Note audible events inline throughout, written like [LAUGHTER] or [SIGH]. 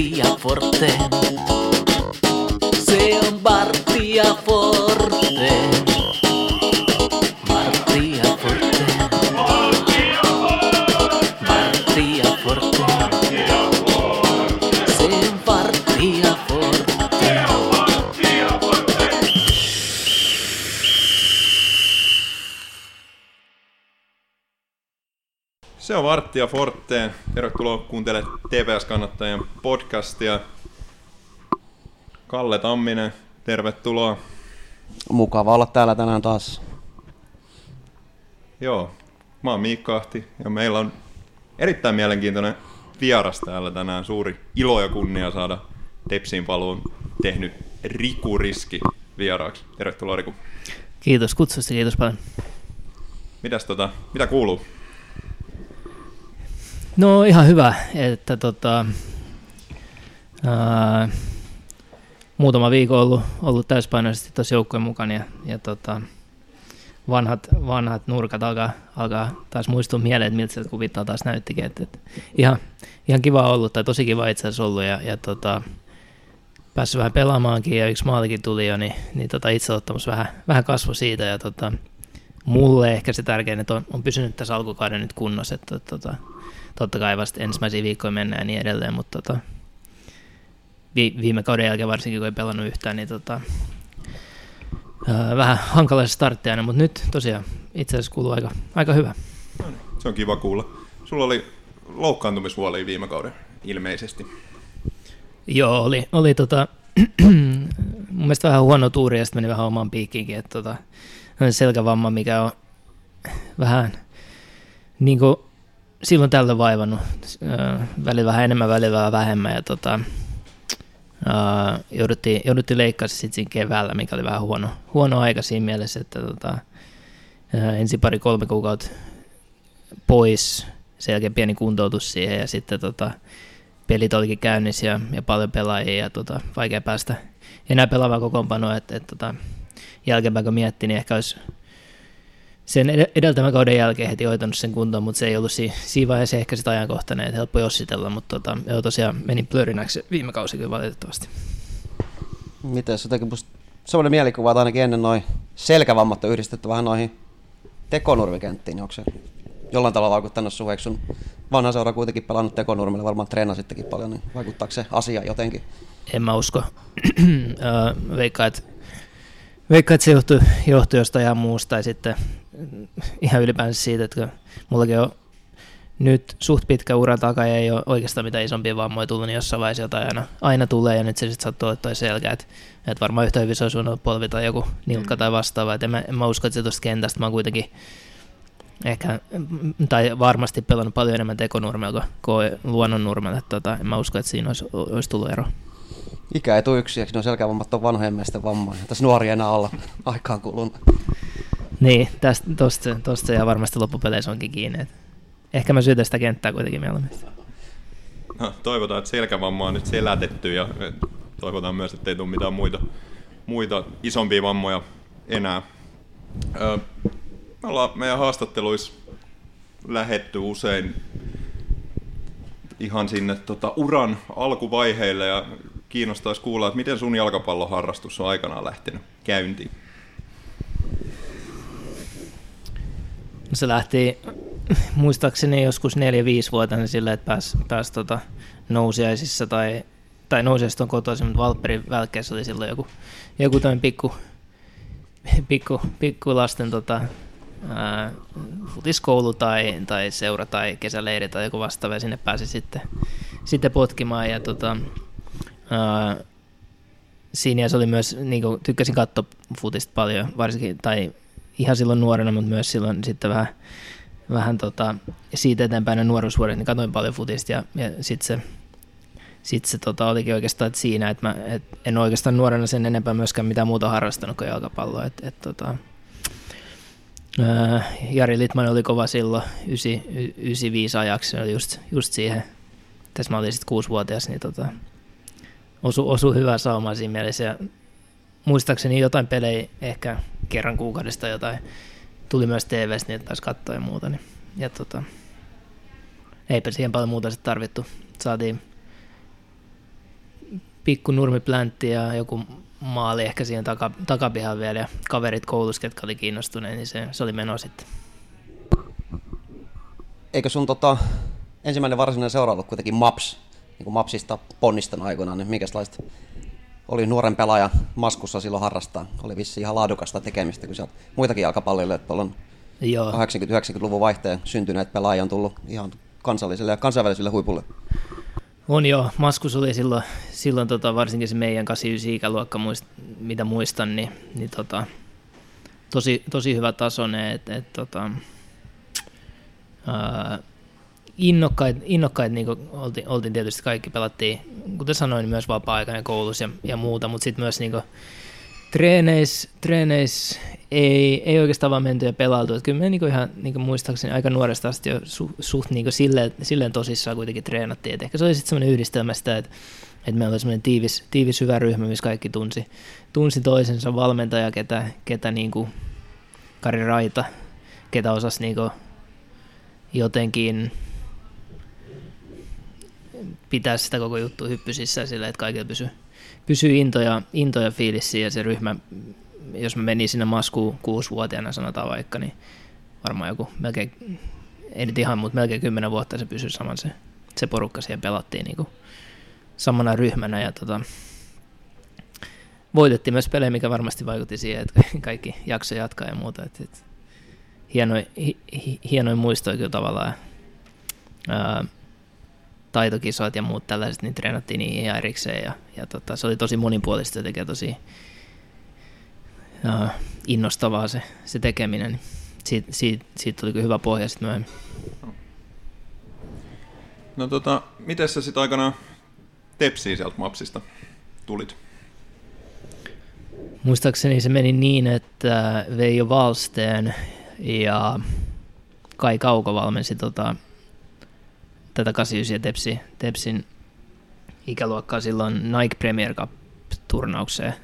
Mattia Forte. Sei Forte. On Varttia Forteen. Tervetuloa kuuntelemaan TPS-kannattajien podcastia. Kalle Tamminen, tervetuloa. Mukava olla täällä tänään taas. Joo, mä oon Miikka Ahti ja meillä on erittäin mielenkiintoinen vieras täällä tänään. Suuri ilo ja kunnia saada Tepsiin paluun tehnyt Riku Riski vieraaksi. Tervetuloa Riku. Kiitos kutsusta, kiitos paljon. Mitäs tota, mitä kuuluu? No ihan hyvä, että tota, ää, muutama viikko ollut, ollut täyspainoisesti tuossa joukkueen mukana ja, ja tota, vanhat, vanhat nurkat alkaa, alkaa taas muistua mieleen, että miltä se kuvittaa taas näyttikin. Et, et, ihan, ihan kiva ollut, tai tosi kiva itse asiassa ollut ja, ja tota, päässyt vähän pelaamaankin ja yksi maalikin tuli jo, niin, niin tota itseottamus vähän, vähän kasvoi siitä ja tota, mulle ehkä se tärkein, että on, on pysynyt tässä alkukauden nyt kunnossa, että tota, totta kai vasta ensimmäisiä viikkoja mennään ja niin edelleen, mutta tota, vi, viime kauden jälkeen varsinkin kun ei pelannut yhtään, niin tota, ää, vähän hankala startti aina, mutta nyt tosiaan itse asiassa kuuluu aika, aika hyvä. Se on kiva kuulla. Sulla oli loukkaantumishuolia viime kauden ilmeisesti. Joo, oli, oli tota, [CLEARS THROAT] mun mielestä vähän huono tuuri ja sitten meni vähän omaan piikkiinkin, että tota, selkävamma, mikä on vähän niin kuin silloin tällöin vaivannut, äh, välillä vähän enemmän, välillä vähän vähemmän ja tota, äh, jouduttiin, jouduttiin leikkaamaan sitten siinä keväällä, mikä oli vähän huono, huono aika siinä mielessä, että tota, äh, ensin pari kolme kuukautta pois, sen jälkeen pieni kuntoutus siihen ja sitten tota, pelit olikin käynnissä ja, ja paljon pelaajia ja tota, vaikea päästä enää pelaamaan kokoonpanoa, että et, tota, jälkeenpäin kun miettii, niin ehkä olisi sen ed- edeltävän kauden jälkeen heti hoitanut sen kuntoon, mutta se ei ollut si- siinä vaiheessa ehkä sitä ajankohtainen, että helppo jossitella, mutta tota, joo, tosiaan meni plörinäksi viime kausi kyllä valitettavasti. Miten se jotenkin musta semmoinen mielikuva, että ainakin ennen noin selkävammat on yhdistetty vähän noihin tekonurmikenttiin, niin onko se jollain tavalla vaikuttanut sun, eikö sun vanha seura kuitenkin pelannut tekonurmille, varmaan treenasittekin paljon, niin vaikuttaako se asia jotenkin? En mä usko. [CLEARS THROAT] Öö, Veikkaan, että Veikkaan, että se johtui, johtui jostain ihan muusta tai sitten ihan ylipäänsä siitä, että mullakin on nyt suht pitkä ura takaa ja ei ole oikeastaan mitään isompia vammoja tullut, niin jossain vaiheessa jotain aina, aina tulee ja nyt se sitten sattuu olla toi selkä, että, että varmaan yhtä hyvin se olisi voinut polvi tai joku nilkka tai vastaava, että en mä, en mä usko, että se tuosta kentästä, mä oon kuitenkin ehkä, tai varmasti pelannut paljon enemmän tekonurmella kuin luonnonnurmella, että tota, en mä usko, että siinä olisi, olisi tullut ero. Ikä ei tule yksi, eikö ne selkävammat on vanhojen miesten vammoja. Tässä nuori enää olla aikaan kulunut. Niin, tästä, tosta, tosta se ihan varmasti loppupeleissä onkin kiinni. Ehkä mä syytän sitä kenttää kuitenkin mieluummin. No, toivotaan, että selkävamma on nyt selätetty ja toivotaan myös, että ei tule mitään muita, muita isompia vammoja enää. Ö, me ollaan meidän haastatteluissa lähetty usein ihan sinne tota, uran alkuvaiheille ja kiinnostaisi kuulla, että miten sun jalkapalloharrastus on aikanaan lähtenyt käyntiin. Se lähti muistaakseni joskus 4-5-vuotiaana sillä, että pääsi pääs tota nousiaisissa tai, tai nousiaisista on kotoisin, mutta Valpperin välkkeessä oli silloin joku, joku tämmöinen pikku, pikku, pikku lasten tota, ää, futiskoulu tai, tai seura tai kesäleiri tai joku vastaava ja sinne pääsi sitten, sitten potkimaan ja tota, ää, siinä se oli myös, niin kuin, tykkäsin katsoa futista paljon, varsinkin, tai ihan silloin nuorena, mutta myös silloin sitten vähän, vähän tota, siitä eteenpäin ne nuoruusvuodet, niin katsoin paljon futista ja, ja sitten se, sit se tota, olikin oikeastaan että siinä, että mä et en oikeastaan nuorena sen enempää myöskään mitään muuta harrastanut kuin jalkapalloa. Et, et, tota, Jari Litman oli kova silloin 9, 95 ajaksi, oli just, just siihen, tässä mä olin sitten kuusivuotias, niin tota, osu, osu hyvää saumaa siinä mielessä. Ja muistaakseni jotain pelejä ehkä kerran kuukaudesta jotain tuli myös TVstä, niin että pääsi katsoa ja muuta. Niin, ja tota, eipä siihen paljon muuta sitten tarvittu. Saatiin pikku nurmipläntti ja joku maali ehkä siihen taka, takapihan vielä ja kaverit koulussa, ketkä oli kiinnostuneet, niin se, se oli meno sitten. Eikö sun tota, ensimmäinen varsinainen seura ollut kuitenkin Maps, niin kuin Mapsista ponnistan aikoinaan, niin minkälaista oli nuoren pelaaja maskussa silloin harrastaa. Oli vissi ihan laadukasta tekemistä, kun sieltä muitakin jalkapalloille, että on Joo. 80-90-luvun vaihteen syntyneet pelaajia on tullut ihan kansalliselle ja kansainväliselle huipulle. On joo, Maskus oli silloin, silloin tota, varsinkin se meidän 89 ikäluokka, muist, mitä muistan, niin, niin tota, tosi, tosi hyvä tasoinen, että et, tota, ää, innokkaat, innokkaat niin oltiin, oltiin, tietysti kaikki, pelattiin, kuten sanoin, myös vapaa-aikana koulussa ja, ja muuta, mutta sitten myös niin kuin, treeneissä, treeneis ei, ei oikeastaan vaan menty ja pelailtu. Että kyllä me niin ihan niin muistaakseni aika nuoresta asti jo su, suht niin silleen, silleen tosissaan kuitenkin treenattiin. Et ehkä se oli sitten semmoinen yhdistelmä sitä, että, että meillä oli semmoinen tiivis, tiivis hyvä ryhmä, missä kaikki tunsi, tunsi toisensa valmentaja, ketä, ketä niin kuin Kari Raita, ketä osasi niin jotenkin pitää sitä koko juttu hyppysissä sillä, että kaikilla pysyy, pysyy into ja, into ja fiilis ja se ryhmä, jos mä menin sinne maskuun kuusivuotiaana sanotaan vaikka, niin varmaan joku melkein, ei nyt ihan, mutta melkein kymmenen vuotta se pysyi saman se, se porukka siihen pelattiin niin kuin samana ryhmänä ja tota, voitettiin myös pelejä, mikä varmasti vaikutti siihen, että [LAUGHS] kaikki jakso jatkaa ja muuta. Et, et, hienoin, hi, hi, hienoin muistoja kyllä tavallaan. Ää, taitokisat ja muut tällaiset, niin treenattiin niihin ihan erikseen ja, ja tota, se oli tosi monipuolista ja tekee tosi uh, innostavaa se, se tekeminen. Siitä, siitä, siitä tuli kyllä hyvä pohja sitten myöhemmin. No tota, miten sä sitten aikanaan tepsiin sieltä mapsista tulit? Muistaakseni se meni niin, että Veijo Valsteen ja Kai Kauko valmensi tota, tätä 89 ja Tepsi, Tepsin ikäluokkaa silloin Nike Premier Cup-turnaukseen.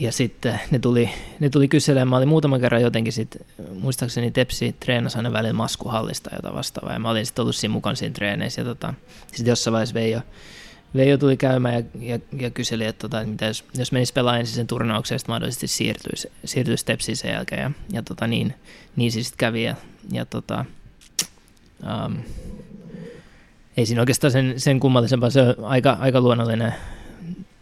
Ja sitten ne tuli, ne tuli kyselemään, mä olin muutaman kerran jotenkin sit, muistaakseni Tepsi treenasi aina välillä maskuhallista jota vastaavaa, ja mä olin sitten ollut siinä mukaan siinä treeneissä, ja tota, sitten jossain vaiheessa Veijo, Veijo tuli käymään ja, ja, ja kyseli, että, tota, että mitä jos, jos menisi pelaamaan ensin sen turnauksen, sitten mahdollisesti siirtyisi, siirtyisi Tepsiin sen jälkeen, ja, ja tota, niin, niin se sitten kävi, ja, ja tota, Um, ei siinä oikeastaan sen, sen kummallisempaa, se on aika, aika luonnollinen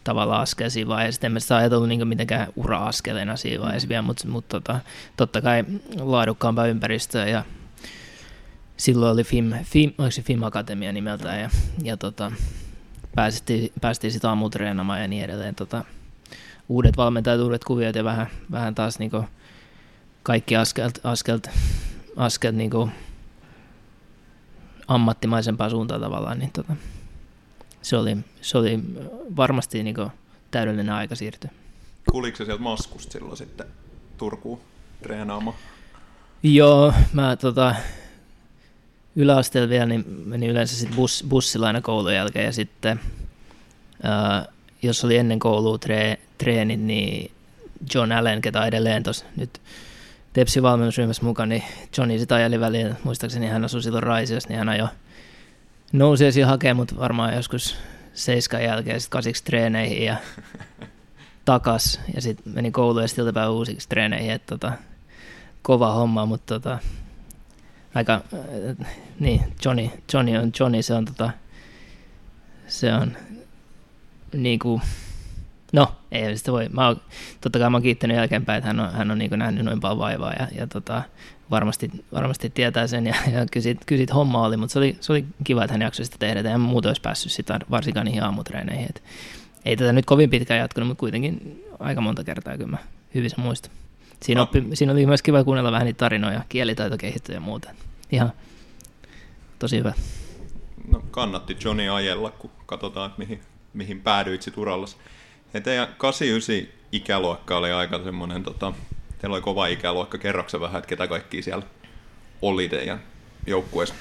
tavalla askel siinä vaiheessa. En mä sitä ajatellut niin mitenkään ura-askeleena siinä vaiheessa vielä, mutta, mutta tota, totta kai laadukkaampaa ympäristöä ja silloin oli FIM, FIM, oliko se FIM Akatemia nimeltään ja, ja tota, päästiin, päästiin sitten aamulla treenaamaan ja niin edelleen. Tota, uudet valmentajat, uudet kuviot ja vähän, vähän taas niin kaikki askelt, askelt, askelt niin ammattimaisempaan suuntaan tavallaan, niin tota, se, oli, se oli varmasti niin kuin täydellinen aika siirtyä. Kuliko se sieltä Maskusta silloin sitten Turkuun treenaamaan? Joo, mä tota, yläasteella vielä niin menin yleensä sit bus, bussilla aina koulun jälkeen ja sitten ää, jos oli ennen koulua tre, treenit, niin John Allen, ketä edelleen tuossa nyt Tepsi valmennusryhmässä mukana, niin Johnny sitä ajeli väliin, muistaakseni hän asui silloin Raisiossa, niin hän ajoi nousi esiin hakemaan mut varmaan joskus seiskan jälkeen sitten kasiksi treeneihin ja [LAUGHS] takas. Ja sitten meni kouluun ja sitten iltapäivän uusiksi treeneihin, että tota, kova homma, mutta tota, aika, äh, niin, Johnny, Johnny on Johnny, se on tota, se on niinku, No, ei sitä voi. Mä oon, totta kai mä oon kiittänyt jälkeenpäin, että hän on, hän on niin nähnyt noin paljon vaivaa ja, ja tota, varmasti, varmasti tietää sen ja, ja kyllä siitä homma oli, mutta se oli, se oli kiva, että hän jaksoi sitä tehdä, ja muuta olisi päässyt sitä varsinkaan niihin aamutreeneihin. Et ei tätä nyt kovin pitkään jatkunut, mutta kuitenkin aika monta kertaa kyllä mä hyvin se muistan. Siinä, no. oppi, siinä oli myös kiva kuunnella vähän niitä tarinoja, kielitaito kehittyy ja muuta. Ihan tosi hyvä. No kannatti Johnny ajella, kun katsotaan, että mihin, mihin päädyit sit urallas. Ja teidän 89 ikäluokka oli aika semmoinen, tota, teillä oli kova ikäluokka. Kerroksen vähän, että ketä kaikki siellä oli teidän joukkueessa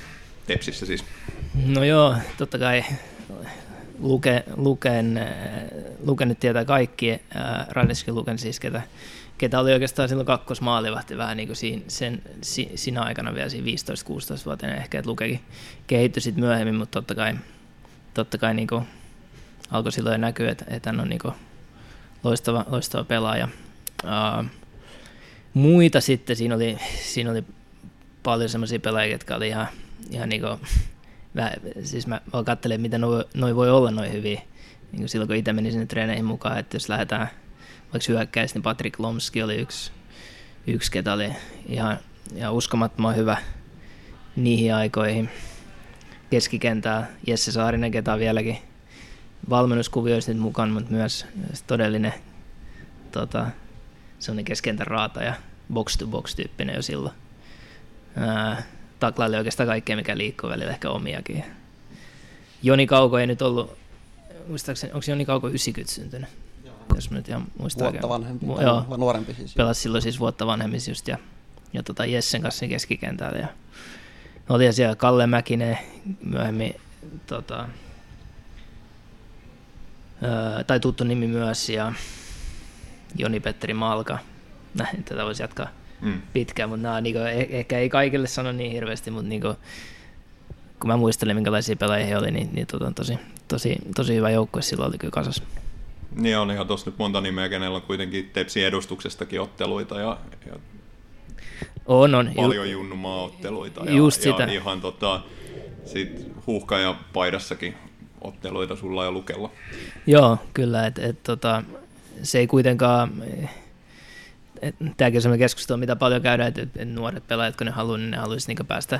Tepsissä siis? No joo, totta kai Luke, Luken, äh, Luke nyt tietää kaikki, äh, Radeskin Luken siis, ketä, ketä oli oikeastaan silloin kakkosmaalivahti vähän niin kuin siinä, sen, si, siinä aikana vielä siinä 15-16-vuotiaana ehkä, että Lukekin kehittyi sitten myöhemmin, mutta totta kai, totta kai niin kuin alkoi silloin näkyä, että, että hän on niin loistava, loistava pelaaja. Uh, muita sitten, siinä oli, siinä oli paljon semmoisia pelaajia, jotka oli ihan, ihan [LAUGHS] niin kuin, mä, siis mä vaan katselen, miten noi, noi voi olla noin hyviä. Niin silloin kun itse menin sinne treeneihin mukaan, että jos lähdetään vaikka hyökkäys, niin Patrick Lomski oli yksi, yksi ketä oli ihan, ihan uskomattoman hyvä niihin aikoihin. Keskikentää Jesse Saarinen, ketä on vieläkin valmennuskuvioissa nyt mukaan, mutta myös todellinen tota, sellainen keskentän raata ja box-to-box tyyppinen jo silloin. Ää, taklaili oikeastaan kaikkea, mikä liikkuu välillä, ehkä omiakin. Joni Kauko ei nyt ollut, muistaakseni, onko Joni Kauko 90 syntynyt? Jos mä nyt ihan muistan Vuotta vanhempi, Mu- joo, vai nuorempi siis. pelasi silloin siis vuotta vanhemmin just ja, ja tota Jessen kanssa keskikentällä. Ja oli siellä Kalle Mäkinen myöhemmin, tota, tai tuttu nimi myös, ja Joni-Petteri Malka. Näin, tätä voisi jatkaa Mm. pitkään, mutta nämä niinku, eh- ehkä ei kaikille sano niin hirveästi, mutta niinku, kun mä muistelen, minkälaisia pelaajia he oli, niin, niin tota, tosi, tosi, tosi hyvä joukkue silloin oli kyllä kasassa. Niin on ihan tuossa nyt monta nimeä, kenellä on kuitenkin Tepsin edustuksestakin otteluita ja, ja On, on. Ju- paljon junnu maaotteluita. Ja, Just ja sitä. ihan tota, sit huuhka ja paidassakin otteluita sulla ja lukella. Joo, kyllä. Et, et, tota, se ei kuitenkaan, et, tämäkin on sellainen keskustelu, mitä paljon käydään, että et, et nuoret pelaajat, kun ne haluaa, niin ne haluaisi niinku päästä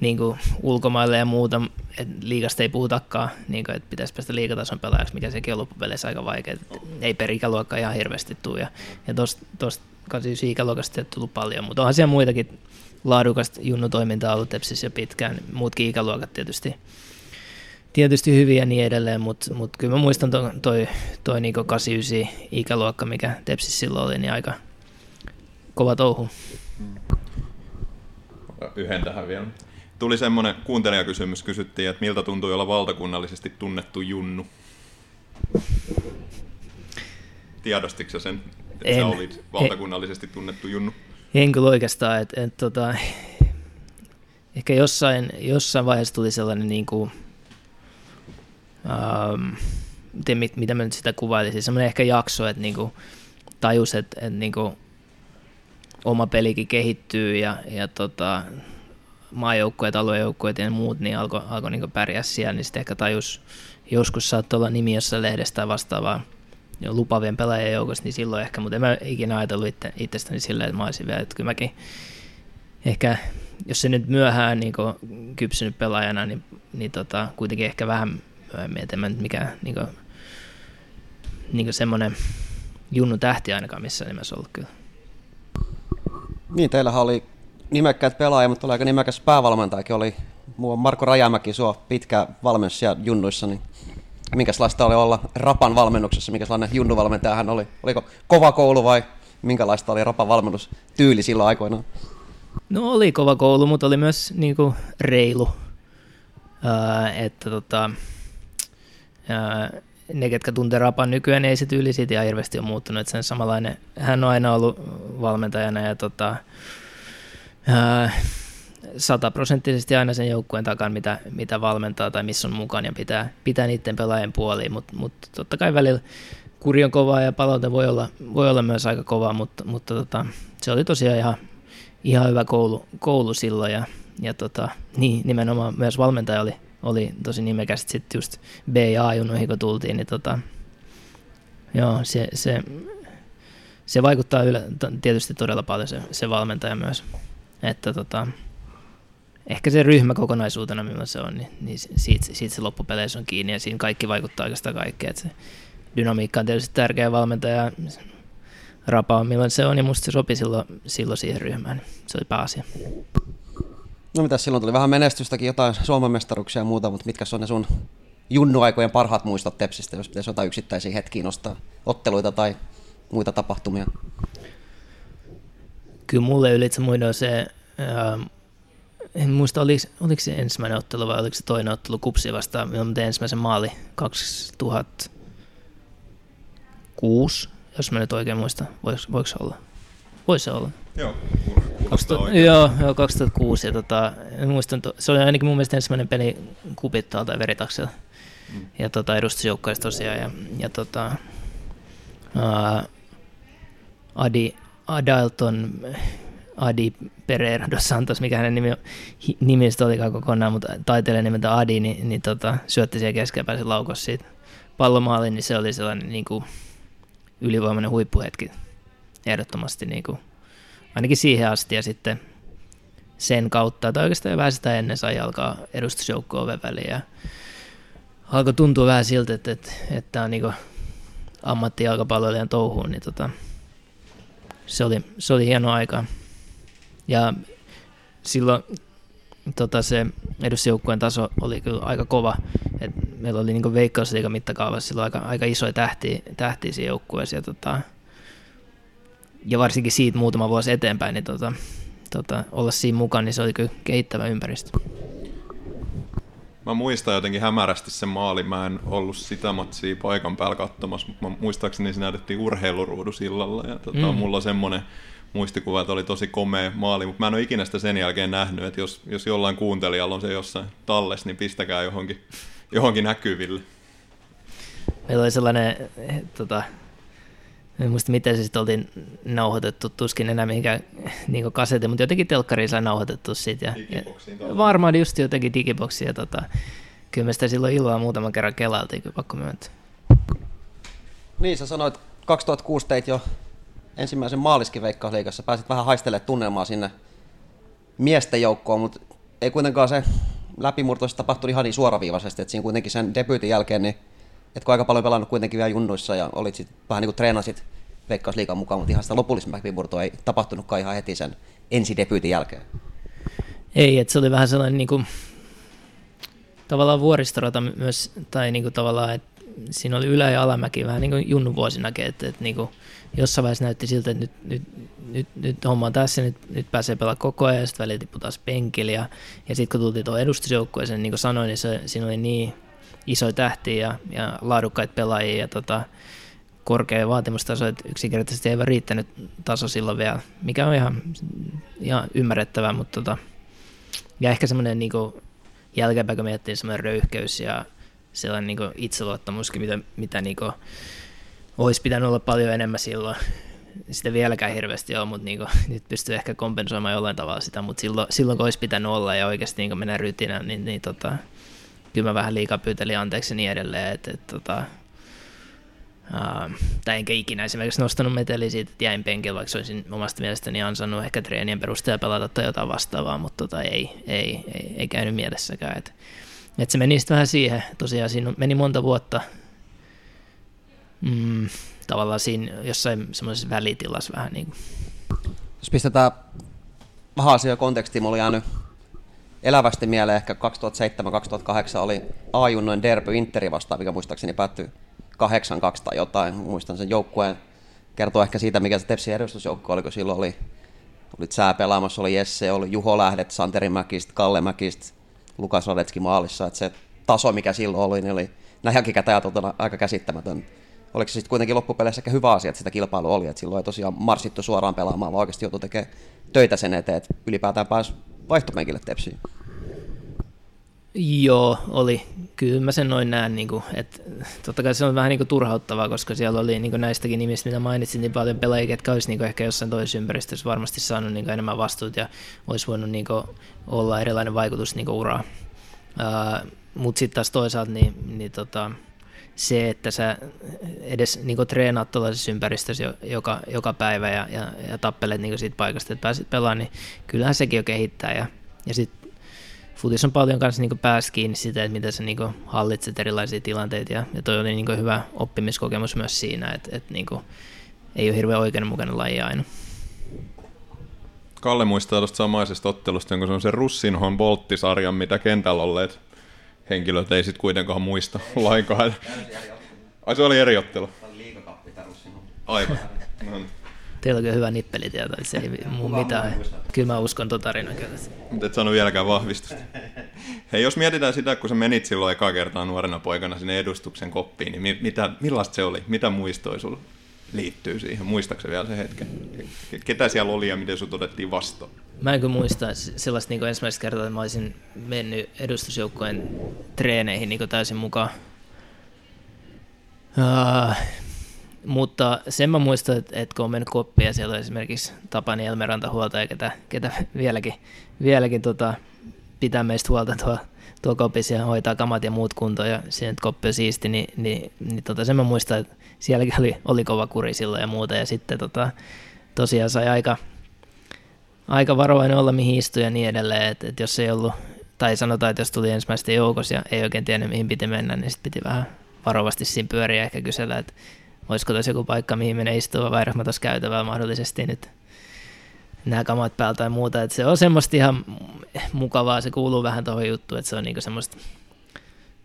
niinku ulkomaille ja muuta, että liikasta ei puhutakaan, niinku, että pitäisi päästä liikatason pelaajaksi, mikä sekin on loppupeleissä aika vaikea. Et ei per ikäluokka ihan hirveästi tule. Ja, ja tuosta 89 ikäluokasta ei tullut paljon, mutta onhan siellä muitakin laadukasta junnutoimintaa ollut Tepsissä jo pitkään. Muutkin ikäluokat tietysti tietysti hyviä ja niin edelleen, mutta mut kyllä mä muistan toi, toi, toi niinku 89 ikäluokka, mikä Tepsissä silloin oli, niin aika kova touhu. Yhden tähän vielä. Tuli semmoinen kuuntelijakysymys, kysyttiin, että miltä tuntui olla valtakunnallisesti tunnettu junnu? Tiedostitko sen, että En. sä olit valtakunnallisesti tunnettu junnu? En kyllä oikeastaan, että et, tota, ehkä jossain, jossain vaiheessa tuli sellainen niin kuin, ähm, mit, mitä mä nyt sitä kuvailisin, semmoinen ehkä jakso, että niin kuin, tajus, että, että niin kuin, oma pelikin kehittyy ja, ja tota, maajoukkueet, aluejoukkueet ja muut niin alkoi alko niin pärjää siellä, niin sitten ehkä tajus, joskus saattoi olla nimi jossain lehdestä vastaavaa jo lupavien pelaajien joukossa, niin silloin ehkä, mutta en mä ikinä ajatellut itse, itsestäni silleen, että mä olisin vielä, että kyllä mäkin ehkä, jos se nyt myöhään niin kypsynyt pelaajana, niin, niin tota, kuitenkin ehkä vähän että en mä nyt mikään niin kuin, niin kuin semmoinen junnu tähti ainakaan missään nimessä ollut kyllä. Niin, teillähän oli nimekkäät pelaajia, mutta oli aika nimekäs päävalmentajakin. Oli muu Marko Rajamäki, sua pitkä valmennus siellä junnuissa, niin minkälaista oli olla Rapan valmennuksessa, minkälainen junnuvalmentaja hän oli? Oliko kova koulu vai minkälaista oli Rapan valmennustyyli silloin aikoinaan? No oli kova koulu, mutta oli myös niin kuin, reilu. Ää, että tota, ne, ketkä tuntee Rapan nykyään, niin ei se tyyli siitä ihan hirveästi ole muuttunut. Että sen samanlainen, hän on aina ollut valmentajana ja tota, ää, sataprosenttisesti aina sen joukkueen takana, mitä, mitä valmentaa tai missä on mukana ja pitää, pitää niiden pelaajien puoliin, mutta mut totta kai välillä kuri on kovaa ja palaute voi olla, voi olla myös aika kovaa, mutta, mutta tota, se oli tosiaan ihan, ihan hyvä koulu, koulu silloin ja, ja tota, niin, nimenomaan myös valmentaja oli, oli tosi nimekäs sitten just B- ja A-junnuihin kun tultiin, niin tota, joo, se, se, se vaikuttaa yle, tietysti todella paljon se, se valmentaja myös, että tota, ehkä se ryhmä kokonaisuutena, millainen se on, niin, niin siitä, siitä se loppupeleissä on kiinni ja siinä kaikki vaikuttaa oikeastaan kaikkeen. Se dynamiikka on tietysti tärkeä valmentaja, rapa on se on ja musta se sopi silloin, silloin siihen ryhmään. Se oli pääasia. No mitä silloin tuli vähän menestystäkin, jotain Suomen mestaruuksia ja muuta, mutta mitkä on ne sun junnuaikojen parhaat muistot Tepsistä, jos pitäisi jotain yksittäisiä hetkiä nostaa, otteluita tai muita tapahtumia? Kyllä mulle ylitse muiden on se, ää, en muista oliko, oliko se ensimmäinen ottelu vai oliko se toinen ottelu kupsi vastaan, milloin tein ensimmäisen maali 2006, jos mä nyt oikein muistan, voiko, voiko se olla? Voisi se olla. Joo, 2000, joo, joo, 2006. Ja tota, muistan, se oli ainakin mun mielestä ensimmäinen peli kupittaa tai veritaksella. ja tota, edustusjoukkoissa tosiaan. Ja, ja tota, ää, Adi, Adalton, Adi Pereira dos Santos, mikä hänen nimi, nimistä olikaan kokonaan, mutta taiteilijan nimeltä Adi, niin, niin tota, syötti siihen keskellä laukos siitä pallomaaliin, niin se oli sellainen niin kuin, ylivoimainen huippuhetki ehdottomasti niin kuin, ainakin siihen asti ja sitten sen kautta, tai oikeastaan vähän sitä ennen sai alkaa edustusjoukko oven väliin ja alkoi tuntua vähän siltä, että, että, että on niin ammattijalkapalloilijan touhuun, niin tota, se, oli, se oli hieno aika. Ja silloin tota, se edustusjoukkueen taso oli kyllä aika kova. Et meillä oli niin veikkausliikan mittakaavassa silloin aika, aika isoja tähtiä, tähtiä siinä joukkueessa. Ja, tota, ja varsinkin siitä muutama vuosi eteenpäin, niin tota, tota, olla siinä mukana, niin se oli kyllä kehittävä ympäristö. Mä muistan jotenkin hämärästi sen maalin. Mä en ollut sitä matsia paikan päällä katsomassa, mutta mä muistaakseni se näytettiin urheiluruudu sillalla. Ja tota, mm. mulla on semmoinen muistikuva, että oli tosi komea maali, mutta mä en ole ikinä sitä sen jälkeen nähnyt, että jos, jos jollain kuuntelijalla on se jossain tallessa, niin pistäkää johonkin, johonkin näkyville. Meillä oli sellainen, tota, en muista miten se sitten oltiin nauhoitettu, tuskin enää mihinkään [LAUGHS] niin kaseti, mutta jotenkin telkkariin sai nauhoitettu siitä. Ja, ja varmaan just jotenkin digiboksiin. Ja tota, kyllä me sitä silloin iloa muutaman kerran kelailtiin, kyllä pakko myöntää. Niin, sä sanoit 2006 teit jo ensimmäisen maaliskin Veikkausliigassa. Pääsit vähän haistelemaan tunnelmaa sinne miesten joukkoon, mutta ei kuitenkaan se läpimurto tapahtui ihan niin suoraviivaisesti, että siinä kuitenkin sen debyytin jälkeen, niin et kun aika paljon pelannut kuitenkin vielä junnuissa ja olit sit, vähän niin kuin treenasit Veikkausliikan mukaan, mutta ihan sitä lopullisen läpimurtoa ei tapahtunutkaan ihan heti sen ensidebyytin jälkeen. Ei, että se oli vähän sellainen niin kuin, tavallaan vuoristorata myös, tai niin kuin tavallaan, että siinä oli ylä- ja alamäki vähän niin kuin junnu vuosinakin, että, että niin kuin, jossain vaiheessa näytti siltä, että nyt, nyt, nyt, nyt homma on tässä, nyt, nyt pääsee pelaamaan koko ajan, ja sitten välillä tippui taas penkillä, ja, ja sitten kun tultiin tuohon edustusjoukkueeseen, niin kuin sanoin, niin se, siinä oli niin isoja tähtiä ja, ja laadukkaita pelaajia, ja tota, korkea vaatimustaso, että yksinkertaisesti ei riittänyt taso silloin vielä, mikä on ihan, ihan ymmärrettävää, mutta tota, ja ehkä semmoinen niin jälkeenpäin, kun miettii semmoinen röyhkeys ja sellainen niin itseluottamuskin, mitä, mitä niin kuin, olisi pitänyt olla paljon enemmän silloin. Sitä vieläkään hirveästi ole, mutta niin kuin, nyt pystyy ehkä kompensoimaan jollain tavalla sitä, mutta silloin, silloin kun olisi pitänyt olla ja oikeasti niin mennä rytinään, niin, niin tota, kyllä mä vähän liikaa pyytelin anteeksi niin edelleen, että, että tota, Uh, tai enkä ikinä esimerkiksi nostanut meteliä siitä, että jäin penkillä, vaikka olisin omasta mielestäni ansannut ehkä treenien perusteella pelata tai jotain vastaavaa, mutta tota, ei, ei, ei, ei käynyt mielessäkään. Et, et se meni sitten vähän siihen, tosiaan siinä meni monta vuotta mm, tavallaan siinä jossain semmoisessa välitilassa vähän niin kuin. Jos pistetään vähän asiaa kontekstiin, mulla oli jäänyt elävästi mieleen ehkä 2007-2008 oli A-junnojen derby Interi vastaan, mikä muistaakseni päättyi 8-2 tai jotain. Muistan sen joukkueen. Kertoo ehkä siitä, mikä se Tepsin edustusjoukko oli, kun silloin oli, oli sää pelaamassa, oli Jesse, oli Juho Lähdet, Santeri Mäkistä, Kalle Mäkistä, Lukas Radetski maalissa. Että se taso, mikä silloin oli, niin oli näin jälkikäteen aika käsittämätön. Oliko se sitten kuitenkin loppupeleissä ehkä hyvä asia, että sitä kilpailua oli, että silloin ei tosiaan marssittu suoraan pelaamaan, vaan oikeasti joutui tekemään töitä sen eteen, että ylipäätään pääsi vaihtopenkille Tepsiin. Joo, oli. Kyllä mä sen noin näen, niin kuin, että totta kai se on vähän niin kuin turhauttavaa, koska siellä oli niin kuin näistäkin nimistä, mitä mainitsin, niin paljon pelaajia, jotka olisi niin kuin ehkä jossain toisessa ympäristössä varmasti saanut niin kuin enemmän vastuut ja olisi voinut niin kuin olla erilainen vaikutus niin uraa. Uh, Mutta sitten taas toisaalta niin, niin tota, se, että sä edes niin treenaat tuollaisessa ympäristössä joka, joka päivä ja, ja, ja tappelet niin siitä paikasta, että pääsit pelaamaan, niin kyllähän sekin jo kehittää. Ja, ja sitten futis on paljon kanssa niin päästä kiinni sitä, että miten sä niin hallitset erilaisia tilanteita ja, ja toi oli niin hyvä oppimiskokemus myös siinä, että, että niin ei ole hirveän oikeudenmukainen laji aina. Kalle muistaa tuosta samaisesta ottelusta, jonka se on se Russinhon Boltti-sarjan, mitä kentällä olleet henkilöt ei sitten kuitenkaan muista lainkaan. Ai se oli eri ottelu? Aivan. No niin. Teillä on hyvä nippelitieto, että se ei muu mitään. Kyllä mä uskon tuon tarinan kyllä. Mutta et sano vieläkään vahvistusta. Hei, jos mietitään sitä, kun sä menit silloin eka kertaa nuorena poikana sinne edustuksen koppiin, niin mitä, millaista se oli? Mitä muistoja sulla liittyy siihen? Muistaaksä vielä se hetken? Ketä siellä oli ja miten sut otettiin vastaan? Mä en kyllä muista sellaista niin ensimmäistä kertaa, että mä olisin mennyt edustusjoukkojen treeneihin niin täysin mukaan Uh, mutta sen mä muistan, että, että kun on mennyt koppia ja siellä on esimerkiksi Tapani Elmeranta huoltaja, ketä, ketä vieläkin, vieläkin tota, pitää meistä huolta tuo, tuo ja hoitaa kamat ja muut kuntoon ja sen koppi on siisti, niin, niin, niin tota, sen mä muistan, että sielläkin oli, oli kova kuri silloin ja muuta ja sitten tota, tosiaan sai aika, aika varovainen olla mihin istui ja niin edelleen, että, että jos ei ollut, tai sanotaan, että jos tuli ensimmäistä joukossa ja ei oikein tiennyt mihin piti mennä, niin sitten piti vähän varovasti siinä pyöriä ehkä kysellä, että olisiko tässä joku paikka, mihin menee istua vai mä tuossa käytävällä mahdollisesti nyt nämä kamat päältä tai muuta. että se on semmoista ihan mukavaa, se kuuluu vähän tuohon juttuun, että se on niinku semmoista,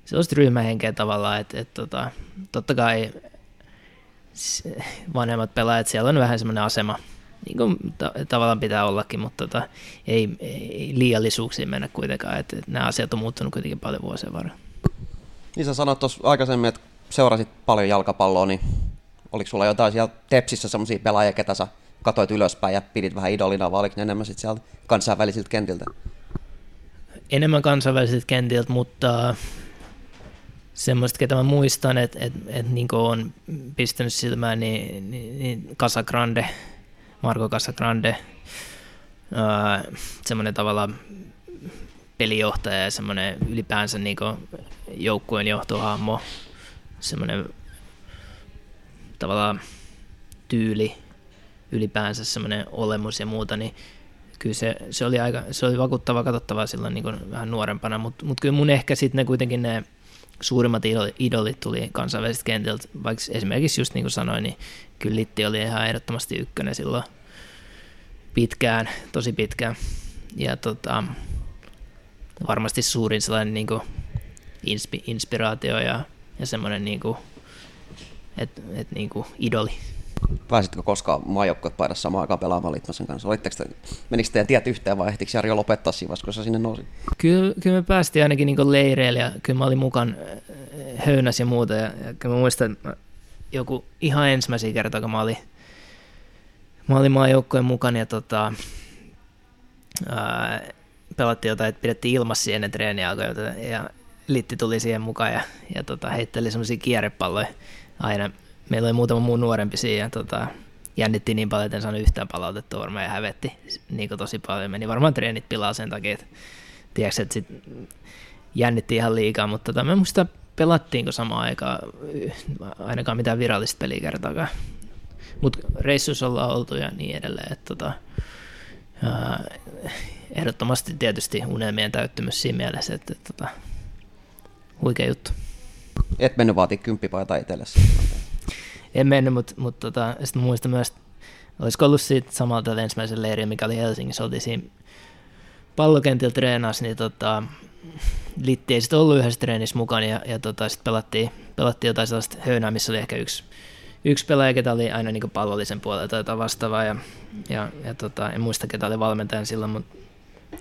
sellaista ryhmähenkeä tavallaan, että, että tota, totta kai vanhemmat pelaajat, siellä on vähän semmoinen asema, niin kuin ta- tavallaan pitää ollakin, mutta tota, ei, ei liiallisuuksiin mennä kuitenkaan, että, että nämä asiat on muuttunut kuitenkin paljon vuosien varrella. Niin sä sanoit tuossa aikaisemmin, että seurasit paljon jalkapalloa, niin oliko sulla jotain siellä Tepsissä semmoisia pelaajia, ketä sä katoit ylöspäin ja pidit vähän idolina, vai oliko ne enemmän sitten sieltä kansainvälisiltä kentiltä? Enemmän kansainvälisiltä kentiltä, mutta semmoista, ketä mä muistan, että et, et, niin on pistänyt silmään, niin, niin, niin Casagrande, Marco Casagrande, öö, semmoinen tavallaan pelijohtaja ja semmoinen ylipäänsä niin joukkueen johtohahmo, semmoinen tavallaan tyyli, ylipäänsä semmoinen olemus ja muuta, niin kyllä se, se oli aika, se oli vakuuttava katsottavaa silloin niin vähän nuorempana, mutta mut kyllä mun ehkä sitten ne kuitenkin ne suurimmat idolit tuli kansainvälisestä kentiltä, vaikka esimerkiksi just niin kuin sanoin, niin kyllä Litti oli ihan ehdottomasti ykkönen silloin pitkään, tosi pitkään. Ja tota, varmasti suurin sellainen niin kuin inspi, inspiraatio ja, ja semmoinen niin kuin, et, et niin kuin idoli. Pääsitkö koskaan maajoukkuet paidassa samaan aikaan pelaamaan Litmasen kanssa? Olitteko te, menikö teidän tiet yhteen vai ehtikö Jari lopettaa siinä vaiheessa, kun sä sinne nousi? Kyllä, kyllä me päästiin ainakin niin leireille ja kyllä mä olin mukaan äh, höynäs ja muuta. Ja, ja kyllä mä muistan, että joku ihan ensimmäisiä kertaa, kun mä olin, mä olin maajoukkojen mukana ja tota, ää, pelattiin jotain, että pidettiin ilmassa ennen treeniä alkoi, ja Litti tuli siihen mukaan ja, ja tota, heitteli semmoisia kierrepalloja aina. Meillä oli muutama muu nuorempi siinä tota, jännitti niin paljon, että en saanut yhtään palautetta varmaan ja hävetti niin tosi paljon. Meni varmaan treenit pilaa sen takia, että, tiedätkö, että sit jännitti ihan liikaa, mutta tota, me muista pelattiinko samaan aikaan ainakaan mitään virallista peliä kertaakaan. Mutta reissuissa ollaan oltu ja niin edelleen. Että tota, ää, ehdottomasti tietysti unelmien täyttymys siinä mielessä, että, että, että huikea juttu. Et mennyt vaatii kymppipaita itsellesi. En mennyt, mutta, mutta tota, sitten muistan myös, olisiko ollut siitä samalta ensimmäisen leiriä, mikä oli Helsingissä, oltiin siinä pallokentillä treenasi, niin tota, Litti ei sitten ollut yhdessä treenissä mukana ja, ja tota, sitten pelattiin, pelattiin jotain sellaista höynää, missä oli ehkä yksi, yksi pelaaja, ketä oli aina niin pallollisen puolella tai jotain vastaavaa ja, ja, ja tota, en muista ketä oli valmentajan silloin, mutta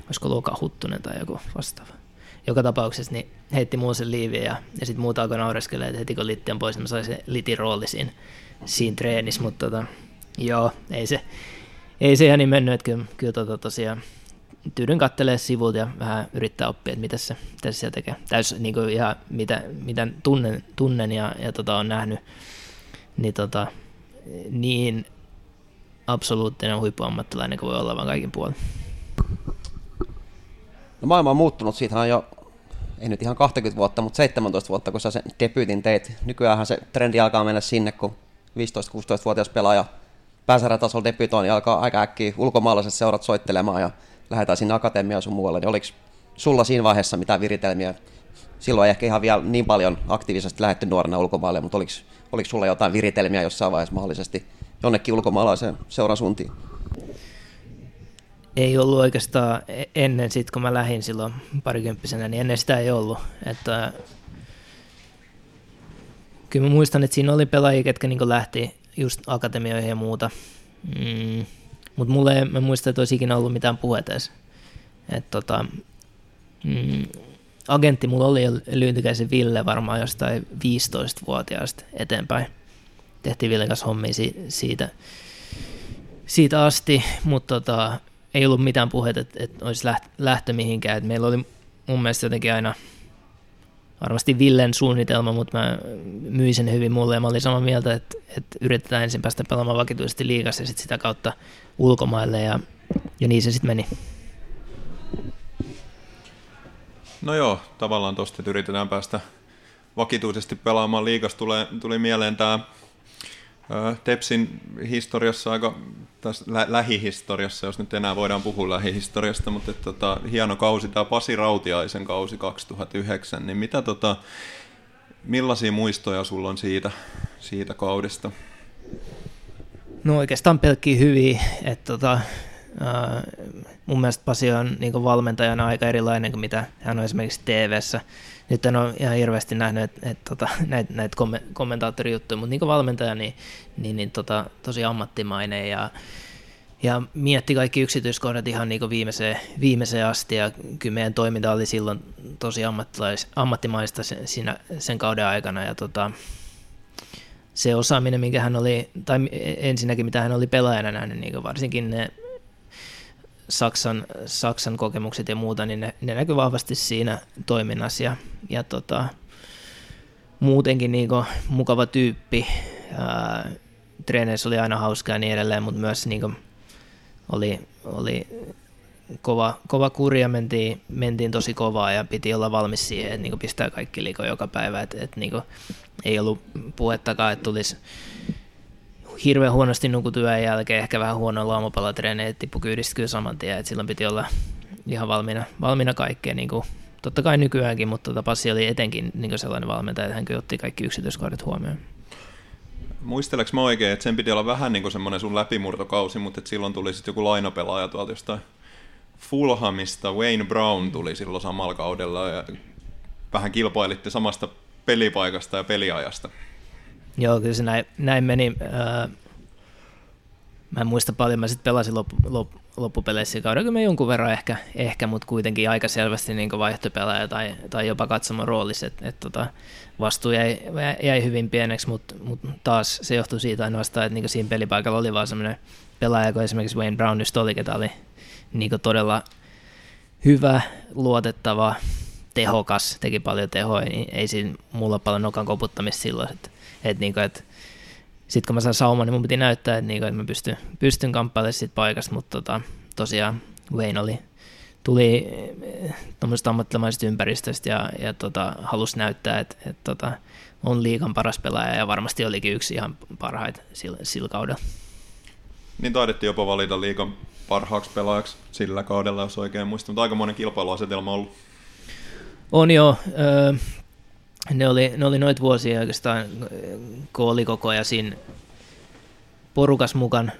olisiko Luka Huttunen tai joku vastaava. Joka tapauksessa niin heitti muun sen liiviä ja, ja sitten muuta alkoi naureskella, että heti kun Litti on pois, niin mä sain se Litin rooli siinä, siinä treenissä, mutta tota, joo, ei se, ei se ihan niin mennyt, että kyllä, kyllä tota, tosiaan tyydyn kattelee sivulta ja vähän yrittää oppia, että mitä se, mitä se siellä tekee. Täys niin kuin ihan mitä, mitä tunnen, tunnen ja, ja tota, on nähnyt, niin, tota, niin absoluuttinen huippuammattilainen kuin voi olla vaan kaikin puolin. No maailma on muuttunut, siitä on jo, ei nyt ihan 20 vuotta, mutta 17 vuotta, kun sä sen debyytin teit. Nykyään se trendi alkaa mennä sinne, kun 15-16-vuotias pelaaja pääsarjatasolla debytoon, niin alkaa aika äkkiä ulkomaalaiset seurat soittelemaan ja lähdetään sinne akatemiaan sun muualle, niin oliko sulla siinä vaiheessa mitään viritelmiä? Silloin ei ehkä ihan vielä niin paljon aktiivisesti lähetty nuorena ulkomaille, mutta oliko, oliko sulla jotain viritelmiä jossain vaiheessa mahdollisesti jonnekin ulkomaalaiseen seuran suuntiin? Ei ollut oikeastaan e- ennen sit, kun mä lähdin silloin parikymppisenä, niin ennen sitä ei ollut. Että, kyllä mä muistan, että siinä oli pelaajia, ketkä niin lähti just akatemioihin ja muuta. Mm, mutta mulle ei, mä muista, että olisi ikinä ollut mitään puhetta edes. Et tota, mm, agentti mulla oli Lyyntikäisen Ville varmaan jostain 15-vuotiaasta eteenpäin. Tehtiin Ville kanssa hommia si- siitä, siitä asti, mutta tota, ei ollut mitään puhetta, että, että olisi lähtö mihinkään. Et meillä oli mun mielestä jotenkin aina, varmasti Villen suunnitelma, mutta mä myin sen hyvin mulle ja mä olin samaa mieltä, että, että yritetään ensin päästä pelaamaan vakituisesti liigassa ja sitten sitä kautta ulkomaille ja, ja niin se sitten meni. No joo, tavallaan tosta, että yritetään päästä vakituisesti pelaamaan liigas. Tulee, tuli mieleen tämä Tepsin historiassa aika, tässä lä- lähihistoriassa, jos nyt enää voidaan puhua lähihistoriasta, mutta että, tota, hieno kausi, tämä Pasi Rautiaisen kausi 2009, niin mitä tota, millaisia muistoja sulla on siitä, siitä kaudesta? No oikeastaan pelkkiä hyviä, että tota, Uh, mun mielestä Pasi on niin valmentajana aika erilainen kuin mitä hän on esimerkiksi TV-ssä. Nyt en ole ihan hirveästi nähnyt et, et, tota, näitä [LAUGHS] näit kommentaattorijuttuja, mutta niin valmentaja niin, niin, niin tota, tosi ammattimainen ja, ja mietti kaikki yksityiskohdat ihan niin viimeiseen, viimeiseen asti ja kyllä meidän toiminta oli silloin tosi ammattimaista sen, siinä, sen kauden aikana ja tota, se osaaminen, minkä hän oli, tai ensinnäkin mitä hän oli pelaajana nähnyt, niin varsinkin ne Saksan, Saksan kokemukset ja muuta, niin ne, ne näkyy vahvasti siinä toiminnassa ja, ja tota, muutenkin niin kuin, mukava tyyppi. Treeneissä oli aina hauskaa ja niin edelleen, mutta myös niin kuin, oli, oli kova, kova kurja, mentiin, mentiin tosi kovaa ja piti olla valmis siihen, että niin pistää kaikki liiko joka päivä, että, että niin ei ollut puhettakaan, että tulisi hirveän huonosti nukutyön jälkeen, ehkä vähän huono aamupalatreeni, tippu kyydistä kyllä saman tien, että silloin piti olla ihan valmiina, valmiina kaikkeen, niin kuin, totta kai nykyäänkin, mutta tota Passi oli etenkin niin sellainen valmentaja, että hän kyllä otti kaikki yksityiskohdat huomioon. Muisteleks mä oikein, että sen piti olla vähän niin kuin semmoinen sun läpimurtokausi, mutta että silloin tuli sitten joku lainapelaaja tuolta jostain Fulhamista, Wayne Brown tuli silloin samalla kaudella ja vähän kilpailitte samasta pelipaikasta ja peliajasta. Joo, kyllä se näin, näin meni. Öö, mä en muista paljon, mä sitten pelasin loppu, loppu, loppupeleissä kaudella, mä jonkun verran ehkä, ehkä mutta kuitenkin aika selvästi niin vaihtopelaaja tai, tai jopa katsomon roolissa, että et, tota, vastuu jäi, jäi, hyvin pieneksi, mutta mut taas se johtui siitä ainoastaan, että niin siinä pelipaikalla oli vaan semmoinen pelaaja, kun esimerkiksi Wayne Brown just oli, ketä oli niin todella hyvä, luotettava, tehokas, teki paljon tehoja, niin ei siinä mulla paljon nokan koputtamista silloin, että että niinku, et, sitten kun mä sain sauman, niin mun piti näyttää, että, niinku, että mä pystyn, pystyn kamppailemaan siitä paikasta, mutta tota, tosiaan Wayne oli, tuli eh, tuommoisesta ammattilaisesta ympäristöstä ja, ja tota, halusi näyttää, että, että tota, on liikan paras pelaaja ja varmasti olikin yksi ihan parhaita sillä, sillä kaudella. Niin taidettiin jopa valita liikan parhaaksi pelaajaksi sillä kaudella, jos oikein muistan, mutta aika monen kilpailuasetelma on ollut. On joo ne oli, ne oli noita vuosia oikeastaan, kun oli koko ajan siinä porukas mukaan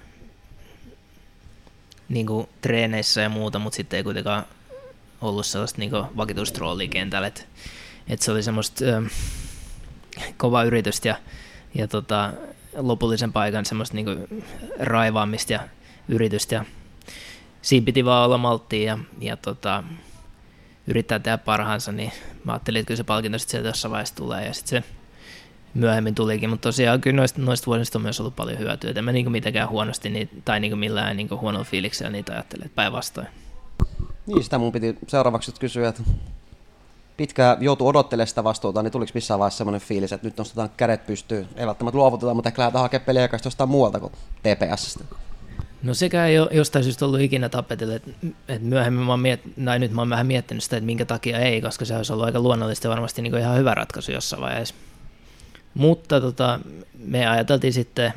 niin kuin treeneissä ja muuta, mutta sitten ei kuitenkaan ollut sellaista niin vakituista roolia kentällä. Et, et se oli semmoista ö, kova yritystä ja, ja tota, lopullisen paikan semmoista niin raivaamista ja yritystä. Ja siinä piti vaan olla malttia ja, ja tota, yrittää tehdä parhaansa, niin mä ajattelin, että kyllä se palkinto sitten sieltä jossain vaiheessa tulee, ja sitten se myöhemmin tulikin, mutta tosiaan kyllä noista, noista vuosista on myös ollut paljon hyötyä, että mä niin mitenkään huonosti niitä, tai niin millään niin huonolla fiiliksellä niitä ajattelen, että päinvastoin. Niin, sitä mun piti seuraavaksi kysyä, että pitkään joutuu odottelemaan sitä vastuuta, niin tuliko missään vaiheessa semmoinen fiilis, että nyt nostetaan kädet pystyyn, ei välttämättä luovutetaan, mutta ehkä lähdetään hakemaan peliä jostain muualta kuin TPSstä. No sekä ei ole jostain syystä ollut ikinä tapetilla, että, myöhemmin mä oon miet, tai nyt mä oon vähän miettinyt sitä, että minkä takia ei, koska se olisi ollut aika luonnollista ja varmasti niin ihan hyvä ratkaisu jossain vaiheessa. Mutta tota, me ajateltiin sitten,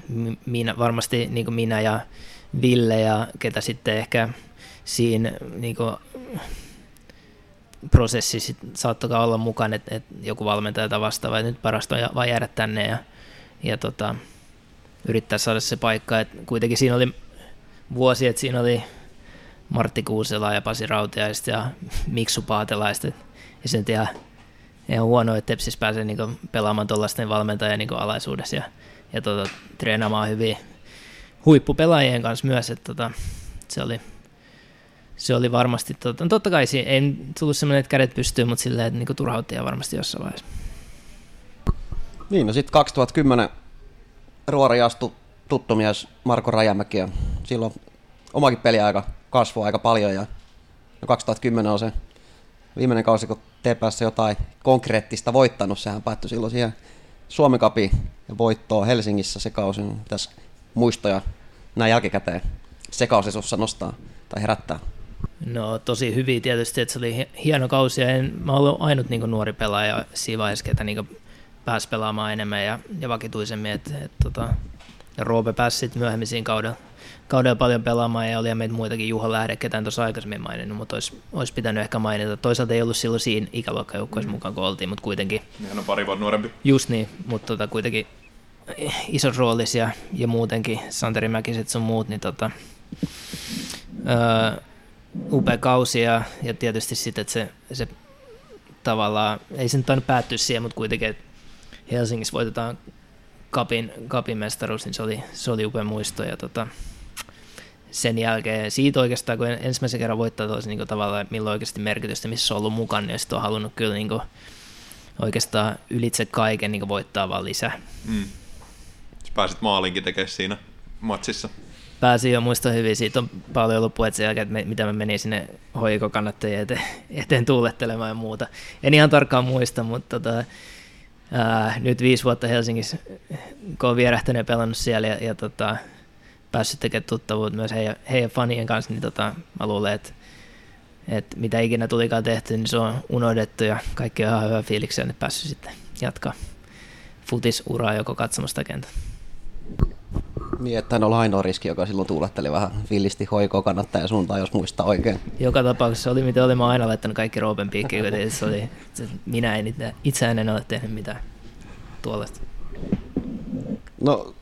minä, varmasti niin minä ja Ville ja ketä sitten ehkä siinä niin kuin, prosessi saattoi olla mukana, että, että joku valmentaja tai vastaava, että nyt parasta on vaan jäädä tänne ja, ja tota, yrittää saada se paikka. Et kuitenkin siinä oli vuosi, että siinä oli Martti Kuusela ja Pasi Rautiaista ja Miksu Paatelaista. Ja sen ihan, ihan huono, että Tepsis pääsee niin pelaamaan tuollaisten valmentajan niin alaisuudessa ja, ja tota, treenaamaan hyvin huippupelaajien kanssa myös. Että tota, se oli se oli varmasti, tota, no totta kai ei tullut semmoinen, että kädet pystyy, mutta silleen, että niin turhautti varmasti jossain vaiheessa. Niin, no sitten 2010 Ruori astui tuttu mies Marko Rajamäki ja silloin omakin peliaika kasvoi aika paljon ja 2010 on se viimeinen kausi, kun TPS jotain konkreettista voittanut, sehän päättyi silloin siihen Suomen Cupin voittoon Helsingissä se kausi. Pitäisi muistoja näin jälkikäteen se kausi sussa nostaa tai herättää. No tosi hyvin tietysti, että se oli hi- hieno kausi ja en, mä olen ainut niin nuori pelaaja siinä vaiheessa, ketä niin pääsi pelaamaan enemmän ja, ja vakituisemmin. Et, et, tota, ja Roope pääsi sitten myöhemmin siinä kaudella, kaudella paljon pelaamaan ja oli meitä muitakin Juha Lähde, ketään tuossa aikaisemmin maininnut, mutta olisi, olisi pitänyt ehkä mainita. Toisaalta ei ollut silloin siinä ikäluokkajoukkueessa mukaan, kun oltiin, mutta kuitenkin Hän on pari vuotta nuorempi. Just niin, mutta tota, kuitenkin iso roolis ja, ja muutenkin Santeri Mäkiset sun muut, niin tota, öö, upea kausi ja, ja tietysti sitten, että se, se tavallaan, ei se nyt tainnut päättyä siihen, mutta kuitenkin, että Helsingissä voitetaan kapin, kapin mestaruus, niin se oli, se oli upea muisto ja tota, sen jälkeen siitä oikeastaan, kun ensimmäisen kerran voittaa tosi niin tavallaan, milloin oikeasti merkitystä, missä on ollut mukana, niin sitten on halunnut kyllä niin kuin, oikeastaan ylitse kaiken niin voittaa vaan lisää. Mm. Sä pääsit maalinkin tekemään siinä matsissa. Pääsin jo muista hyvin, siitä on paljon ollut puhetta sen jälkeen, että mitä mä menin sinne hoiko kannattajien eteen, eteen tuulettelemaan ja muuta. En ihan tarkkaan muista, mutta tota, ää, nyt viisi vuotta Helsingissä, kun olen vierähtänyt ja pelannut siellä ja, ja tota, päässyt tekemään tuttavuutta myös heidän, heidän fanien kanssa, niin tota, mä luulen, että että mitä ikinä tulikaan tehty, niin se on unohdettu ja kaikki on ihan hyvä fiiliksi, että päässyt sitten jatkaa futisuraa joko katsomasta kenttä. Niin, että oli ainoa riski, joka silloin tuuletteli vähän villisti hoikoa kannattaja suuntaan, jos muistaa oikein. Joka tapauksessa oli mitä oli, mä aina laittanut kaikki Roopen piikkiin, kun se oli, se, minä en itse, itse en ole tehnyt mitään tuollaista. No,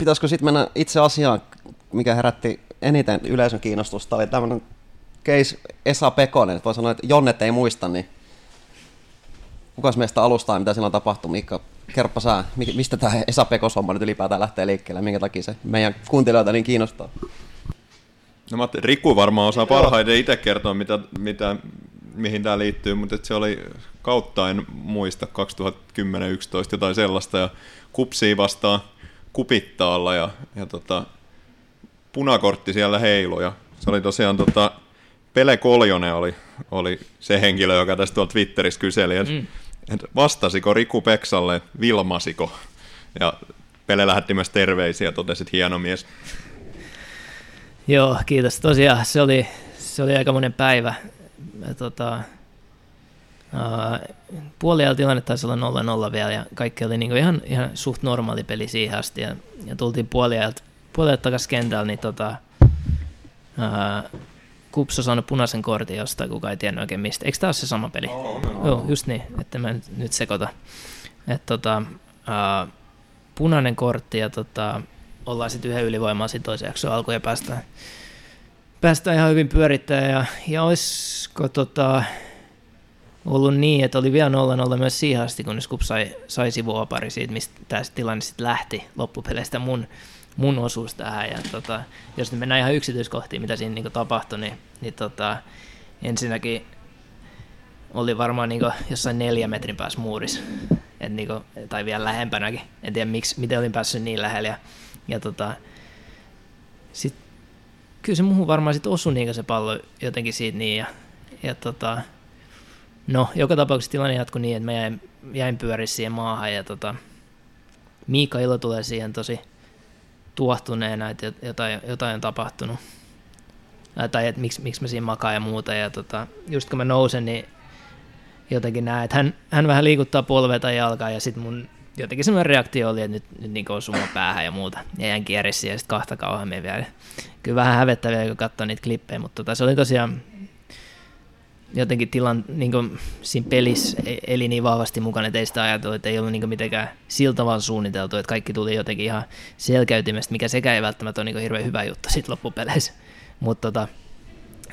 pitäisikö sitten mennä itse asiaan, mikä herätti eniten yleisön kiinnostusta, oli tämmöinen case Esa Pekonen, voi sanoa, että Jonnet ei muista, niin kukas meistä alustaa, mitä silloin tapahtui, Miikka, kerppa sä, mistä tämä Esa Pekos-homma nyt ylipäätään lähtee liikkeelle, minkä takia se meidän kuuntelijoita niin kiinnostaa? No mä Riku varmaan osaa parhaiten itse kertoa, mitä, mitä, mihin tämä liittyy, mutta se oli kautta, en muista, 2010-2011 jotain sellaista, ja kupsii vastaan kupittaalla, ja, ja tota, punakortti siellä heilu, ja se oli tosiaan tota, Pele Koljonen oli, oli se henkilö, joka tästä tuolla Twitterissä kyseli, että mm. et vastasiko Riku Peksalle, vilmasiko, ja Pele lähetti myös terveisiä ja totesi, että hieno mies. Joo, kiitos. Tosiaan se oli, se oli aika monen päivä. Tota, puoliajalla tilanne taisi olla 0-0 vielä ja kaikki oli niinku ihan, ihan suht normaali peli siihen asti. Ja, ja tultiin puoliajalta, puoliajalta takaisin kentällä, niin tota, uh, Kups on saanut punaisen kortin jostain, kuka ei tiennyt oikein mistä. Eikö tämä ole se sama peli? Oh, Joo, just niin, että mä nyt, nyt sekoita. Et tota, uh, punainen kortti ja tota, ollaan sitten yhden ylivoimaa sitten toisen jakson alkuun ja päästään, päästään ihan hyvin pyörittämään. Ja, ja olisiko tota, ollut niin, että oli vielä 0-0 myös siihen asti, kunnes Kup sai, sai sivuopari siitä, mistä tämä tilanne sitten lähti loppupeleistä mun, mun osuus tähän. Ja tota, jos nyt mennään ihan yksityiskohtiin, mitä siinä niinku tapahtui, niin, niin tota, ensinnäkin oli varmaan niinku jossain neljä metrin päässä muurissa, Et niinku, tai vielä lähempänäkin. En tiedä, miksi, miten olin päässyt niin lähellä. Ja, ja tota, sit, kyllä se muuhun varmaan sit osui niinku se pallo jotenkin siitä niin. Ja, ja tota, no, joka tapauksessa tilanne jatkui niin, että mä jäin, jäin pyöriä siihen maahan. Ja tota, Miika Ilo tulee siihen tosi tuohtuneena, että jotain, jotain on tapahtunut. Tai että miksi, miksi mä siinä makaan ja muuta. Ja tota, just kun mä nousen, niin jotenkin näen, että hän, hän vähän liikuttaa polvea tai jalkaa ja sitten mun jotenkin semmoinen reaktio oli, että nyt, nyt niin osui mun päähän ja muuta. Ja jäin kierrissä ja sitten kahta kauemmin vielä. Kyllä vähän hävettäviä, kun katsoo niitä klippejä, mutta tota, se oli tosiaan jotenkin tilan, niin kuin siinä pelissä e- eli niin vahvasti mukana, että ei sitä ajatellut, että ei ollut niin mitenkään siltä vaan suunniteltu, että kaikki tuli jotenkin ihan selkäytimestä, mikä sekä ei välttämättä ole niin hirveän hyvä juttu sitten loppupeleissä. Mutta tota,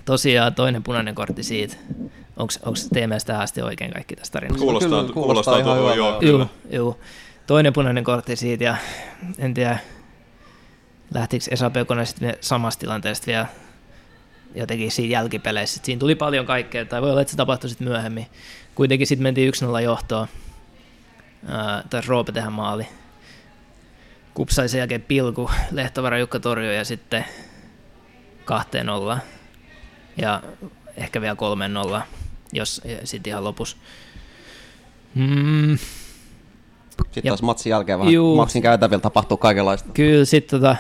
tosiaan toinen punainen kortti siitä. Onko teidän mielestä tähän asti oikein kaikki tästä tarinasta? Kuulostaa, Kyllä, kuulostaa, kuulostaa ihan hyvältä. joo, Joo, joo. Toinen punainen kortti siitä ja en tiedä, lähtikö Esa Pekonen sitten samasta tilanteesta vielä jotenkin siinä jälkipeleissä. Siinä tuli paljon kaikkea, tai voi olla, että se tapahtui sitten myöhemmin. Kuitenkin sitten mentiin 1-0 johtoon, tai Roope tehdä maali. Kup sai sen jälkeen pilku, [LAUGHS] Lehtovara Jukka torjui ja sitten 2-0. Ja ehkä vielä 3-0 jos sitten ihan lopussa. Mm, Sitten Ja- taas matsin jälkeen vähän Juu. matsin käytävillä tapahtuu kaikenlaista. Kyllä sitten tota,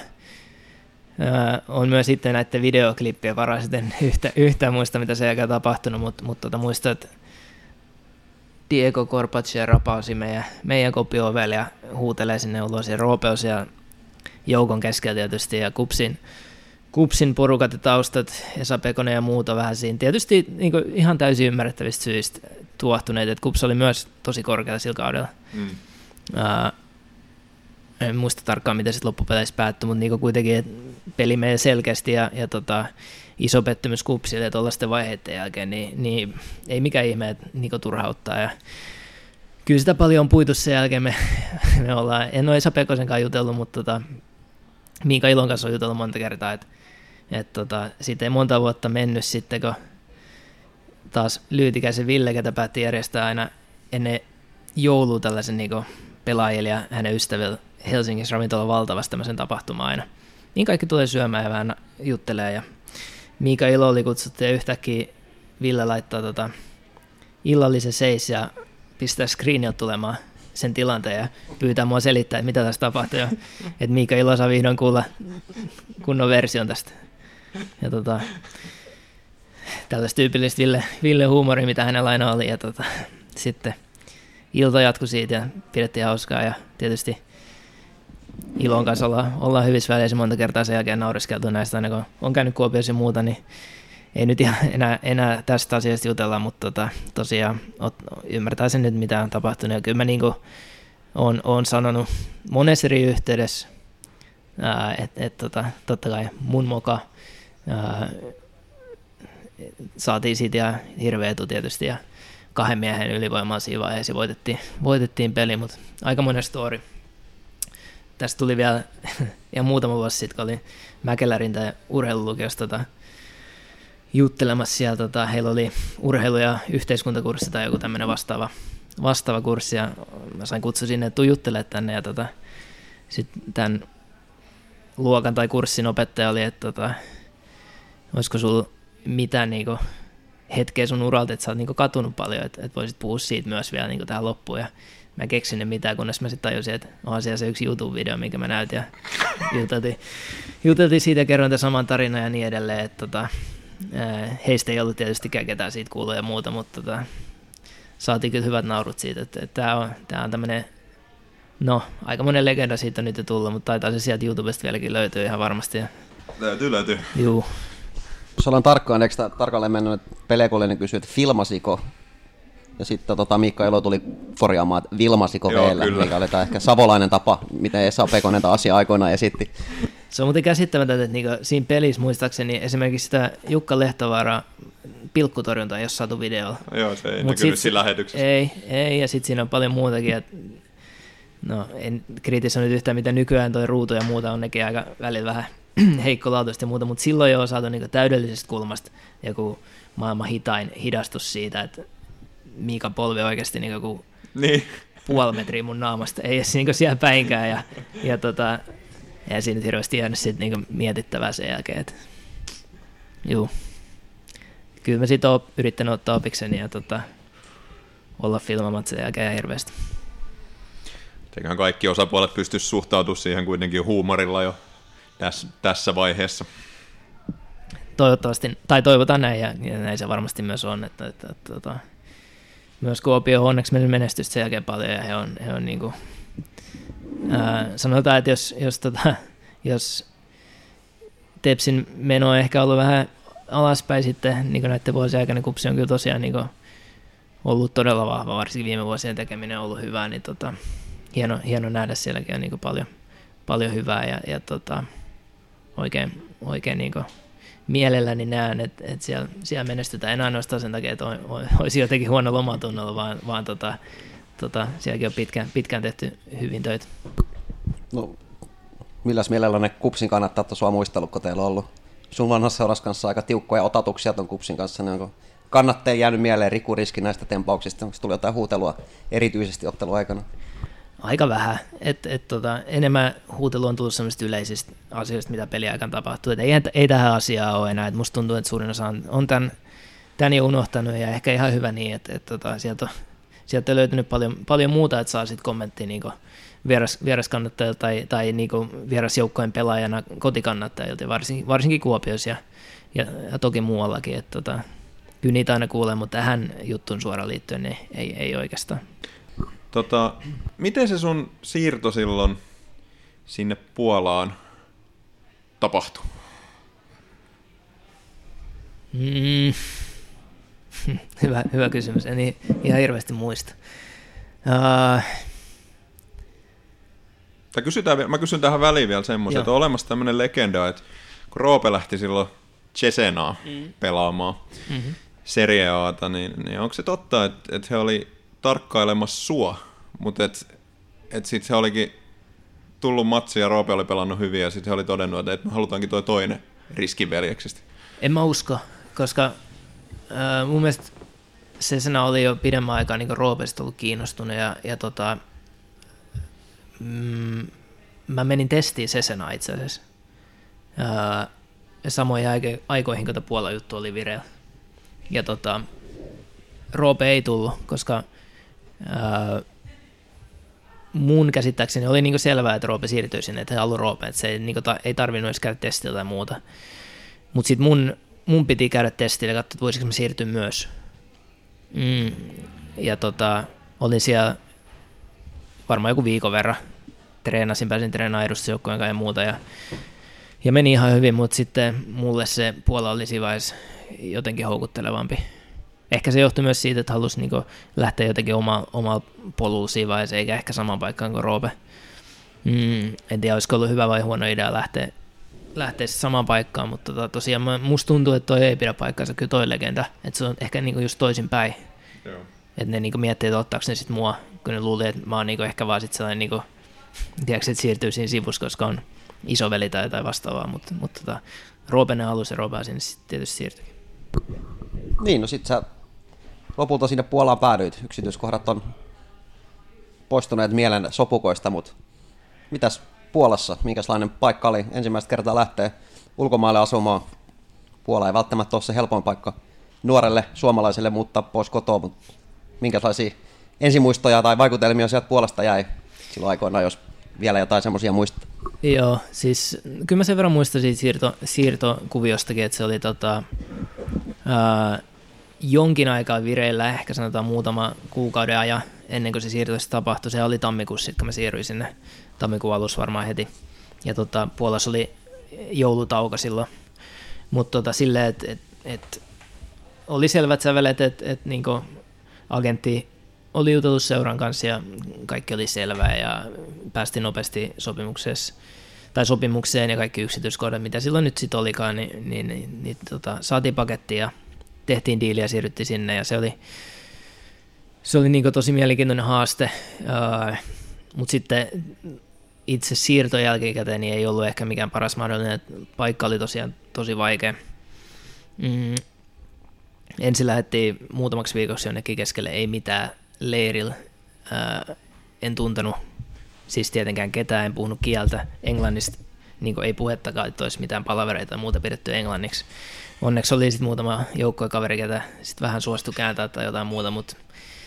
on myös sitten näiden videoklippien varaa sitten [LAUGHS] yhtä, yhtään muista, mitä sen jälkeen tapahtunut, mutta mut tota, muistan, että Diego Corpaccia rapausi meidän, meidän kopiovelle ja huutelee sinne ulos ja Roopeus ja joukon keskellä tietysti ja Kupsin, Kupsin porukat ja taustat, Esa Pekonen ja muuta vähän siinä. Tietysti niin ihan täysin ymmärrettävistä syistä tuohtuneet, että Kups oli myös tosi korkealla sillä kaudella. Mm. Ää, en muista tarkkaan, miten sitten loppupeleissä päättyi, mutta niinku kuitenkin peli menee selkeästi ja, ja tota, iso pettymys kupsille ja tuollaisten vaiheiden jälkeen, niin, niin ei mikään ihme, että Niko turhauttaa. Ja kyllä sitä paljon on puitu sen jälkeen. Me, [LAUGHS] me ollaan, en ole Esa Pekosen kanssa jutellut, mutta tota, Miika Ilon kanssa on jutellut monta kertaa, että et tota, siitä ei monta vuotta mennyt sitten, kun taas Lyytikäisen Ville, ketä päätti järjestää aina ennen joulua tällaisen niin pelaajille ja hänen ystäville Helsingissä ravintola valtavasti tämmöisen tapahtumaan aina. Niin kaikki tulee syömään ja vähän juttelee ja Miika Ilo oli kutsuttu ja yhtäkkiä Ville laittaa tota illallisen seis ja pistää screenilta tulemaan sen tilanteen ja pyytää mua selittää, että mitä tässä tapahtuu. Ja, [LAUGHS] että Miika Ilo saa vihdoin kuulla kunnon version tästä. Ja tota, tällaista tyypillistä Ville, Ville huumoria, mitä hänellä aina oli. Ja tota, sitten ilta jatkui siitä ja pidettiin hauskaa ja tietysti Ilon kanssa ollaan, ollaan hyvissä väleissä monta kertaa sen jälkeen naureskeltu näistä, aina kun on käynyt Kuopiossa ja muuta, niin ei nyt ihan [LAUGHS] enää, enää tästä asiasta jutella, mutta tota, tosiaan ot, ymmärtää sen nyt, mitä on tapahtunut. Ja kyllä mä niin olen, olen sanonut monessa eri yhteydessä, että et, tota, totta kai mun moka ää, saatiin siitä ihan hirveä etu tietysti ja kahden miehen ylivoimaa siinä vaiheessa ja voitettiin, voitettiin peli, mutta aika monen story. Tästä tuli vielä [LAUGHS] ja muutama vuosi sitten, kun oli Mäkelärin tai urheilulukiossa tota, juttelemassa siellä. Tota, heillä oli urheilu- ja yhteiskuntakurssi tai joku tämmöinen vastaava, vastaava kurssi ja mä sain kutsu sinne, että tuu juttele tänne ja tota, sitten tämän luokan tai kurssin opettaja oli, että tota, olisiko sulla mitään niinku hetkeä sun uralta, että sä oot niinku katunut paljon, että, että voisit puhua siitä myös vielä niinku tähän loppuun. Ja mä en keksinyt mitään, kunnes mä sitten tajusin, että onhan siellä se yksi YouTube-video, minkä mä näytin ja juteltiin, juteltiin siitä ja kerroin tämän saman tarinan ja niin edelleen. Että tota, heistä ei ollut tietystikään ketään siitä kuulua ja muuta, mutta tota, saatiin kyllä hyvät naurut siitä, että, että tämä on, tää on tämmöinen No, aika monen legenda siitä on nyt jo tullut, mutta taitaa se sieltä YouTubesta vieläkin löytyy ihan varmasti. Ja, Löytyy, löytyy. juu, Jos ollaan tarkkaan, eikö tarkalleen mennyt, että Pelekolinen kysyi, että filmasiko? Ja sitten tota, Miikka Elo tuli korjaamaan, että vilmasiko Joo, vielä, mikä oli tää ehkä savolainen tapa, miten Esa Pekonen tämä asia aikoinaan esitti. Se on muuten käsittämätöntä, että niinku siinä pelissä muistaakseni esimerkiksi sitä Jukka Lehtovaaraa pilkkutorjuntaa ei ole saatu videolla. Joo, se ei Mut näkynyt sit- siinä lähetyksessä. Ei, ei ja sitten siinä on paljon muutakin. Et, no, en kritisoi nyt yhtään, mitä nykyään toi ruutu ja muuta on nekin aika välillä vähän [CLEARS THROAT] heikkolaatuista ja muuta, mutta silloin jo on saatu niinku täydellisestä kulmasta joku maailman hitain hidastus siitä, että Miika polvi oikeasti niinku joku Niin. puoli metriä mun naamasta, ei edes niinku siellä päinkään. Ja, ja tota, ei siinä nyt hirveästi jäänyt sit niinku mietittävää sen jälkeen. Et, juu. Kyllä mä siitä oon yrittänyt ottaa opikseni ja tota, olla filmaamatta sen jälkeen hirveästi. Eiköhän kaikki osapuolet pysty suhtautumaan siihen kuitenkin huumorilla jo tässä, tässä vaiheessa. Toivottavasti, tai toivotaan näin, ja, ja näin se varmasti myös on, että, että, että, että myös Kuopio on onneksi menestystä sen jälkeen paljon, ja he on, he on niin kuin, ää, sanotaan, että jos, jos, tota, jos Tepsin meno on ehkä ollut vähän alaspäin sitten niin kuin näiden vuosien aikana, niin Kupsi on kyllä tosiaan niin kuin, ollut todella vahva, varsinkin viime vuosien tekeminen on ollut hyvää, niin tota, hieno, hieno nähdä sielläkin on niin kuin paljon, paljon hyvää ja, ja tota, oikein, oikein niin kuin mielelläni näen, että, että siellä, siellä menestytään. En ainoastaan sen takia, että olisi jotenkin huono lomatunnolla, vaan, vaan tota, tota, sielläkin on pitkään, pitkään tehty hyvin töitä. No, milläs mielellä ne kupsin kannattaa sua muistellut, kun teillä on ollut sun vanhassa seurassa kanssa aika tiukkoja otatuksia ton kupsin kanssa, niin onko kannatteen jäänyt mieleen Riku Riski näistä tempauksista, onko tuli jotain huutelua erityisesti otteluaikana? Aika vähän. Et, et, tota, enemmän huutelu on tullut sellaisista yleisistä asioista, mitä peliaikaan tapahtuu. Et ei, ei tähän asiaan ole enää. Et musta tuntuu, että suurin osa on, on tämän tämän jo unohtanut ja ehkä ihan hyvä niin, että, että, että sieltä, on, sieltä on löytynyt paljon, paljon muuta, että saa sitten kommenttia niin vieras, vieraskannattajilta tai, tai niin vierasjoukkojen pelaajana kotikannattajilta, varsinkin, varsinkin Kuopiossa ja, ja, ja toki muuallakin. Että, tota, kyllä niitä aina kuulee, mutta tähän juttuun suoraan liittyen niin ei, ei oikeastaan. Tota, miten se sun siirto silloin sinne Puolaan tapahtui? Mm. [LAUGHS] hyvä, hyvä kysymys. En ihan hirveästi muista. Uh, tai kysytään, mä kysyn tähän väliin vielä semmoisen, että on olemassa tämmöinen legenda, että kun Roope lähti silloin Chesenaa mm. pelaamaan mm-hmm. Serie Ata, niin, niin onko se totta, että, että he oli tarkkailemassa sua, mutta että, että sitten se olikin tullut matsi ja Roope oli pelannut hyvin ja sitten he oli todennut, että me halutaankin tuo toinen riskiveljeksistä. En mä usko, koska äh, mun mielestä Sesena oli jo pidemmän aikaa niin Roopesta ollut kiinnostunut ja, ja tota, mm, mä menin testiin Sesena itse asiassa. Ää, ja samoihin aikoihin, kun puola juttu oli vireillä. Ja tota, Roope ei tullut, koska ää, mun käsittääkseni oli niinku selvää, että Roope siirtyy sinne, että he haluaa Roope, että se ei, niinku ta, ei tarvinnut edes käydä testillä tai muuta. Mutta sitten mun, mun piti käydä testillä ja katsoa, että voisiko mä siirtyä myös. Mm. Ja tota, olin siellä varmaan joku viikon verran treenasin, pääsin treenaamaan edustusjoukkojen kanssa ja muuta. Ja, ja meni ihan hyvin, mutta sitten mulle se puola oli siinä jotenkin houkuttelevampi. Ehkä se johtui myös siitä, että halusi niin lähteä jotenkin oma, oma polulla siinä vaiheessa, eikä ehkä samaan paikkaan kuin Roope. Mm, en tiedä, olisiko ollut hyvä vai huono idea lähteä, lähteä samaan paikkaan, mutta tota, tosiaan musta tuntuu, että toi ei pidä paikkaansa, kyllä toi legenda, että se on ehkä niin just toisinpäin. Joo. Että ne niin miettii, että ottaako ne sitten mua, kun ne luulee, että mä oon niin ehkä vaan sitten sellainen niin tiedätkö, että siirtyy siinä sivussa, koska on isoveli tai jotain vastaavaa, mutta, mutta tota, Roopene halusi ja Roope sinne sitten tietysti siirtyi. Niin, no sitten sä lopulta sinne Puolaan päädyit. Yksityiskohdat on poistuneet mielen sopukoista, mutta mitäs Puolassa, minkälainen paikka oli ensimmäistä kertaa lähteä ulkomaille asumaan? Puola ei välttämättä ole se helpoin paikka nuorelle suomalaiselle muuttaa pois kotoa, mutta minkälaisia ensimuistoja tai vaikutelmia sieltä Puolasta jäi silloin aikoinaan, jos vielä jotain semmoisia muistaa. Joo, siis kyllä mä sen verran muistan siitä siirto, siirtokuviostakin, että se oli tota, ää, jonkin aikaa vireillä, ehkä sanotaan muutama kuukauden ajan ennen kuin se siirto tapahtui. Se oli tammikuussa, kun mä siirryin sinne tammikuun alussa varmaan heti. Ja tota, Puolassa oli joulutauko silloin. Mutta tota, silleen, että et, et, oli selvät sävelet, että et, niinku agentti oli jutellut seuran kanssa ja kaikki oli selvää ja päästiin nopeasti sopimuksessa tai sopimukseen ja kaikki yksityiskohdat, mitä silloin nyt sitten olikaan, niin, niin, niin, niin tota, saatiin paketti ja tehtiin diili ja siirryttiin sinne ja se oli, se oli niin tosi mielenkiintoinen haaste, mutta sitten itse siirto jälkikäteen niin ei ollut ehkä mikään paras mahdollinen, paikka oli tosiaan tosi vaikea. Mm. Ensin lähdettiin muutamaksi viikoksi jonnekin keskelle, ei mitään leirillä. En tuntenut siis tietenkään ketään, en puhunut kieltä englannista, niin ei puhettakaan, että olisi mitään palavereita muuta pidetty englanniksi. Onneksi oli sitten muutama kaveri, ketä sitten vähän suostui kääntää tai jotain muuta, mutta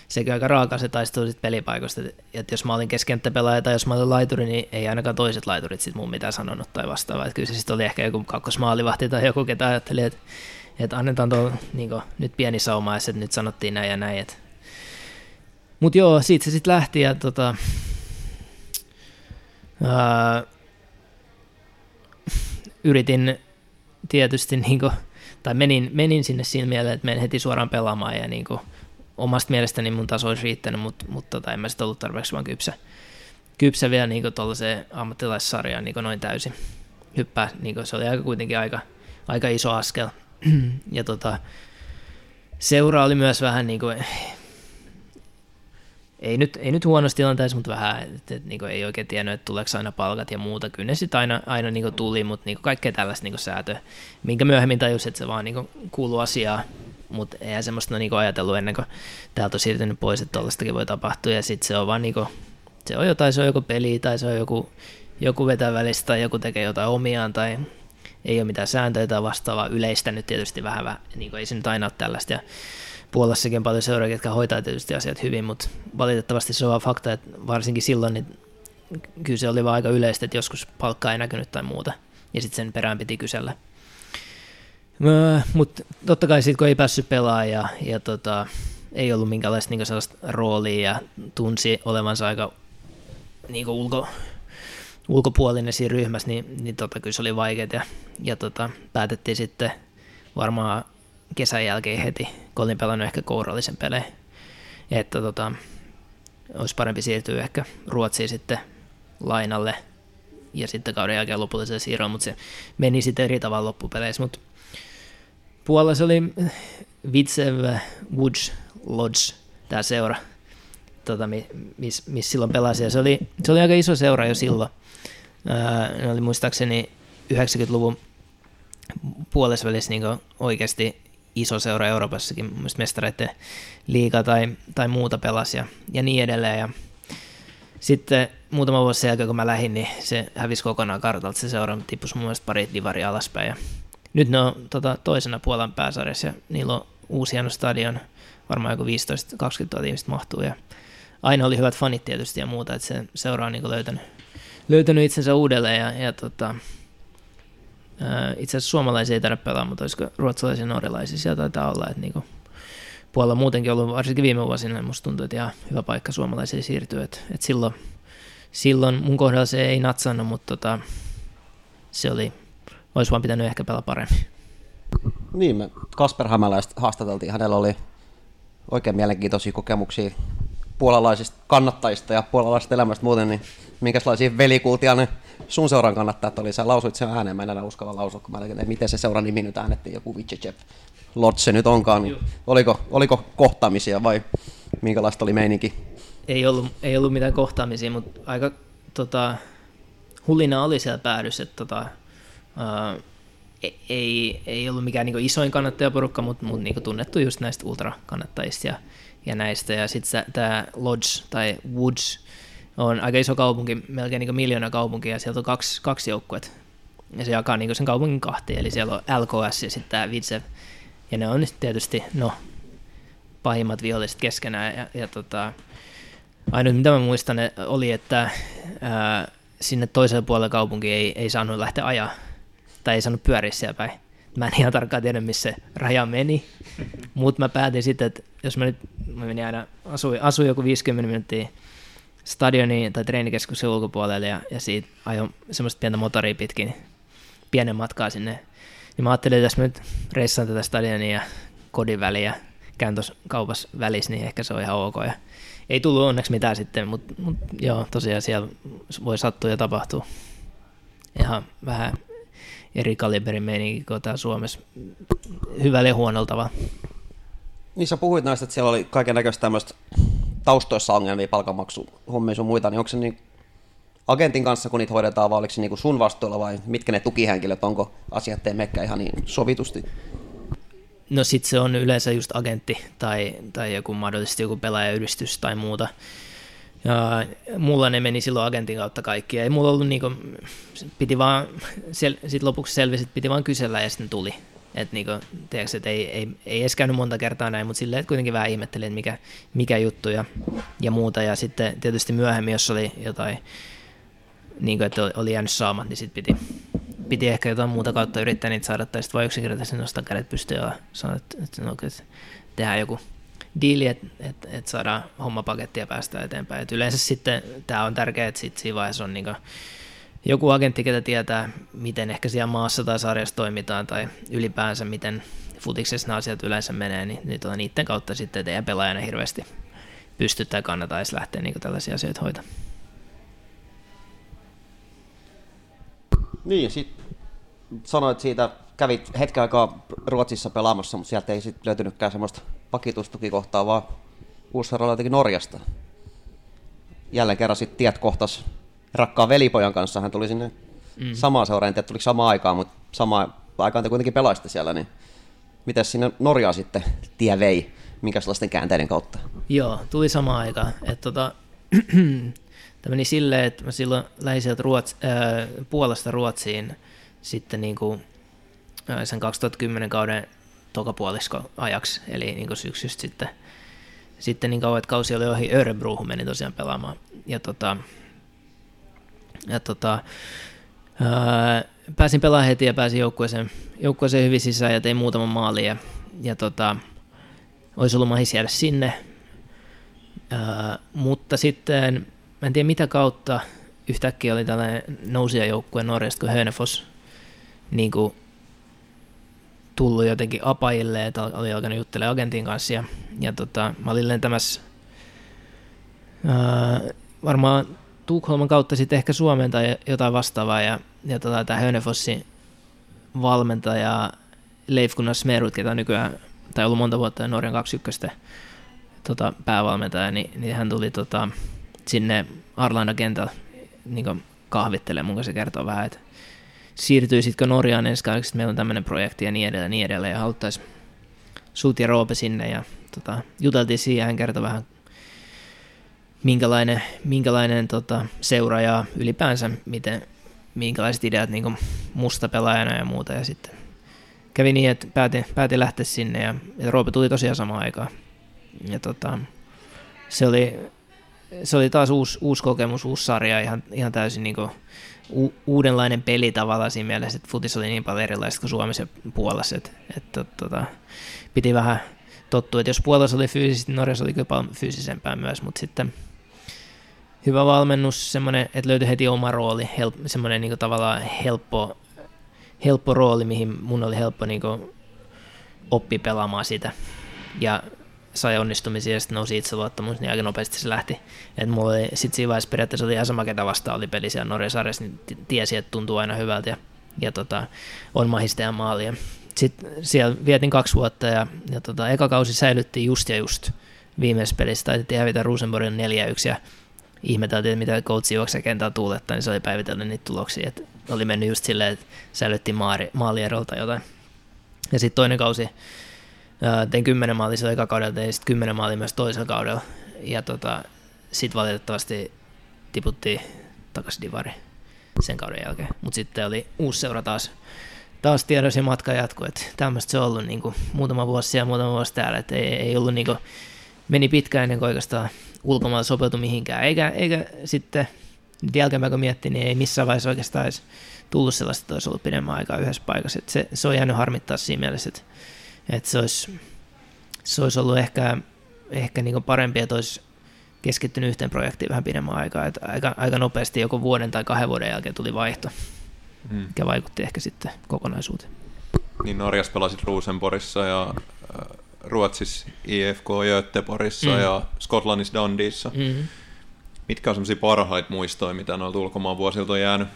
sekin aika raaka se taistelu sitten pelipaikoista, että jos mä olin keskenttäpelaaja tai jos mä olin laituri, niin ei ainakaan toiset laiturit sitten mun mitään sanonut tai vastaavaa. Että kyllä se sitten oli ehkä joku kakkosmaalivahti tai joku, ketä ajatteli, että, että annetaan tuo niin nyt pieni sauma, että nyt sanottiin näin ja näin, että mutta joo, siitä se sitten lähti ja tota, ää, yritin tietysti niinku, tai menin, menin sinne siinä mieleen, että menen heti suoraan pelaamaan ja niinku, omasta mielestäni mun taso olisi riittänyt, mutta mut tota, en mä sitten ollut tarpeeksi vaan kypsä, kypsä vielä niinku tuollaiseen ammattilaissarjaan niinku noin täysin hyppää. Niinku, se oli aika, kuitenkin aika, aika iso askel. [CLEARS THROAT] ja tota, seura oli myös vähän niin kuin, ei nyt, ei nyt huonossa tilanteessa, mutta vähän, että, että niin ei oikein tiennyt, että tuleeko aina palkat ja muuta. Kyllä ne sitten aina, aina niin tuli, mutta niin kaikkea tällaista niin säätöä, minkä myöhemmin tajusi, että se vaan niin kuuluu asiaan, mutta eihän semmoista niin ajatellut ennen kuin täältä on siirtynyt pois, että tuollaistakin voi tapahtua, ja sitten se on vaan niin kuin, se on jotain, se on joku peli, tai se on joku, joku vetää välistä, tai joku tekee jotain omiaan, tai ei ole mitään sääntöjä tai vastaavaa, yleistä nyt tietysti vähän, vähän niin ei se nyt aina ole tällaista, ja Puolassakin on paljon seuroja, jotka hoitaa tietysti asiat hyvin, mutta valitettavasti se on vaan fakta, että varsinkin silloin niin kyllä se oli vaan aika yleistä, että joskus palkka ei näkynyt tai muuta, ja sitten sen perään piti kysellä. Mutta totta kai sitten kun ei päässyt pelaamaan ja, ja tota, ei ollut minkäänlaista niin sellaista roolia ja tunsi olevansa aika niin ulko, ulkopuolinen siinä ryhmässä, niin, niin tota, kyllä se oli vaikeaa ja, ja tota, päätettiin sitten varmaan kesän jälkeen heti, kun olin pelannut ehkä kourallisen pelejä, että tota, olisi parempi siirtyä ehkä Ruotsiin sitten lainalle ja sitten kauden jälkeen lopulliselle siirroon, mutta se meni sitten eri tavalla loppupeleissä, mutta Puolassa oli Vitsev Woods Lodge, tämä seura, tota, missä mis silloin pelasi, ja se oli, se oli aika iso seura jo silloin. Ne oli muistaakseni 90-luvun puolesvälissä niin oikeasti iso seura Euroopassakin, mun mestareiden liiga tai, tai muuta pelasi ja, ja niin edelleen. Ja sitten muutama vuosi sen jälkeen, kun mä lähdin, niin se hävisi kokonaan kartalta se seura, tippui mun mielestä pari divaria alaspäin. Ja nyt ne on tota, toisena Puolan pääsarjassa ja niillä on uusi hieno stadion, varmaan joku 15-20 000 ihmistä mahtuu ja aina oli hyvät fanit tietysti ja muuta, että se seura on niin löytänyt, löytänyt itsensä uudelleen ja, ja tota, itse asiassa suomalaisia ei tarvitse pelaa, mutta olisiko ruotsalaisia ja norjalaisia? Siellä taitaa olla, että niin puolella muutenkin ollut, varsinkin viime vuosina, niin musta tuntuu, että ihan hyvä paikka suomalaisille siirtyä, että, että silloin, silloin mun kohdalla se ei natsannut, mutta tota, se oli, olisi vaan pitänyt ehkä pelaa paremmin. Niin, me Kasper Hämäläistä haastateltiin, hänellä oli oikein mielenkiintoisia kokemuksia puolalaisista kannattajista ja puolalaisista elämästä muuten, niin minkälaisia velikultia ne sun seuran kannattajat oli? Sä lausuit sen ääneen, mä en enää uskalla lausua, kun mä että miten se seuran nimi nyt äänettiin, joku Vitchechev Lotse nyt onkaan, niin oliko, oliko kohtaamisia vai minkälaista oli meininki? Ei ollut, ei ollut mitään kohtaamisia, mutta aika tota, hulina oli siellä päädyssä, että tota, uh, ei, ei ollut mikään niin isoin kannattajaporukka, mutta, mutta niin tunnettu just näistä ultrakannattajista ja, ja näistä. Ja sitten tämä Lodge tai Woods on aika iso kaupunki, melkein niin miljoona kaupunkia, ja sieltä on kaksi, kaksi joukkuetta. Ja se jakaa niin sen kaupungin kahteen, eli siellä on LKS ja sitten tämä Vitsev. Ja ne on tietysti, no, pahimmat viholliset keskenään. Ja, ja tota, ainut mitä mä muistan oli, että ää, sinne toiselle puolelle kaupunki ei, ei saanut lähteä ajaa tai ei saanut pyöriä siellä päin. Mä en ihan tarkkaan tiedä, missä se raja meni, mutta mä päätin sitten, että jos mä nyt mä menin aina, asuin, asuin joku 50 minuuttia stadioniin tai treenikeskuksen ulkopuolelle ja, ja siitä ajoin semmoista pientä motoria pitkin pienen matkaa sinne. Ja mä ajattelin, että jos mä nyt reissaan tätä stadionia ja kodin väliä käyn tuossa kaupassa välissä, niin ehkä se on ihan ok. Ja ei tullut onneksi mitään sitten, mutta mut, joo, tosiaan siellä voi sattua ja tapahtua. Ihan vähän eri kaliberin meininki kuin täällä Suomessa. Hyvällä ja huonolla tavalla. Niin sä puhuit näistä, että siellä oli kaiken näköistä tämmöistä taustoissa ongelmia, palkanmaksu, hommia sun muita, niin onko se niin agentin kanssa, kun niitä hoidetaan, vai oliko se niin sun vastuulla, vai mitkä ne tukihenkilöt, onko asiat mekkä ihan niin sovitusti? No sit se on yleensä just agentti tai, tai joku mahdollisesti joku pelaajayhdistys tai muuta. Ja mulla ne meni silloin agentin kautta kaikki. Ei mulla ollut niinku, piti vaan, sel, sit lopuksi selvisi, että piti vaan kysellä ja sitten tuli. Että niinku, tiedätkö, et ei, ei, ei edes käynyt monta kertaa näin, mutta silleen, että kuitenkin vähän ihmettelin, että mikä, mikä juttu ja, ja muuta. Ja sitten tietysti myöhemmin, jos oli jotain, niin kuin, että oli jäänyt saamat, niin sitten piti, piti ehkä jotain muuta kautta yrittää niitä saada, tai sitten vaan yksinkertaisesti nostaa kädet pystyyn ja sanoa, että, että, no, että tehdään joku diili, että et, et saadaan hommapaketti ja päästään eteenpäin. Et yleensä sitten tämä on tärkeää, että sit siinä vaiheessa on niinku joku agentti, ketä tietää, miten ehkä siellä maassa tai sarjassa toimitaan, tai ylipäänsä miten futiksessa nämä asiat yleensä menee, niin, niin tuota, niiden kautta sitten teidän pelaajana hirveästi pystyttää ja kannata edes lähteä niin tällaisia asioita hoitamaan. Niin, sitten sanoit siitä, kävit hetken aikaa Ruotsissa pelaamassa, mutta sieltä ei sitten löytynytkään semmoista pakitustukikohtaa, vaan Uussarolla jotenkin Norjasta. Jälleen kerran sitten tiet kohtas rakkaan velipojan kanssa, hän tuli sinne mm. samaan seuraan, en tiedä tuliko samaan aikaan, mutta samaan aikaan te kuitenkin pelaisitte siellä, niin miten sinne Norjaan sitten tie vei, minkä sellaisten käänteiden kautta? Joo, tuli samaan aikaan. Että tota, [CLEARS THROAT] Tämä meni silleen, että mä silloin lähdin sieltä Ruots, äh, Puolasta Ruotsiin sitten niin kuin ää, sen 2010 kauden tokapuolisko ajaksi, eli niin syksystä sitten, sitten niin kauan, että kausi oli ohi, Örebrohun meni tosiaan pelaamaan. Ja, tota, ja tota, ää, pääsin pelaamaan heti ja pääsin joukkueeseen, joukkueeseen hyvin sisään ja tein muutaman maalin ja, ja tota, olisi ollut mahis jäädä sinne. Ää, mutta sitten, mä en tiedä mitä kautta, yhtäkkiä oli tällainen nousijajoukkue Norjasta kuin Hönefos niin kuin tullut jotenkin apajille, että oli alkanut juttelemaan agentin kanssa ja, ja tota, mä olin lentämässä ää, varmaan Tukholman kautta sitten ehkä Suomeen tai jotain vastaavaa ja, ja tota, tämä Hönefossin valmentaja Leif Gunnar Smerut, ketä nykyään, tai ollut monta vuotta Norjan 21 tota, päävalmentaja, niin, niin, hän tuli tota, sinne Arlanda kentällä niin kahvittelemaan. Mun kanssa kertoo vähän, että siirtyisitkö Norjaan ensi kaudeksi, meillä on tämmöinen projekti ja niin edelleen, niin edelleen, ja haluttaisiin sut ja Roope sinne, ja tota, juteltiin siihen, hän kertoi vähän, minkälainen, minkälainen tota, seura ja ylipäänsä, miten, minkälaiset ideat niin musta pelaajana ja muuta, ja sitten kävi niin, että päätin, päätin lähteä sinne, ja, ja Roope tuli tosiaan samaan aikaan, ja tota, se oli, se oli taas uusi, uusi kokemus, uusi sarja, ihan, ihan täysin niin kuin, u- uudenlainen peli tavallaan siinä mielessä, että futis oli niin paljon erilaista kuin Suomessa ja Puolassa, että, että tota, piti vähän tottua, että jos Puolassa oli fyysisesti, Norjassa oli kyllä paljon fyysisempää myös, mutta sitten hyvä valmennus, semmoinen, että löytyi heti oma rooli, help, semmoinen niin tavallaan helppo, helppo rooli, mihin mun oli helppo niin oppi pelaamaan sitä. Ja sai onnistumisia ja sitten nousi itseluottamus, niin aika nopeasti se lähti. Et mulla oli, sit siinä vaiheessa periaatteessa oli ihan sama, ketä vastaan oli peli siellä Norjan sarjassa, niin tiesi, että tuntuu aina hyvältä ja, ja tota, on mahista ja maalia. Sitten siellä vietin kaksi vuotta ja, ja tota, eka kausi säilyttiin just ja just viimeisessä pelissä. Taitettiin hävitä Rosenborgin 4-1 ja ihmeteltiin, että mitä coachi juokse kentällä tuulettaa, niin se oli päivitellyt niitä tuloksia. Et oli mennyt just silleen, että säilyttiin maali, maalierolta jotain. Ja sitten toinen kausi tein kymmenen maalia sillä eka kaudella, tein sitten kymmenen maalia myös toisella kaudella. Ja tota, sitten valitettavasti tiputtiin takaisin divari sen kauden jälkeen. Mutta sitten oli uusi seura taas, taas tiedossa ja matka jatkuu, että tämmöistä se on ollut niin kuin, muutama vuosi ja muutama vuosi täällä, että ei, ei ollut niin kuin, meni pitkään ennen kuin oikeastaan ulkomailla sopeutui mihinkään, eikä, eikä sitten jälkeenpäin kun miettii, niin ei missään vaiheessa oikeastaan edes tullut sellaista, että olisi ollut pidemmän aikaa yhdessä paikassa. Että se, se on jäänyt harmittaa siinä mielessä, että että se olisi, se olisi ollut ehkä, ehkä niin parempi, että olisi keskittynyt yhteen projektiin vähän pidemmän aikaa. Että aika, aika nopeasti joko vuoden tai kahden vuoden jälkeen tuli vaihto, hmm. mikä vaikutti ehkä sitten kokonaisuuteen. Niin Norjassa pelasit Rosenborgissa ja äh, Ruotsissa IFK Göteborgissa mm. ja Skotlannissa Dundeessa. Mm-hmm. Mitkä on semmoisia parhaita muistoja, mitä noilta ulkomaan vuosilta on jäänyt?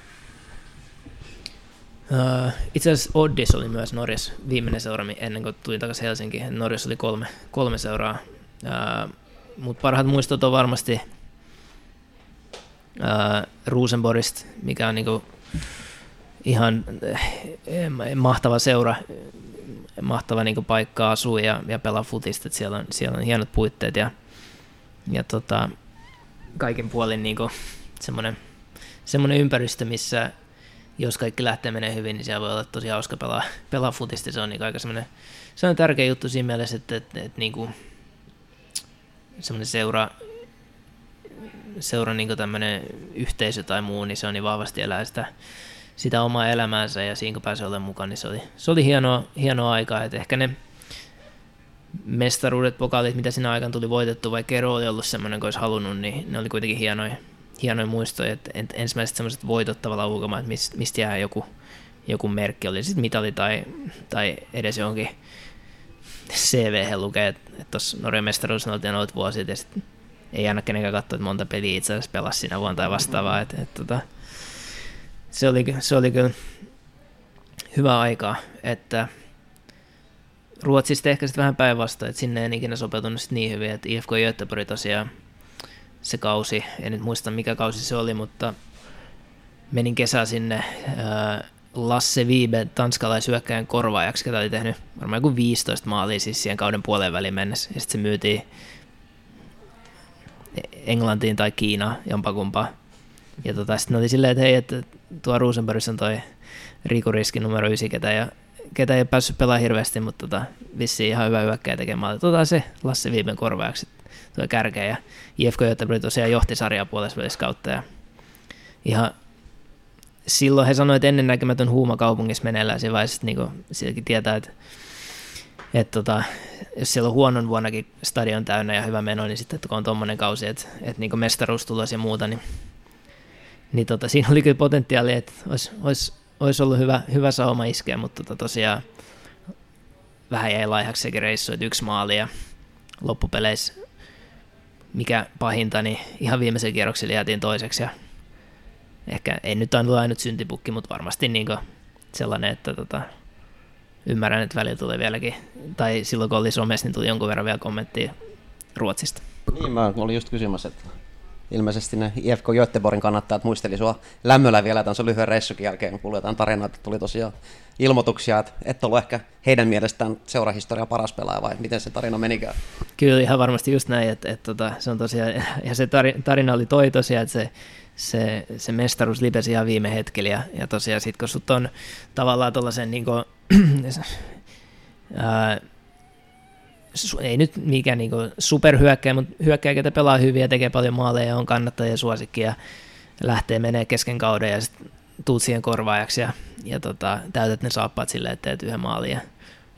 Uh, itse asiassa Oddis oli myös Norjas viimeinen seura ennen kuin tulin takaisin Helsinkiin. Norjas oli kolme, kolme seuraa. Uh, Mutta parhaat muistot on varmasti uh, Rosenborgista, mikä on niinku ihan eh, mahtava seura, mahtava niinku paikka asua ja, ja pelaa futista. Siellä on, siellä on hienot puitteet ja, ja tota, kaikin puolin niinku semmoinen, semmoinen ympäristö, missä jos kaikki lähtee menee hyvin, niin siellä voi olla tosi hauska pelaa, pelaa futista. Se on niin aika semmoinen, se on tärkeä juttu siinä mielessä, että, että, että, että niin kuin semmoinen seura, seura niin tämmöinen yhteisö tai muu, niin se on niin vahvasti elää sitä, sitä omaa elämäänsä ja siinä kun pääsee olemaan mukaan, niin se oli, se oli hienoa, hienoa aikaa, että ehkä ne mestaruudet, pokaalit, mitä siinä aikana tuli voitettu, vaikka ero oli ollut semmoinen, kun olisi halunnut, niin ne oli kuitenkin hienoja, hienoja muistoja, että ensimmäiset semmoiset voitot tavallaan ulkomaan, että mistä, jää joku, joku merkki, oli sitten mitali tai, tai edes johonkin CV lukee, että tuossa Norjan mestaruus oltiin ollut vuosi, ja sitten ei aina kenenkään katsoa, että monta peliä itse asiassa pelasi siinä vuonna tai vastaavaa. Et, et, tota, se, oli, se oli kyllä hyvä aika, että Ruotsista ehkä sitten vähän päinvastoin, että sinne en ikinä sopeutunut niin hyvin, että IFK Göteborg tosiaan se kausi, en nyt muista mikä kausi se oli, mutta menin kesä sinne Lasse Viibe tanskalaisyökkäjän korvaajaksi, ketä oli tehnyt varmaan joku 15 maalia siis siihen kauden puoleen väliin mennessä. Ja sitten se myytiin Englantiin tai Kiinaan, jompakumpaa. Ja tota, sitten oli silleen, että hei, että tuo Rosenbergs on toi Riku Riski numero 9, ketä ja ketä ei ole päässyt pelaamaan hirveästi, mutta tota, vissiin ihan hyvä hyökkäjä tekemään. Tota se Lasse Viimen korvaajaksi tuo kärkeä. Ja IFK Göteborg tosiaan johti sarjaa puolessa kautta. Ja ihan silloin he sanoivat, että ennennäkemätön huuma kaupungissa meneillään siinä vaiheessa, että niin sielläkin tietää, että, että tota, jos siellä on huonon vuonnakin stadion täynnä ja hyvä meno, niin sitten kun on tuommoinen kausi, että, että niin mestaruus tulos ja muuta, niin, niin tota, siinä oli kyllä potentiaali, että olisi, olisi, olisi ollut hyvä, hyvä sauma iskeä, mutta tota, tosiaan vähän jäi laihaksi sekin reissu, että yksi maali ja loppupeleissä mikä pahinta, niin ihan viimeisen kierroksella jäätiin toiseksi ja ehkä ei nyt aina ainut syntipukki, mutta varmasti niin sellainen, että tota, ymmärrän, että välillä tulee vieläkin, tai silloin kun oli somessa, niin tuli jonkun verran vielä kommenttia Ruotsista. Niin, mä olin just kysymässä, että ilmeisesti ne IFK Göteborgin kannattajat muisteli sua lämmöllä vielä tämän lyhyen reissukin jälkeen, kun jotain tarinaa, että tuli tosiaan ilmoituksia, että et ollut ehkä heidän mielestään seurahistoria paras pelaaja, vai miten se tarina menikään? Kyllä ihan varmasti just näin, että, että, että se on tosiaan, [LAUGHS] ja se tarina oli toi tosiaan, että se, se, se mestaruus lipesi ihan viime hetkellä, ja, ja tosiaan sitten kun sut on tavallaan tuollaisen niin kuin, ää, ei nyt mikään niin superhyökkäjä, mutta hyökkäjä, ketä pelaa hyvin ja tekee paljon maaleja ja on kannattajia suosikki ja lähtee menee kesken kauden ja sitten tuut siihen korvaajaksi ja, ja tota, täytät ne saappaat silleen, että teet yhden maalin ja,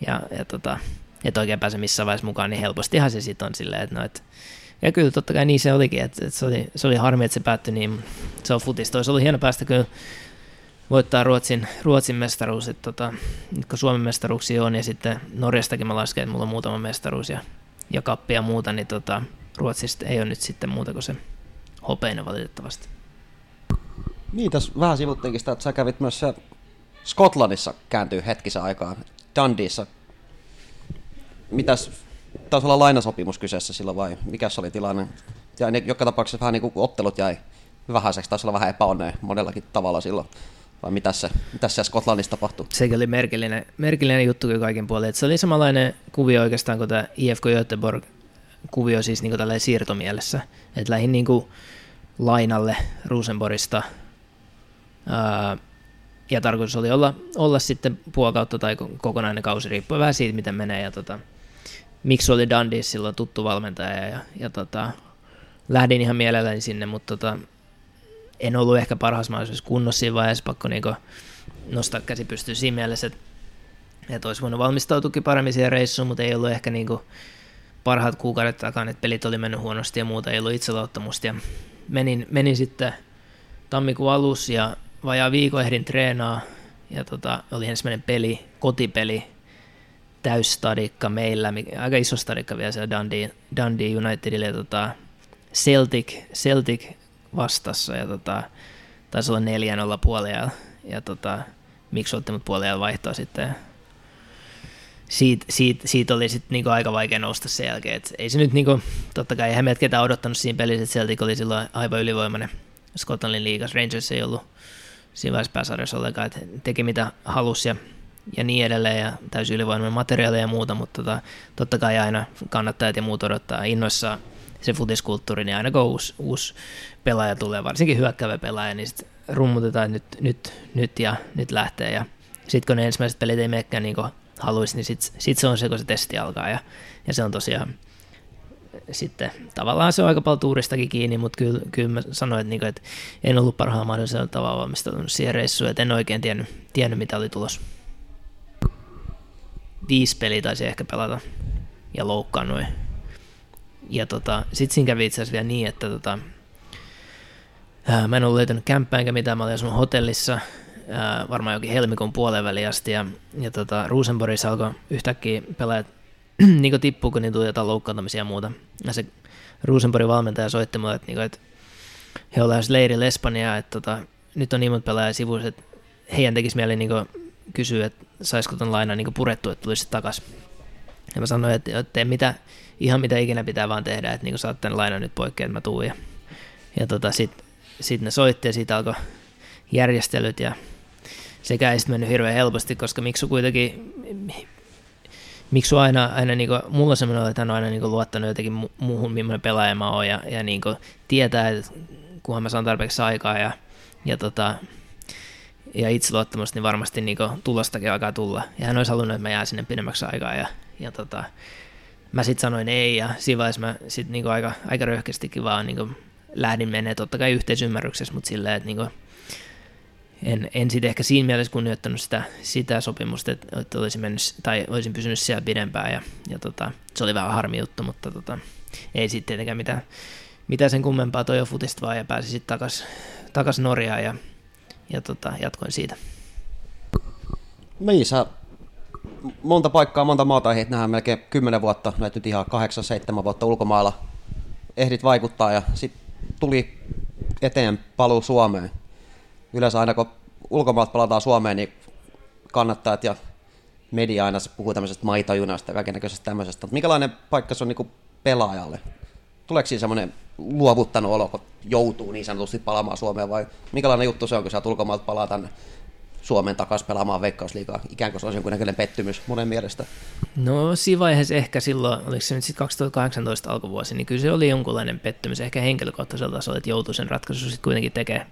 ja, ja tota, et oikein pääse missään vaiheessa mukaan, niin helpostihan se sitten on silleen, että no, et, ja kyllä totta kai niin se olikin, että, että se, oli, se oli harmi, että se päättyi niin, se on futista. Olisi ollut hieno päästä kyllä voittaa Ruotsin, Ruotsin mestaruus, että tota, nyt kun Suomen mestaruuksia on ja sitten Norjastakin mä lasken, että mulla on muutama mestaruus ja, ja kappi ja muuta, niin tota, Ruotsista ei ole nyt sitten muuta kuin se hopeinen valitettavasti. Niin, tässä vähän sivuttiinkin sitä, että sä kävit myös Skotlannissa kääntyy hetkisen aikaan, Dundeessa. Mitäs, taisi olla lainasopimus kyseessä silloin vai mikä se oli tilanne? Ja ne, joka tapauksessa vähän niin kuin ottelut jäi vähäiseksi, taisi olla vähän epäonnea monellakin tavalla silloin. Vai mitä se, mitä se Skotlannissa tapahtui? Sekin oli merkillinen, merkillinen juttu kyllä kaiken puolin. se oli samanlainen kuvio oikeastaan kuin tämä IFK Göteborg kuvio siis niin kuin siirtomielessä. Että lähin niin kuin lainalle Rosenborgista ja tarkoitus oli olla, olla sitten puolikautta tai kokonainen kausi, riippuen vähän siitä, miten menee. Ja tota, miksi oli Dundee silloin tuttu valmentaja ja, ja tota, lähdin ihan mielelläni sinne, mutta tota, en ollut ehkä parhaassa mahdollisessa kunnossa siinä vaiheessa, pakko niinku nostaa käsi pystyyn siinä mielessä, että, että olisi voinut valmistautukin paremmin siihen reissuun, mutta ei ollut ehkä niinku parhaat kuukaudet takana, että pelit oli mennyt huonosti ja muuta, ei ollut itseluottamusta. Menin, menin sitten tammikuun alussa ja vajaa viikon ehdin treenaa ja tota, oli ensimmäinen peli, kotipeli, täysstadikka meillä, aika iso stadikka vielä siellä Dundee, Dundee Unitedille tota, Celtic, Celtic vastassa ja tota, taisi olla 4-0 puolella ja tota, miksi otti mut puolella vaihtoa sitten siitä, siitä, siitä oli sitten niinku aika vaikea nousta sen jälkeen. Et ei se nyt, niinku, totta kai eihän meidät ketään odottanut siinä pelissä, että Celtic oli silloin aivan ylivoimainen Scotlandin liigas. Rangers ei ollut siinä vaiheessa pääsarjassa ollenkaan, että teki mitä halusi ja, ja niin edelleen ja täysin ylivoimainen materiaali ja muuta, mutta tota, totta kai aina kannattajat ja muut odottaa innoissaan se futiskulttuuri, niin aina kun uusi, uusi pelaaja tulee, varsinkin hyökkävä pelaaja, niin sitten rummutetaan nyt, nyt, nyt ja nyt lähtee. Ja sitten kun ne ensimmäiset pelit ei menekään niin kuin haluaisi, niin sitten sit se on se, kun se testi alkaa. Ja, ja se on tosiaan sitten tavallaan se on aika paljon tuuristakin kiinni, mutta kyllä, kyllä mä sanoin, että, niinku, että en ollut parhaalla mahdollisella tavalla valmistautunut siihen reissuun, että en oikein tiennyt, tiennyt mitä oli tulos. Viisi peliä taisi ehkä pelata ja loukkaannuin ja tota, sitten siinä kävi itse asiassa vielä niin, että tota, ää, mä en ollut löytänyt kämppää enkä mitään, mä olin asunut hotellissa ää, varmaan jokin helmikuun puolen väliin asti ja, ja tota, Rosenborgissa alkoi yhtäkkiä pelaajat [CLEARS THROAT] niin tippuu, kun niin tuli jotain loukkaantumisia ja muuta. Ja se Rosenborgin valmentaja soitti mulle, että, niin kuin, että he ollaan leirillä Espanjaa, että tota, nyt on niin monta pelaajaa sivuissa, että heidän tekisi mieli niin kysyä, että saisiko ton lainan niin purettua, että tulisi takaisin. Ja mä sanoin, että, että mitä, ihan mitä ikinä pitää vaan tehdä, että niin saat tämän lainan nyt poikkeen, mä tuun. Ja, ja tota, sitten sit ne soitti ja siitä alkoi järjestelyt ja sekä ei sitten mennyt hirveän helposti, koska Miksu kuitenkin, Miksu aina, aina niin kuin, mulla on semmoinen, että hän on aina niin kuin, luottanut jotenkin mu- muuhun, millainen pelaaja mä oon ja, ja niin kuin, tietää, että kunhan mä saan tarpeeksi aikaa ja, ja tota, ja itseluottamusta, niin varmasti niin tulostakin alkaa tulla. Ja hän olisi halunnut, että mä jään sinne pidemmäksi aikaa. Ja, ja tota, mä sitten sanoin ei, ja siinä vaiheessa mä sitten niin aika, aika röyhkeästikin vaan niin lähdin menee totta kai yhteisymmärryksessä, mutta silleen, että niin en, en sitten ehkä siinä mielessä kunnioittanut sitä, sitä sopimusta, että, että olisin, mennyt, tai olisin pysynyt siellä pidempään, ja, ja tota, se oli vähän harmi juttu, mutta tota, ei sitten tietenkään mitään, mitään sen kummempaa toi futista vaan, ja pääsin sitten takaisin takas Norjaan, ja, ja tota, jatkoin siitä. Niin, sä monta paikkaa, monta maata ehdit nähdä melkein 10 vuotta, näet nyt ihan 8-7 vuotta ulkomailla ehdit vaikuttaa ja sitten tuli eteen paluu Suomeen. Yleensä aina kun ulkomailta palataan Suomeen, niin kannattajat ja media aina puhuu tämmöisestä maitajunasta ja kaikenlaisesta tämmöisestä. Mutta minkälainen paikka se on niin pelaajalle? Tuleeko siinä semmoinen luovuttanut olo, kun joutuu niin sanotusti palaamaan Suomeen vai minkälainen juttu se on, kun sä ulkomailta palaa tänne Suomeen takaisin pelaamaan Veikkausliigaa, ikään kuin se olisi jonkunnäköinen pettymys monen mielestä? No siinä vaiheessa ehkä silloin, oliko se nyt sitten 2018 alkuvuosi, niin kyllä se oli jonkunlainen pettymys, ehkä henkilökohtaisella tasolla, että joutui sen ratkaisun sitten kuitenkin tekemään.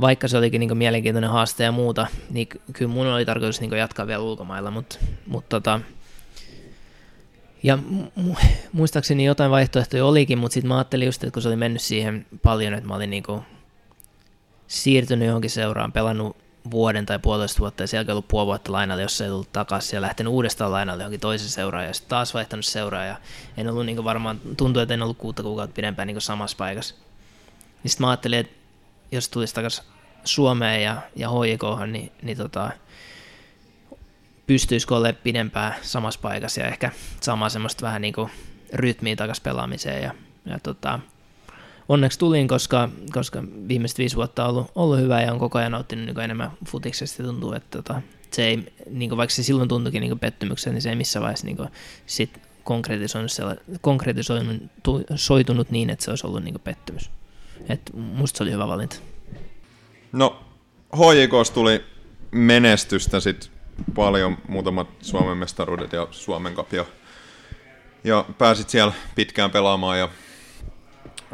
vaikka se olikin niin mielenkiintoinen haaste ja muuta, niin kyllä mun oli tarkoitus niin jatkaa vielä ulkomailla, mutta, mutta tota, ja muistaakseni jotain vaihtoehtoja olikin, mutta sitten mä ajattelin just, että kun se oli mennyt siihen paljon, että mä olin niinku siirtynyt johonkin seuraan, pelannut vuoden tai puolitoista vuotta ja sieltä ollut puoli vuotta lainalle, jos ei tullut takaisin ja lähtenyt uudestaan lainalle johonkin toisen seuraan ja sitten taas vaihtanut seuraa ja en ollut niin varmaan, tuntui, että en ollut kuutta kuukautta pidempään niin samassa paikassa. Niin sitten mä ajattelin, että jos tulisi takaisin Suomeen ja, ja HJK, niin, niin tota, pystyisikö olemaan pidempään samassa paikassa ja ehkä saamaan semmoista vähän niin kuin rytmiä takaisin pelaamiseen ja, ja tota, onneksi tulin, koska, koska viimeiset viisi vuotta on ollut, ollut hyvä ja on koko ajan nauttinut niin enemmän futiksesta tuntuu, että tota, se ei, niin kuin, vaikka se silloin tuntuikin niin pettymyksen, niin se ei missään vaiheessa niin kuin, sit konkretisoinut, konkretisoitunut niin, että se olisi ollut niin pettymys. Et musta se oli hyvä valinta. No, HJKs tuli menestystä sit paljon, muutamat Suomen mestaruudet ja Suomen ja, ja pääsit siellä pitkään pelaamaan ja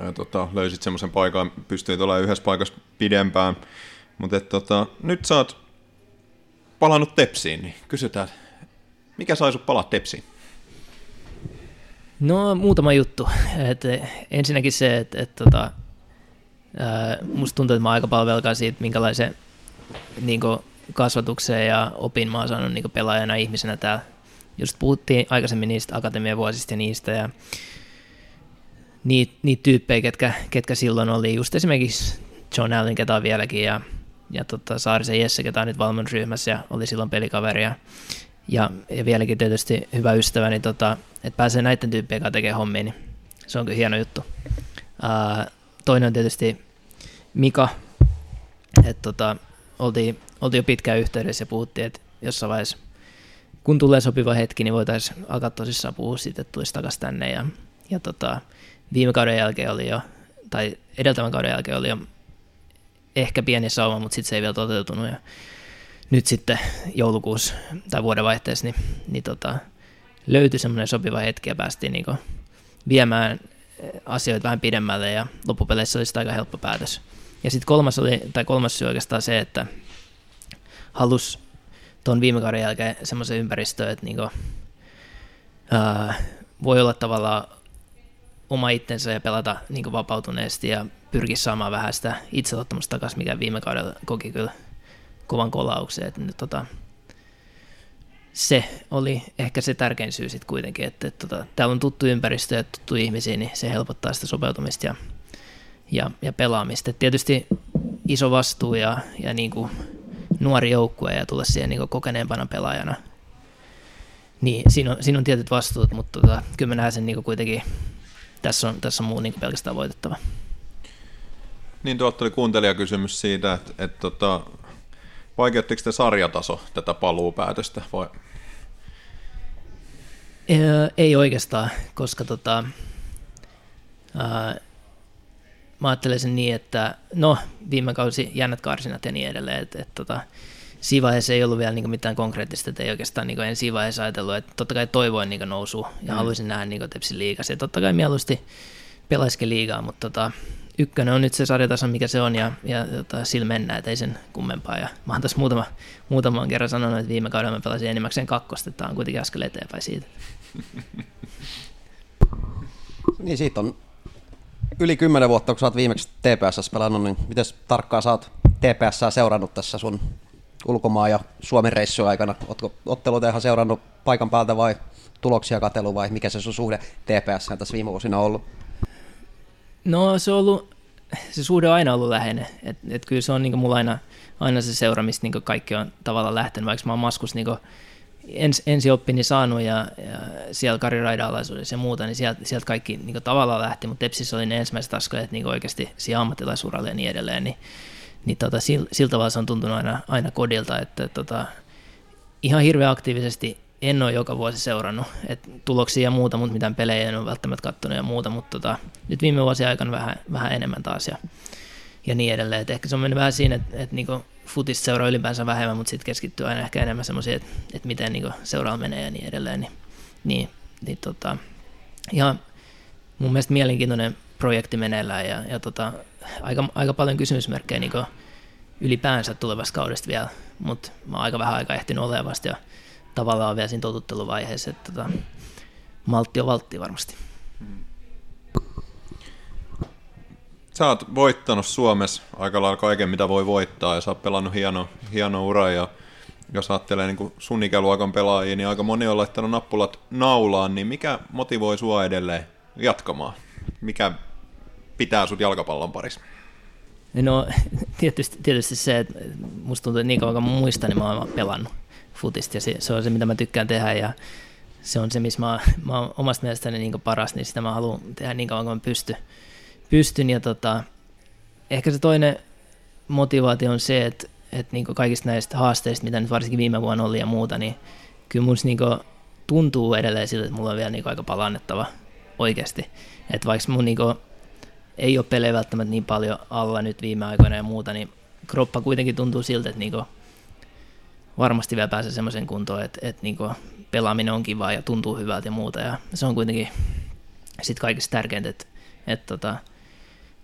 ja tota, löysit semmoisen paikan, pystyit olemaan yhdessä paikassa pidempään. Mutta tota, nyt sä oot palannut Tepsiin, niin kysytään, mikä sai sut palaa Tepsiin? No muutama juttu. Et, ensinnäkin se, että et, tota, musta tuntuu, että mä aika paljon velkaa siitä, minkälaisen niin kasvatukseen ja opin mä oon saanut niin pelaajana ihmisenä täällä. Just puhuttiin aikaisemmin niistä akatemian vuosista ja niistä, ja niitä, niitä tyyppejä, ketkä, ketkä silloin oli, just esimerkiksi John Allen, ketä on vieläkin, ja, ja tota, Saarisen Jesse, ketä on nyt valmennusryhmässä ja oli silloin pelikaveri, ja, ja, ja vieläkin tietysti hyvä ystävä, niin tota, että pääsee näiden tyyppien kanssa tekemään hommia, niin se on kyllä hieno juttu. Uh, toinen on tietysti Mika, että tota, oltiin, oltiin jo pitkään yhteydessä ja puhuttiin, että jossain vaiheessa, kun tulee sopiva hetki, niin voitaisiin alkaa tosissaan puhua siitä, että tulisi takaisin tänne, ja, ja tota, viime kauden jälkeen oli jo, tai edeltävän kauden jälkeen oli jo ehkä pieni sauma, mutta sitten se ei vielä toteutunut. Ja nyt sitten joulukuussa tai vuodenvaihteessa niin, niin tota, löytyi semmoinen sopiva hetki ja päästiin niin viemään asioita vähän pidemmälle ja loppupeleissä oli sitä aika helppo päätös. Ja sitten kolmas, oli, tai kolmas syy oikeastaan se, että halus tuon viime kauden jälkeen semmoisen ympäristöön, että niinku, ää, voi olla tavallaan oma itsensä ja pelata niin vapautuneesti ja pyrkiä saamaan vähän sitä itseluottamusta takaisin, mikä viime kaudella koki kyllä kovan kolauksen. Että nyt, tota, se oli ehkä se tärkein syy sitten kuitenkin, että, että tota, täällä on tuttu ympäristö ja tuttu ihmisiä, niin se helpottaa sitä sopeutumista ja, ja, ja pelaamista. Et tietysti iso vastuu ja, ja niin kuin nuori joukkue ja tulla siihen niin kokeneempana pelaajana. Niin, siinä on, siinä on tietyt vastuut, mutta tota, kyllä mä näen sen niin kuitenkin tässä on, tässä on muu niin pelkästään voitettava. Niin tuolta oli kuuntelijakysymys siitä, että, että, että tota, vaikeuttiko te sarjataso tätä paluupäätöstä vai? Ei oikeastaan, koska tota, ää, mä ajattelen niin, että no viime kausi jännät karsinat ja niin edelleen, että, että tota, siinä vaiheessa ei ollut vielä niin mitään konkreettista, että ei oikeastaan niin en siinä vaiheessa ajatellut, että totta kai toivoin niin nousu ja mm. haluaisin nähdä niin Tepsin liigassa ja totta kai mieluusti pelaisikin liigaa, mutta tota, ykkönen on nyt se sarjataso, mikä se on, ja, ja tota, sillä mennään, että ei sen kummempaa. Ja mä oon tässä muutama, muutaman kerran sanonut, että viime kaudella mä pelasin enimmäkseen kakkosta, että tämä on kuitenkin askel eteenpäin siitä. [LAUGHS] Niin siitä on yli 10 vuotta, kun sä oot viimeksi TPS pelannut, niin miten tarkkaan sä oot TPS seurannut tässä sun ulkomaan ja Suomen reissujen aikana? Ootko otteluita ihan seurannut paikan päältä vai tuloksia katelu vai mikä se sun suhde TPS tässä viime vuosina on ollut? No se on ollut, se suhde on aina ollut läheinen. Et, et kyllä se on niin mulla aina, aina se seura, mistä niin kaikki on tavallaan lähtenyt, vaikka mä oon Maskus niin ens, ensioppini saanut ja, ja siellä Kari Raida-alaisuudessa ja muuta, niin sieltä, sieltä kaikki niin tavallaan lähti, mutta Tepsissä oli ne ensimmäiset askeleet niin oikeasti siihen ammattilaisuralle ja niin edelleen, niin, niin tota, sillä, sillä tavalla se on tuntunut aina, aina kodilta, että tota, ihan hirveän aktiivisesti en ole joka vuosi seurannut, että tuloksia ja muuta, mutta mitään pelejä en ole välttämättä katsonut ja muuta, mutta tota, nyt viime vuosien aikana vähän, vähän enemmän taas ja, ja niin edelleen. Et ehkä se on mennyt vähän siinä, että, että niinku futista seuraa ylipäänsä vähemmän, mutta sitten keskittyy aina ehkä enemmän semmoisiin, että, että miten niinku seuraa menee ja niin edelleen. Niin, niin, niin tota, ihan mun mielestä mielenkiintoinen projekti meneillään ja, ja tota, aika, aika paljon kysymysmerkkejä niinku ylipäänsä tulevasta kaudesta vielä, mutta mä oon aika vähän aikaa ehtinyt olemaan vasta ja tavallaan vielä siinä totutteluvaiheessa, että tota, maltti on valtti varmasti. Sä oot voittanut Suomessa aika lailla kaiken, mitä voi voittaa, ja sä oot pelannut hieno, hieno ura, ja jos ajattelee niin sun ikäluokan pelaajia, niin aika moni on laittanut nappulat naulaan, niin mikä motivoi sua edelleen jatkamaan? Mikä pitää sut jalkapallon parissa? No [LAUGHS] tietysti, tietysti se, että musta tuntuu, että niin kauan kuin muistan, niin mä oon pelannut futista ja se, se on se, mitä mä tykkään tehdä ja se on se, missä mä, mä oon omasta mielestäni niin paras, niin sitä mä haluan tehdä niin kauan kuin mä pystyn. pystyn ja tota, ehkä se toinen motivaatio on se, että, että niin kaikista näistä haasteista, mitä nyt varsinkin viime vuonna oli ja muuta, niin kyllä mun niin tuntuu edelleen siltä, että mulla on vielä niin aika paljon annettava oikeasti. Että vaikka mun niin ei ole pelejä välttämättä niin paljon alla nyt viime aikoina ja muuta, niin kroppa kuitenkin tuntuu siltä, että niin varmasti vielä pääsee semmoisen kuntoon, että, että niin pelaaminen on kivaa ja tuntuu hyvältä ja muuta. Ja se on kuitenkin sitten kaikista tärkeintä, että, että tota,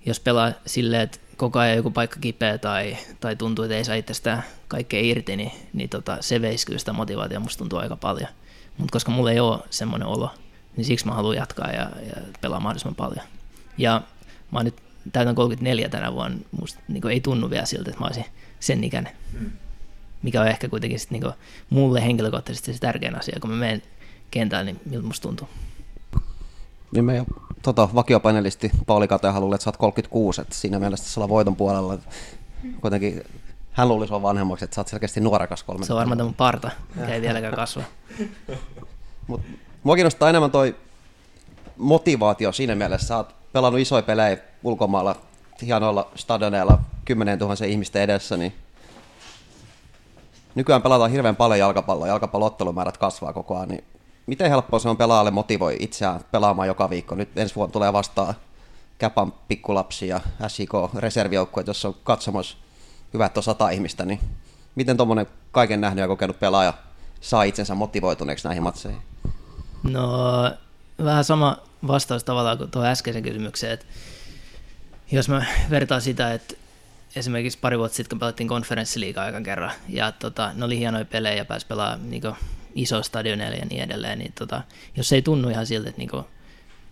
jos pelaa silleen, että koko ajan joku paikka kipeä tai, tai tuntuu, että ei saa itsestään kaikkea irti, niin, niin tota, se veisi kyllä sitä motivaatiota, musta tuntuu aika paljon. Mutta koska mulla ei ole semmoinen olo, niin siksi mä haluan jatkaa ja, ja pelaa mahdollisimman paljon. Ja mä oon nyt täytän 34 tänä vuonna, musta niin ei tunnu vielä siltä, että mä olisin sen ikäinen. Hmm mikä on ehkä kuitenkin sit niinku mulle henkilökohtaisesti se tärkein asia, kun mä menen kentälle, niin miltä musta tuntuu. Niin meidän tota, vakiopanelisti Pauli Kate haluaa, että sä oot 36, että siinä mielessä ollaan voiton puolella. Kuitenkin hän luulisi olla vanhemmaksi, että sä oot selkeästi nuorekas kolme. Se on varmaan tämä parta, mikä ei vieläkään [LAUGHS] kasva. Mut, mua kiinnostaa enemmän toi motivaatio siinä mielessä. Sä oot pelannut isoja pelejä ulkomailla, hienoilla stadioneilla, 10 000 ihmisten edessä, niin nykyään pelataan hirveän paljon jalkapalloa, jalkapalloottelumäärät kasvaa koko ajan, niin miten helppoa se on pelaajalle motivoi itseään pelaamaan joka viikko? Nyt ensi vuonna tulee vastaan Käpan pikkulapsi ja SIK reservijoukkueet, jossa on katsomassa hyvät on sata ihmistä, niin miten tuommoinen kaiken nähnyt ja kokenut pelaaja saa itsensä motivoituneeksi näihin matseihin? No vähän sama vastaus tavallaan kuin tuo äskeisen kysymykseen, että jos mä vertaan sitä, että esimerkiksi pari vuotta sitten, kun pelattiin konferenssiliigaa aikan kerran, ja tota, ne oli hienoja pelejä ja pääsi pelaamaan niin iso stadioneille ja niin edelleen, niin tota, jos se ei tunnu ihan siltä, että niin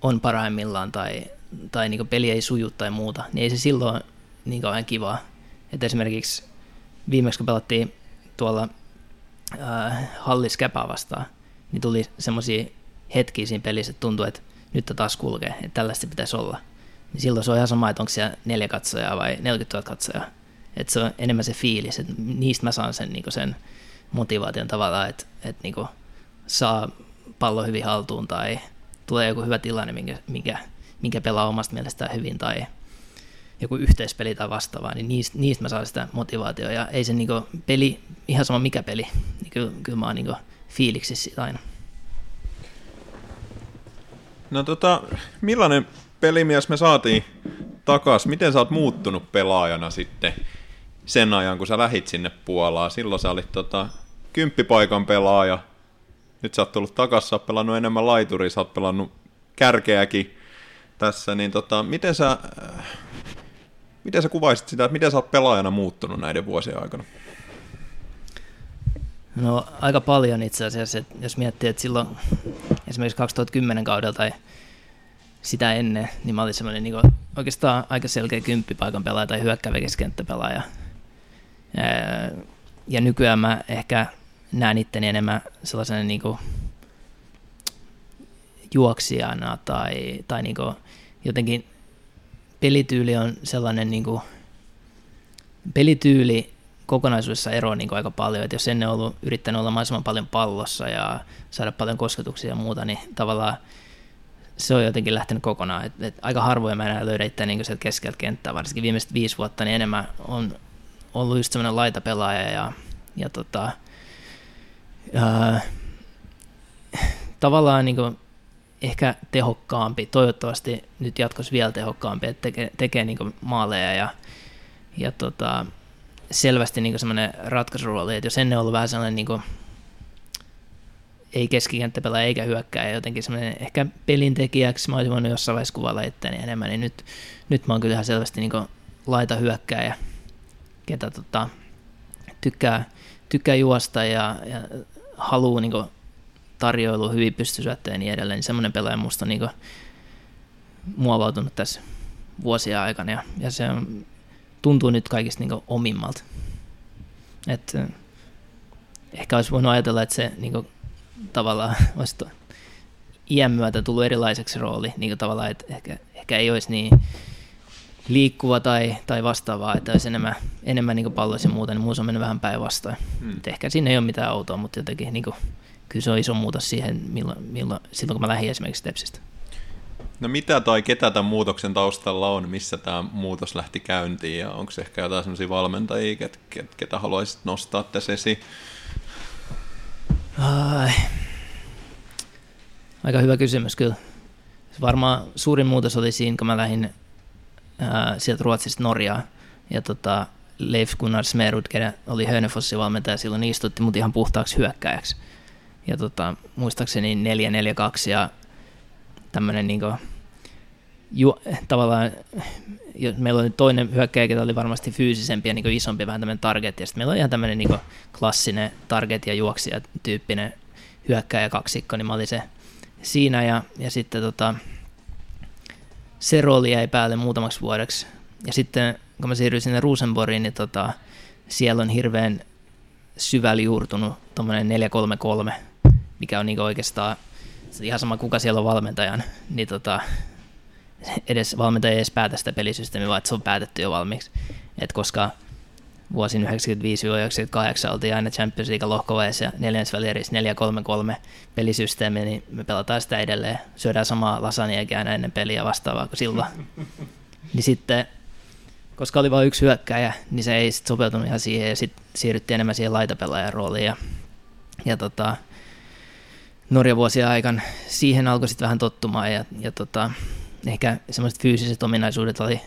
on parhaimmillaan tai, tai niin peli ei suju tai muuta, niin ei se silloin niin kauhean kivaa. Et esimerkiksi viimeksi, kun pelattiin tuolla äh, Hallis vastaan, niin tuli semmoisia hetkiä siinä pelissä, että tuntui, että nyt taas kulkee, että tällaista pitäisi olla niin silloin se on ihan sama, että onko siellä neljä katsojaa vai 40 000 katsojaa. Että se on enemmän se fiilis, että niistä mä saan sen, niin sen motivaation tavallaan, että, että niin saa pallo hyvin haltuun tai tulee joku hyvä tilanne, minkä, minkä, minkä pelaa omasta mielestään hyvin tai joku yhteispeli tai vastaavaa, niin niistä, niistä mä saan sitä motivaatiota. Ja ei se niin peli, ihan sama mikä peli, niin kyllä, kyllä mä oon niin fiiliksissä aina. No tota, millainen pelimies me saatiin takas. Miten sä oot muuttunut pelaajana sitten sen ajan, kun sä lähit sinne Puolaan? Silloin sä olit tota, kymppipaikan pelaaja. Nyt sä oot tullut takas, sä oot pelannut enemmän laituria, sä oot pelannut kärkeäkin tässä. Niin tota, miten sä äh, miten sä kuvaisit sitä, että miten sä oot pelaajana muuttunut näiden vuosien aikana? No aika paljon itse asiassa, että jos miettii, että silloin esimerkiksi 2010 kaudella tai sitä ennen, niin mä olin semmoinen niin oikeastaan aika selkeä kymppipaikan pelaaja tai hyökkäävä keskenttäpelaaja. Ja nykyään mä ehkä näen itteni enemmän sellaisena niin kuin juoksijana tai, tai niin kuin jotenkin pelityyli on sellainen niin kuin, pelityyli kokonaisuudessa eroaa niin aika paljon, että jos ennen ollut yrittänyt olla mahdollisimman paljon pallossa ja saada paljon kosketuksia ja muuta, niin tavallaan se on jotenkin lähtenyt kokonaan. Et, et aika harvoin mä enää löydä itseä niin sieltä keskeltä kenttää, varsinkin viimeiset viisi vuotta, niin enemmän on ollut just semmoinen laitapelaaja ja, ja tota, ää, tavallaan niin kuin ehkä tehokkaampi, toivottavasti nyt jatkossa vielä tehokkaampi, että tekee, tekee niin maaleja ja, ja tota, selvästi niin semmoinen ratkaisurooli, että jos ennen ollut vähän sellainen niin kuin, ei keskikenttäpelaaja eikä hyökkää, jotenkin semmoinen ehkä pelintekijäksi, mä olisin voinut jossain vaiheessa kuvailla itseäni enemmän, niin nyt, nyt mä oon kyllä ihan selvästi niin laita hyökkääjä, ketä tota, tykkää, tykkää juosta ja, ja haluaa niin tarjoilu hyvin pystysyöttöjä ja niin edelleen, niin semmoinen pelaaja musta on niin muovautunut tässä vuosia aikana ja, ja se on, tuntuu nyt kaikista niin omimmalta. Et, ehkä olisi voinut ajatella, että se niin kuin, tavallaan [LAUGHS] olisi iän myötä tullut erilaiseksi rooli, niin kuin tavallaan, että ehkä, ehkä ei olisi niin liikkuva tai, tai vastaavaa, että olisi enemmän, enemmän niin palloissa ja muuta, niin muussa on mennyt vähän päinvastoin. Hmm. Ehkä siinä ei ole mitään autoa, mutta jotenkin niin kuin, kyllä se on iso muutos siihen, milloin, milloin, silloin kun mä lähdin esimerkiksi Stepsistä. No mitä tai ketä tämän muutoksen taustalla on, missä tämä muutos lähti käyntiin ja onko ehkä jotain sellaisia valmentajia, ket, ket, ketä haluaisit nostaa tässä esiin? Ai. Aika hyvä kysymys kyllä. Varmaan suurin muutos oli siinä, kun mä lähdin ää, sieltä Ruotsista Norjaan. Ja tota, Leif Gunnar Smerud, kenen oli Hönefossin valmentaja, silloin istutti mut ihan puhtaaksi hyökkäjäksi. Ja tota, muistaakseni 4-4-2 ja tämmöinen niin ju, tavallaan, meillä oli toinen hyökkäjä, joka oli varmasti fyysisempi ja niin isompi, vähän tämmöinen target, ja sitten meillä oli ihan tämmöinen niin klassinen target- ja juoksija-tyyppinen hyökkäjä kaksikko, niin mä olin se siinä, ja, ja sitten tota, se rooli jäi päälle muutamaksi vuodeksi, ja sitten kun mä siirryin sinne Rosenborgiin, niin tota, siellä on hirveän syvällä juurtunut tuommoinen 433, mikä on niin oikeastaan ihan sama kuka siellä on valmentajan, niin tota, edes valmentaja ei edes päätä sitä pelisysteemiä, vaan että se on päätetty jo valmiiksi. Et koska vuosin 95-98 oltiin aina Champions League lohkovaiheessa ja neljännesvälierissä 4-3-3 pelisysteemi, niin me pelataan sitä edelleen. Syödään samaa lasagneakin aina ennen peliä vastaavaa kuin silloin. [LAUGHS] niin sitten, koska oli vain yksi hyökkäjä, niin se ei sit sopeutunut ihan siihen ja sitten siirryttiin enemmän siihen laitapelaajan rooliin. Ja, ja tota, Norjan vuosien aikana. Siihen alkoi sitten vähän tottumaan ja, ja tota, ehkä semmoiset fyysiset ominaisuudet oli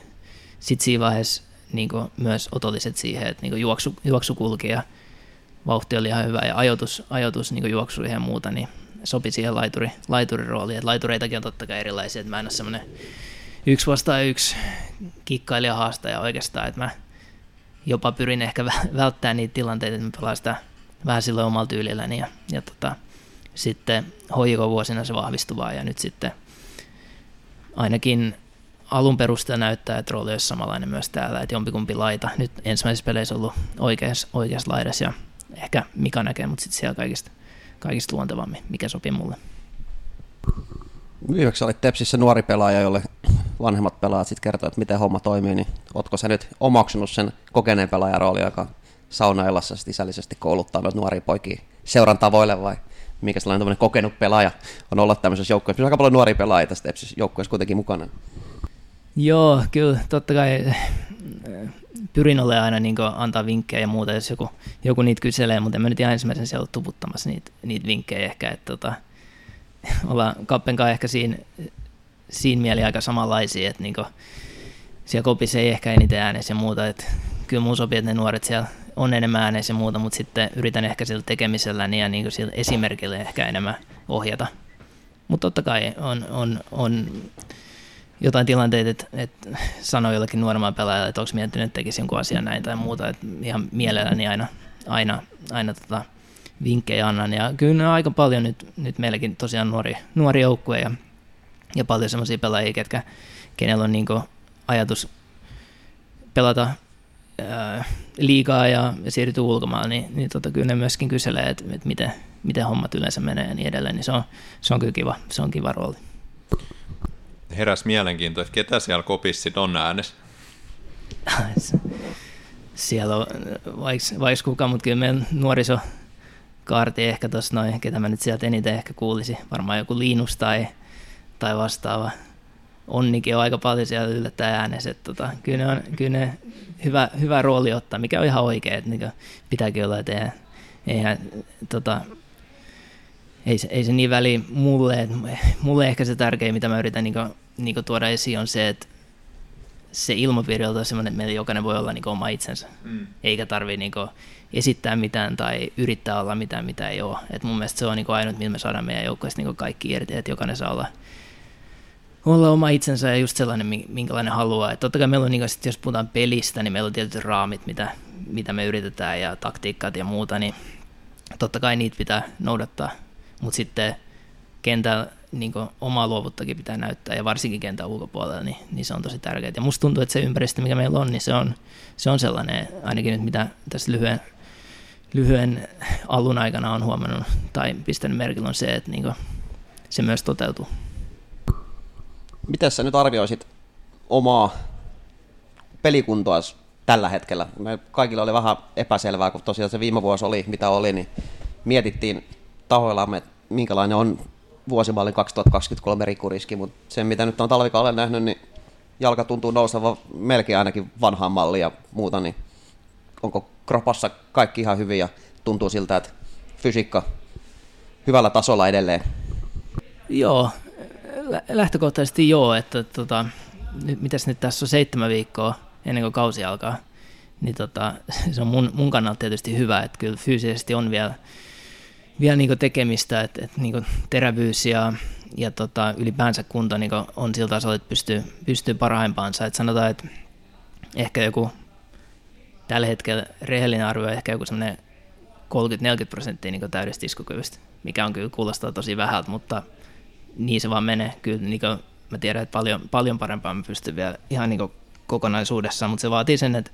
sitten siinä vaiheessa niin myös otolliset siihen, että niin juoksu, juoksu kulki ja vauhti oli ihan hyvä. Ja ajoitus, ajoitus niin juoksuihin ja muuta, niin sopi siihen laituri, laiturirooliin. Et laitureitakin on totta kai erilaisia, että mä en ole semmoinen yksi vastaan yksi kikkailija haastaja oikeastaan, että mä jopa pyrin ehkä [LAUGHS] välttämään niitä tilanteita, että mä pelaan sitä vähän silloin omalla tyylilläni ja, ja tota, sitten HJK-vuosina se vahvistuvaa ja nyt sitten ainakin alun perusteella näyttää, että rooli olisi samanlainen myös täällä, että jompikumpi laita. Nyt ensimmäisessä peleissä ollut oikeassa, oikeassa laidassa ja ehkä Mika näkee, mutta sitten siellä kaikista, kaikista luontevammin, mikä sopii mulle. Viimeksi olit Tepsissä nuori pelaaja, jolle vanhemmat pelaajat sitten kertoo, että miten homma toimii, niin ootko sä nyt omaksunut sen kokeneen pelaajan rooli, joka saunailassa isällisesti kouluttaa noita nuoria poikia seuran tavoille vai mikä sellainen kokenut pelaaja on olla tämmöisessä joukkueessa. Aika paljon nuoria pelaajia tästä joukkueessa kuitenkin mukana. Joo, kyllä, totta kai eh, pyrin olemaan aina niin antaa vinkkejä ja muuta, jos joku, joku niitä kyselee, mutta en mä nyt ihan ensimmäisen siellä ole tuputtamassa niitä, niitä vinkkejä ehkä, että tota, [LAUGHS] ollaan Kappenkaan ehkä siinä, siinä mieli aika samanlaisia, että niin kuin, siellä kopissa ei ehkä eniten äänessä ja muuta, että kyllä mun sopii, että ne nuoret siellä on enemmän ääneissä ja muuta, mutta sitten yritän ehkä sillä tekemisellä ja niin kuin sillä esimerkillä ehkä enemmän ohjata. Mutta totta kai on, on, on jotain tilanteita, että, että sanoo jollekin nuoremman pelaajalle, että onko miettinyt, että tekisi jonkun asian näin tai muuta, että ihan mielelläni aina, aina, aina tota, vinkkejä annan. Ja kyllä aika paljon nyt, nyt meilläkin tosiaan nuori, nuori joukkue ja, ja paljon semmoisia pelaajia, ketkä, kenellä on niin ajatus pelata ää, liigaa ja, ja siirtyy ulkomaan, niin, niin tota, kyllä ne myöskin kyselee, että, että miten, miten hommat yleensä menee ja niin edelleen, niin se on, se on kyllä kiva, se on kiva rooli. Heräs mielenkiinto, että ketä siellä kopissa on äänessä? [LAUGHS] siellä on vaikka, kuka, mutta kyllä meidän nuorisokaarti ehkä tuossa noin, ketä mä nyt sieltä eniten ehkä kuulisi, varmaan joku Linus tai, tai vastaava. Onnikin on aika paljon siellä yllättää äänessä, että tota, kyllä ne on kyllä ne hyvä, hyvä rooli ottaa, mikä on ihan oikein, että niin pitääkin olla, että eihän, eihän tota, ei se, ei se niin väli mulle, että mulle ehkä se tärkein, mitä mä yritän niin kuin, niin kuin tuoda esiin, on se, että se ilmapiiri on sellainen, että meillä jokainen voi olla niin oma itsensä, mm. eikä tarvitse niin esittää mitään tai yrittää olla mitään, mitä ei ole. Et mun mielestä se on niin ainut, millä me saadaan meidän joukkueesta niin kaikki irti, että jokainen saa olla, olla oma itsensä ja just sellainen, minkälainen haluaa. Et totta kai meillä on, niin sit jos puhutaan pelistä, niin meillä on tietyt raamit, mitä, mitä me yritetään ja taktiikat ja muuta, niin totta kai niitä pitää noudattaa mutta sitten kentällä niin omaa luovuttakin pitää näyttää, ja varsinkin kentän ulkopuolella, niin, niin se on tosi tärkeää. Ja musta tuntuu, että se ympäristö, mikä meillä on, niin se on, se on sellainen, ainakin nyt mitä tässä lyhyen, lyhyen alun aikana on huomannut tai pistänyt merkillä on se, että niin se myös toteutuu. Miten sä nyt arvioisit omaa pelikuntoa tällä hetkellä? Me kaikilla oli vähän epäselvää, kun tosiaan se viime vuosi oli, mitä oli, niin mietittiin tahoillamme, minkälainen on vuosimallin 2023 rikuriski, mutta sen mitä nyt on talvikauden nähnyt, niin jalka tuntuu nouseva melkein ainakin vanhaan malliin ja muuta, niin onko kropassa kaikki ihan hyvin ja tuntuu siltä, että fysiikka hyvällä tasolla edelleen? Joo, lähtökohtaisesti joo, että tota, mitäs nyt tässä on seitsemän viikkoa ennen kuin kausi alkaa, niin tota, [LAUGHS] se on mun, mun kannalta tietysti hyvä, että kyllä fyysisesti on vielä vielä niin tekemistä, että, että niin terävyys ja, ja tota, ylipäänsä kunto niin on siltä tasolla, että pystyy, pystyy parhaimpaansa. Että sanotaan, että ehkä joku tällä hetkellä rehellinen arvio ehkä joku semmoinen 30-40 prosenttia niin täydestä iskukyvystä, mikä on kyllä kuulostaa tosi vähältä, mutta niin se vaan menee. Kyllä niin mä tiedän, että paljon, paljon parempaan mä pystyn vielä ihan niin kokonaisuudessaan, mutta se vaatii sen, että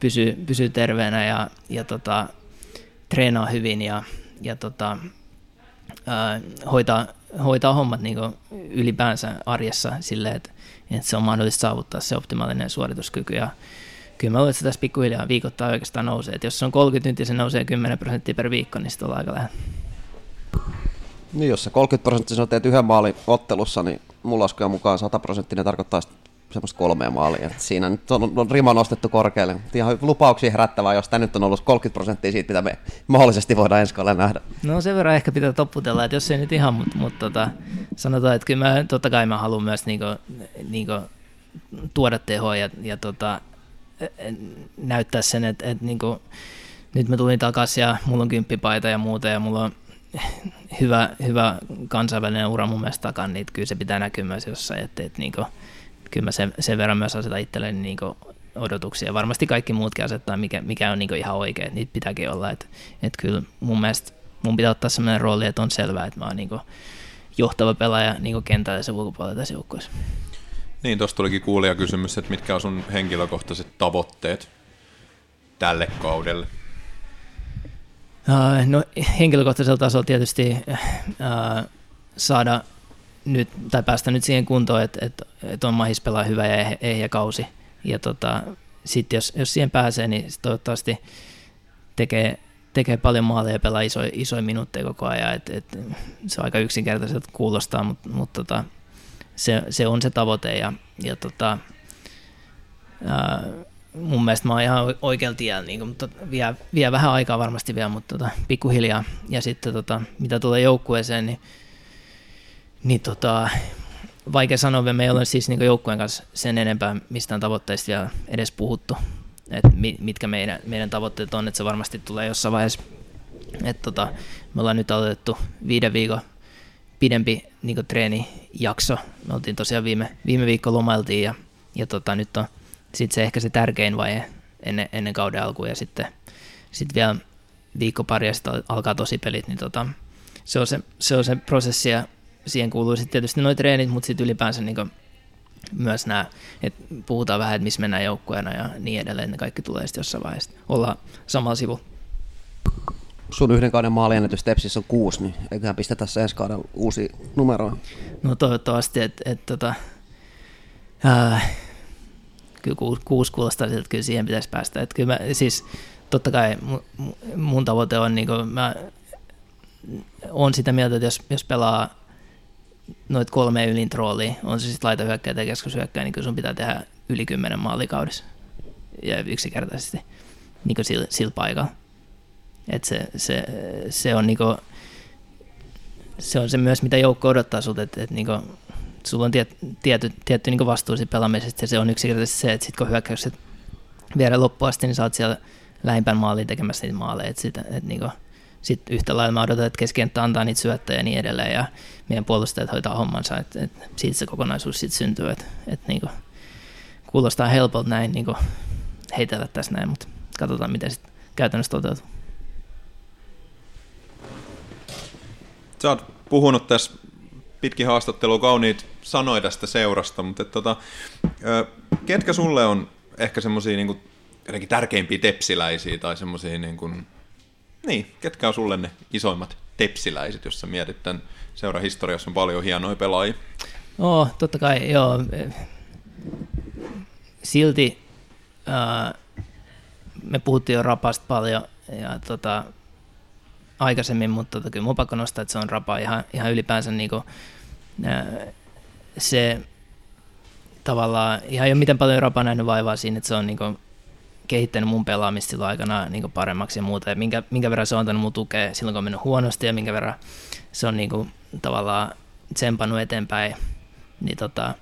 pysyy, pysyy terveenä ja, ja tota, treenaa hyvin ja, ja tota, ää, hoitaa, hoitaa hommat niin ylipäänsä arjessa silleen, että, että se on mahdollista saavuttaa se optimaalinen suorituskyky. Ja kyllä mä luulen, että se tässä pikkuhiljaa viikoittain oikeastaan nousee. Että jos se on 30 tuntia, se nousee 10 prosenttia per viikko, niin sitten ollaan aika lähellä. Niin jos sä 30 prosenttia teet yhden maalin ottelussa, niin mulla laskujen mukaan 100 prosenttia tarkoittaa semmoista kolmea maalia. Siinä nyt on, on rima nostettu korkealle. Ihan lupauksia herättävää, jos tämä nyt on ollut 30 prosenttia siitä, mitä me mahdollisesti voidaan ensi kaudella nähdä. No sen verran ehkä pitää topputella, että jos ei nyt ihan, mutta mut, tota, sanotaan, että kyllä mä, totta kai mä haluan myös niinku, niinku, tuoda tehoa ja, ja tota, näyttää sen, että, että niinku, nyt mä tulin takaisin ja mulla on kymppipaita ja muuta ja mulla on hyvä, hyvä kansainvälinen ura mun mielestä takana, niin kyllä se pitää näkyä myös jossain, että, että niinku, kyllä mä sen, sen verran myös asetan itselleni niin odotuksia. Varmasti kaikki muutkin asettaa, mikä, mikä on niin ihan oikein, niitä pitääkin olla. Että et kyllä mun mielestä mun pitää ottaa sellainen rooli, että on selvää, että mä oon niin johtava pelaaja niin kentällä ja ulkopuolella tässä joukkueessa. Niin, tuosta tulikin kuulija kysymys, että mitkä on sun henkilökohtaiset tavoitteet tälle kaudelle? Uh, no henkilökohtaisella tasolla tietysti uh, saada nyt, tai päästä nyt siihen kuntoon, että, että, että on mahis pelaa hyvä ja ehjä kausi. Ja tota, sitten jos, jos siihen pääsee, niin toivottavasti tekee, tekee paljon maaleja ja pelaa isoja, isoja minuutteja koko ajan. Et, et, se on aika yksinkertaiselta kuulostaa, mutta mut tota, se, se, on se tavoite. Ja, ja tota, ää, mun mielestä mä oon ihan oikealla tiellä, niin kuin, mutta vie, vie vähän aikaa varmasti vielä, mutta tota, pikkuhiljaa. Ja sitten tota, mitä tulee joukkueeseen, niin niin tota, vaikea sanoa, me ei ole siis niin joukkueen kanssa sen enempää mistään tavoitteista vielä edes puhuttu, että mitkä meidän, meidän tavoitteet on, että se varmasti tulee jossain vaiheessa. Että tota, me ollaan nyt aloitettu viiden viikon pidempi niin treenijakso. Me oltiin tosiaan viime, viime viikko lomailtiin ja, ja tota, nyt on sitten se ehkä se tärkein vaihe ennen, ennen kauden alkua ja sitten sit vielä viikko pari ja sitten alkaa tosi pelit, niin tota, se, on se, se on se prosessi ja siihen kuuluu sitten tietysti noin treenit, mutta sitten ylipäänsä niin myös nämä, että puhutaan vähän, että missä mennään joukkueena ja niin edelleen, ne kaikki tulee sitten jossain vaiheessa olla samalla sivulla. Sun yhden kauden maaliennätys Tepsissä on kuusi, niin eiköhän pistä tässä ensi kaudella uusi numero. No toivottavasti, että et, tota, äh, kyllä kuusi, kuusi kuulostaa siltä, että kyllä siihen pitäisi päästä. Että kyllä mä, siis totta kai mun tavoite on, niin kuin, mä on sitä mieltä, että jos, jos pelaa noit kolme ylin troolia, on se sitten laita hyökkäjä tai keskushyökkäjä, niin kyllä sun pitää tehdä yli kymmenen maalikaudessa ja yksinkertaisesti niin sillä, sillä paikalla. Et se, se, se, on niinku, se on se myös, mitä joukko odottaa sulta, että et niinku, sulla on tiet, tietty, tietty niinku vastuu siitä pelaamisesta, ja se on yksinkertaisesti se, että sit kun hyökkäykset viedä loppuun asti, niin sä oot siellä lähimpään maaliin tekemässä niitä maaleja, että sit, et niinku, sit yhtä lailla mä odotan, että keskenttä antaa niitä syöttäjä ja niin edelleen, ja meidän puolustajat hoitaa hommansa, että et siitä se kokonaisuus sitten syntyy, että et niinku, kuulostaa helpolta näin niinku, heitellä tässä näin, mutta katsotaan, miten sitten käytännössä toteutuu. Sä oot puhunut tässä pitkin haastattelua kauniit sanoja tästä seurasta, mutta et, tota, ketkä sulle on ehkä semmoisia niin jotenkin tärkeimpiä tepsiläisiä tai semmoisia, niin, kuin, niin, ketkä on sulle ne isoimmat tepsiläiset, jos sä mietit tämän seuran historiassa on paljon hienoja pelaajia? Oh, totta kai, joo. Silti äh, me puhuttiin jo rapasta paljon ja tota, aikaisemmin, mutta tota, kyllä mun pakko nostaa, että se on rapa ihan, ihan ylipäänsä niin kuin, se tavallaan, ihan ei ole miten paljon rapa nähnyt vaivaa siinä, että se on niin kuin, kehittänyt mun pelaamista silloin aikana niin paremmaksi ja muuta, ja minkä, minkä verran se on antanut mun tukea silloin, kun on mennyt huonosti, ja minkä verran se on niin kuin, tavallaan tsempannut eteenpäin, niin tota,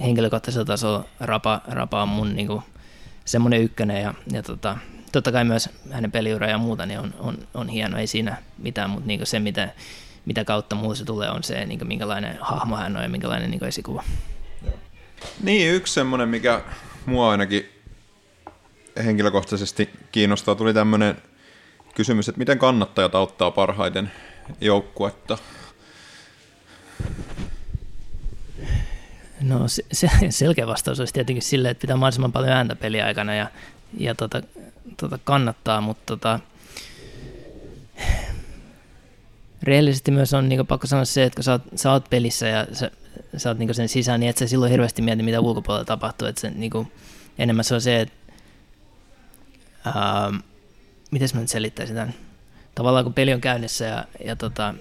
henkilökohtaisella tasolla rapa, rapa on mun niin kuin, semmoinen ykkönen, ja, ja tota, totta kai myös hänen peliura ja muuta niin on, on, on hieno, ei siinä mitään, mutta niin se, mitä, mitä kautta muu se tulee, on se, niin minkälainen hahmo hän on ja minkälainen niin esikuva. Niin, yksi semmoinen, mikä mua ainakin henkilökohtaisesti kiinnostaa, tuli tämmöinen kysymys, että miten kannattajat auttaa parhaiten joukkuetta? No se, se, selkeä vastaus olisi tietenkin silleen, että pitää mahdollisimman paljon ääntä peliaikana ja, ja tota, tota kannattaa, mutta tota, rehellisesti myös on niin pakko sanoa se, että kun sä oot, sä oot pelissä ja sä, sä oot niin sen sisään, niin et sä silloin hirveästi mieti, mitä ulkopuolella tapahtuu. Että se, niin kuin, enemmän se on se, että ää, miten mä nyt selittäisin tämän? Tavallaan kun peli on käynnissä ja, ja tota,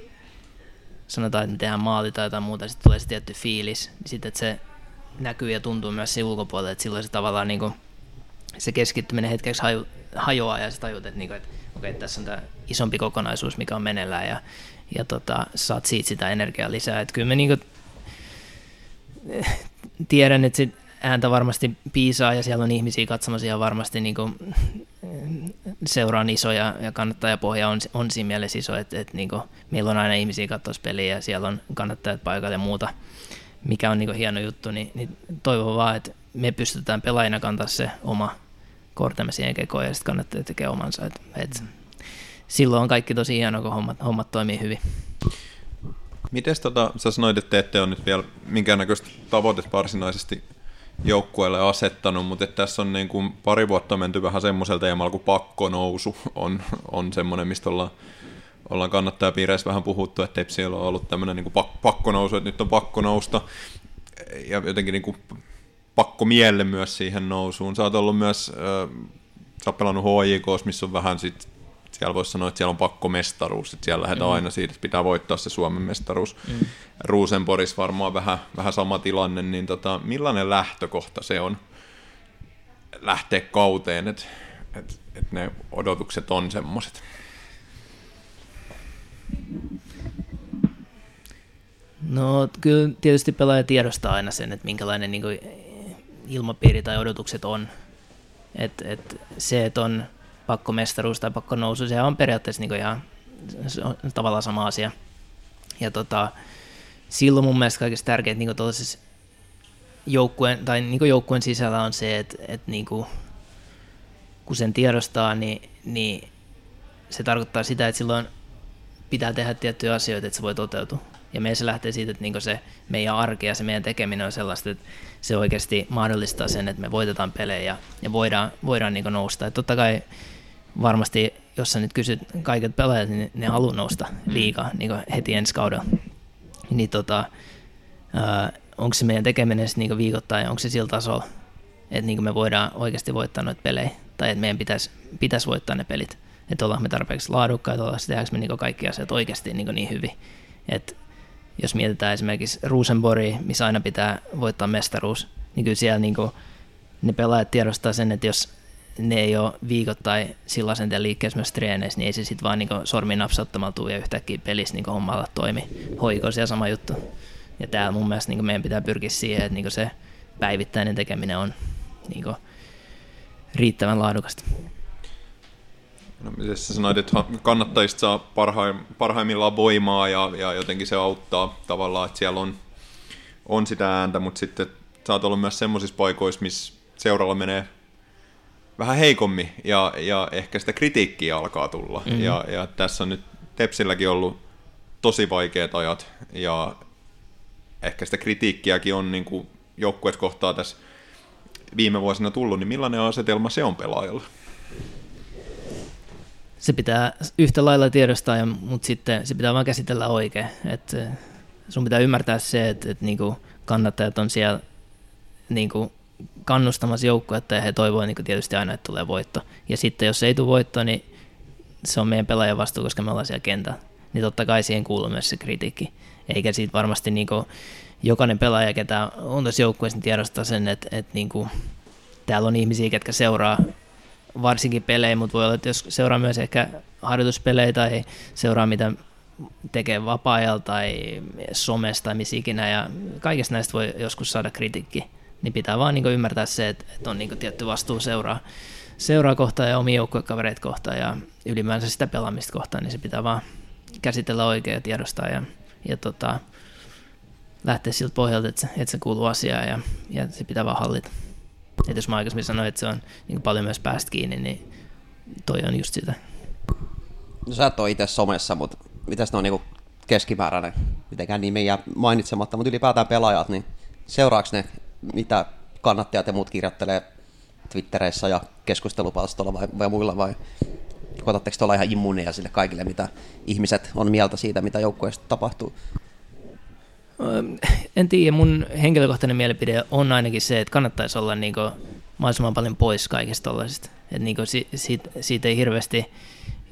sanotaan, että me tehdään maali tai jotain muuta, sitten tulee se tietty fiilis, niin sitten se näkyy ja tuntuu myös se ulkopuolella, että silloin se tavallaan niin kuin, se keskittyminen hetkeksi haju, hajoaa ja sä tajut, että, niin kuin, että okei, tässä on tämä isompi kokonaisuus, mikä on meneillään ja, ja tota, saat siitä sitä energiaa lisää. Että kyllä mä niin kuin, [LAUGHS] tiedän, että sit ääntä varmasti piisaa ja siellä on ihmisiä katsomassa ja varmasti niin kuin, seuraan iso ja, ja kannattajapohja on, on siinä mielessä iso, että, että niin kuin, meillä on aina ihmisiä katsoa peliä ja siellä on kannattajat paikalla ja muuta, mikä on niin kuin, hieno juttu, niin, niin toivon vaan, että me pystytään pelaajina kantaa se oma kortemme siihen kekoon ja sitten kannattaa tekee omansa. Et, et, silloin on kaikki tosi hienoa, kun hommat, hommat toimii hyvin. Miten tota, sä sanoit, että te ette ole nyt vielä minkäännäköistä tavoitetta varsinaisesti joukkueelle asettanut, mutta että tässä on niin kuin pari vuotta menty vähän semmoiselta teemalla kuin pakkonousu on, on semmoinen, mistä ollaan, ollaan kannattajapiireissä vähän puhuttu, että Tepsi on ollut tämmöinen niin kuin pakkonousu, että nyt on pakko nousta ja jotenkin niin kuin pakko mielle myös siihen nousuun. Sä oot ollut myös, äh, sä oot pelannut HJKs, missä on vähän sit, siellä voisi sanoa, että siellä on pakko mestaruus, että siellä lähdetään mm. aina siitä, että pitää voittaa se Suomen mestaruus. Mm. Rosenborgs varmaan vähän, vähän sama tilanne, niin tota, millainen lähtökohta se on lähteä kauteen, että et, et ne odotukset on semmoiset? No kyllä tietysti pelaaja tiedostaa aina sen, että minkälainen niin kuin, ilmapiiri tai odotukset on. Et, et se, että on pakko mestaruus tai pakko nousu, se on periaatteessa niin ihan on tavallaan sama asia. Ja tota, silloin mun mielestä kaikista tärkeintä niin tuollaisessa joukkueen, tai niin joukkueen sisällä on se, että, että niin kun sen tiedostaa, niin, niin se tarkoittaa sitä, että silloin pitää tehdä tiettyjä asioita, että se voi toteutua. Ja meidän se lähtee siitä, että niin se meidän arki ja se meidän tekeminen on sellaista, että se oikeasti mahdollistaa sen, että me voitetaan pelejä ja, voidaan, voidaan niin nousta. Et totta kai varmasti, jos sä nyt kysyt kaiket pelaajat, niin ne haluaa nousta liikaa niin heti ensi kaudella. Niin tota, onko se meidän tekeminen niin viikoittain, onko se sillä tasolla, että niin me voidaan oikeasti voittaa noita pelejä, tai että meidän pitäisi, pitäisi voittaa ne pelit. Että ollaan me tarpeeksi laadukkaita, ollaan tehdäänkö me niin kaikki asiat oikeasti niin, niin hyvin. Että jos mietitään esimerkiksi Rosenborg, missä aina pitää voittaa mestaruus, niin kyllä siellä niin kuin, ne pelaajat tiedostaa sen, että jos ne ei ole viikoittain sillä asenteen liikkeessä myös treeneissä, niin ei se sitten vaan niin sormi napsauttamalla tuu ja yhtäkkiä pelissä niin hommalla toimi. Hoiko siellä sama juttu. Ja täällä mun mielestä niin meidän pitää pyrkiä siihen, että niin se päivittäinen tekeminen on niin riittävän laadukasta. No, miten sä sanoit, että kannattajista saa parhaim, parhaimmillaan voimaa ja, ja jotenkin se auttaa tavallaan, että siellä on, on sitä ääntä, mutta sitten sä oot ollut myös semmoisissa paikoissa, missä seuralla menee vähän heikommin ja, ja ehkä sitä kritiikkiä alkaa tulla. Mm-hmm. Ja, ja tässä on nyt Tepsilläkin ollut tosi vaikeat ajat ja ehkä sitä kritiikkiäkin on niin kuin joukkueet kohtaa tässä viime vuosina tullut, niin millainen asetelma se on pelaajalla? Se pitää yhtä lailla tiedostaa, mutta sitten se pitää vaan käsitellä oikein. Et sun pitää ymmärtää se, että, että niinku kannattajat on siellä niinku kannustamassa joukkuetta ja he toivovat niin tietysti aina, että tulee voitto. Ja sitten jos ei tule voitto, niin se on meidän pelaajan vastuu, koska me ollaan siellä kentällä. Niin totta kai siihen kuuluu myös se kritiikki. Eikä siitä varmasti niin kuin, jokainen pelaaja, ketä on tässä joukkueessa, niin tiedostaa sen, että, että niin kuin, täällä on ihmisiä, ketkä seuraa varsinkin pelejä, mutta voi olla, että jos seuraa myös ehkä harjoituspelejä tai seuraa mitä tekee vapaa-ajalla tai somesta tai missä ikinä, ja kaikesta näistä voi joskus saada kritiikki niin pitää vaan niin ymmärtää se, että, että on niin tietty vastuu seuraa, seuraa kohtaan ja omia joukkuekavereita kohtaan ja ylimäänsä sitä pelaamista kohtaan, niin se pitää vaan käsitellä oikein ja tiedostaa ja, ja tota, lähteä siltä pohjalta, että se, että se kuuluu asiaan ja, ja se pitää vaan hallita. Et jos mä aikaisemmin sanoin, että se on niin paljon myös päästä kiinni, niin toi on just sitä. No sä et ole itse somessa, mutta mitäs ne on niin keskimääräinen, mitenkään nimiä mainitsematta, mutta ylipäätään pelaajat, niin seuraaks ne mitä kannattajat ja muut kirjoittelee Twittereissä ja keskustelupalstolla vai, vai muilla, vai koetatteko olla ihan immuuneja sille kaikille, mitä ihmiset on mieltä siitä, mitä joukkueessa tapahtuu? En tiedä, mun henkilökohtainen mielipide on ainakin se, että kannattaisi olla niin kuin mahdollisimman paljon pois kaikista tällaisista. Että niin siitä, siitä, ei hirveästi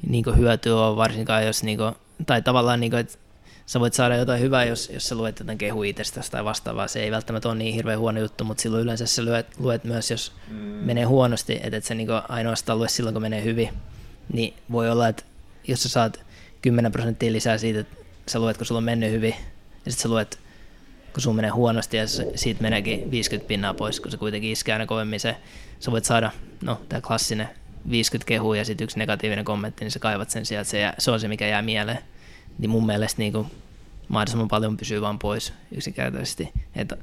niin hyötyä ole, varsinkaan jos, niin kuin, tai tavallaan, niin kuin, että sä voit saada jotain hyvää, jos, jos sä luet jotain kehu itsestäsi tai vastaavaa. Se ei välttämättä ole niin hirveän huono juttu, mutta silloin yleensä sä luet, luet myös, jos mm. menee huonosti, että et sä niinku ainoastaan lue silloin, kun menee hyvin. Niin voi olla, että jos sä saat 10 prosenttia lisää siitä, että sä luet, kun sulla on mennyt hyvin, ja sitten sä luet, kun sulla menee huonosti, ja siitä meneekin 50 pinnaa pois, kun se kuitenkin iskee aina kovemmin se, sä voit saada, no tämä klassinen 50 kehua ja sitten yksi negatiivinen kommentti, niin sä kaivat sen sieltä, se, jää, se on se, mikä jää mieleen niin mun mielestä niin kuin mahdollisimman paljon pysyy vaan pois yksinkertaisesti. Että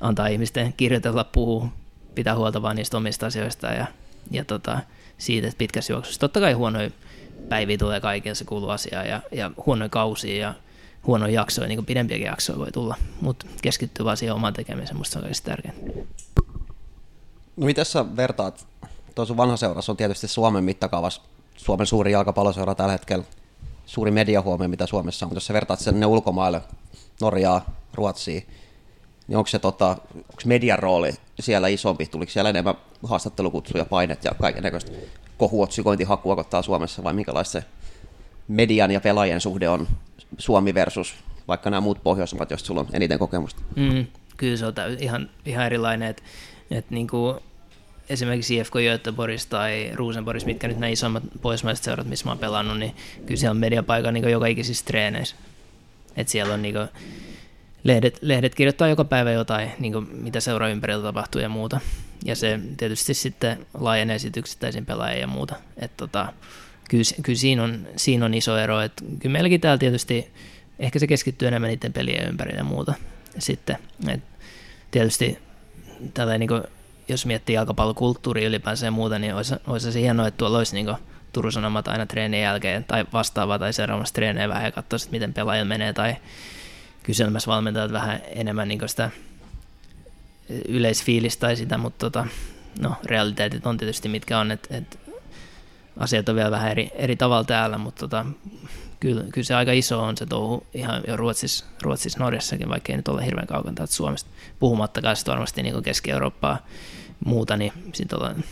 antaa ihmisten kirjoitella, puhua, pitää huolta vaan niistä omista asioista ja, ja tota, siitä, että pitkässä juoksussa. Totta kai huonoja päiviä tulee kaiken, se kuuluu asiaan ja, ja huonoja kausia ja huonoja jaksoja, niin kuin pidempiäkin jaksoja voi tulla, mutta keskittyy vaan siihen omaan tekemiseen, musta se on kaikista tärkeintä. No miten sä vertaat, tuo sun vanha seura, on tietysti Suomen mittakaavassa Suomen suuri jalkapalloseura tällä hetkellä, suuri mediahuomio, mitä Suomessa on. Jos sä vertaat sen ne ulkomaille, Norjaa, Ruotsiin, niin onko se tota, onko median rooli siellä isompi? Tuliko siellä enemmän haastattelukutsuja, painet ja kaiken näköistä kohuotsikointihakua kohtaa Suomessa vai minkälaista se median ja pelaajien suhde on Suomi versus vaikka nämä muut Pohjoismaat, joista sulla on eniten kokemusta? Mm, kyllä se on ihan, ihan erilainen, että et niinku, esimerkiksi IFK Göteborgissa tai Rosenborgissa, mitkä nyt nämä isommat pohjoismaiset seurat, missä mä oon pelannut, niin kyllä siellä on mediapaikka niin joka ikisissä treeneissä. Et siellä on niin kuin, lehdet, lehdet kirjoittaa joka päivä jotain, niin kuin, mitä seuraa ympärillä tapahtuu ja muuta. Ja se tietysti sitten laajenee sitten yksittäisiin pelaajia ja muuta. Et tota, kyllä, kyllä siinä, on, siinä on iso ero. Et kyllä meilläkin täällä tietysti ehkä se keskittyy enemmän niiden pelien ympärille ja muuta. Sitten, et tietysti tällä niin kuin, jos miettii jalkapallokulttuuria ylipäänsä ja muuta, niin olisi, olisi se hienoa, että tuolla olisi niin kuin, Turun Sanomat aina treenin jälkeen tai vastaavaa tai seuraavassa treenejä vähän ja katsoa, miten pelaajilla menee tai kyselemässä valmentajat vähän enemmän niin sitä yleisfiilistä tai sitä, mutta tota, no, realiteetit on tietysti mitkä on, että et asiat on vielä vähän eri, eri tavalla täällä, mutta tota, kyllä, kyllä, se aika iso on se touhu ihan jo Ruotsissa, Ruotsissa Norjassakin, vaikka ei nyt ole hirveän kaukana täältä Suomesta, puhumattakaan sitten varmasti niin Keski-Eurooppaa muuta, niin sitten ollaan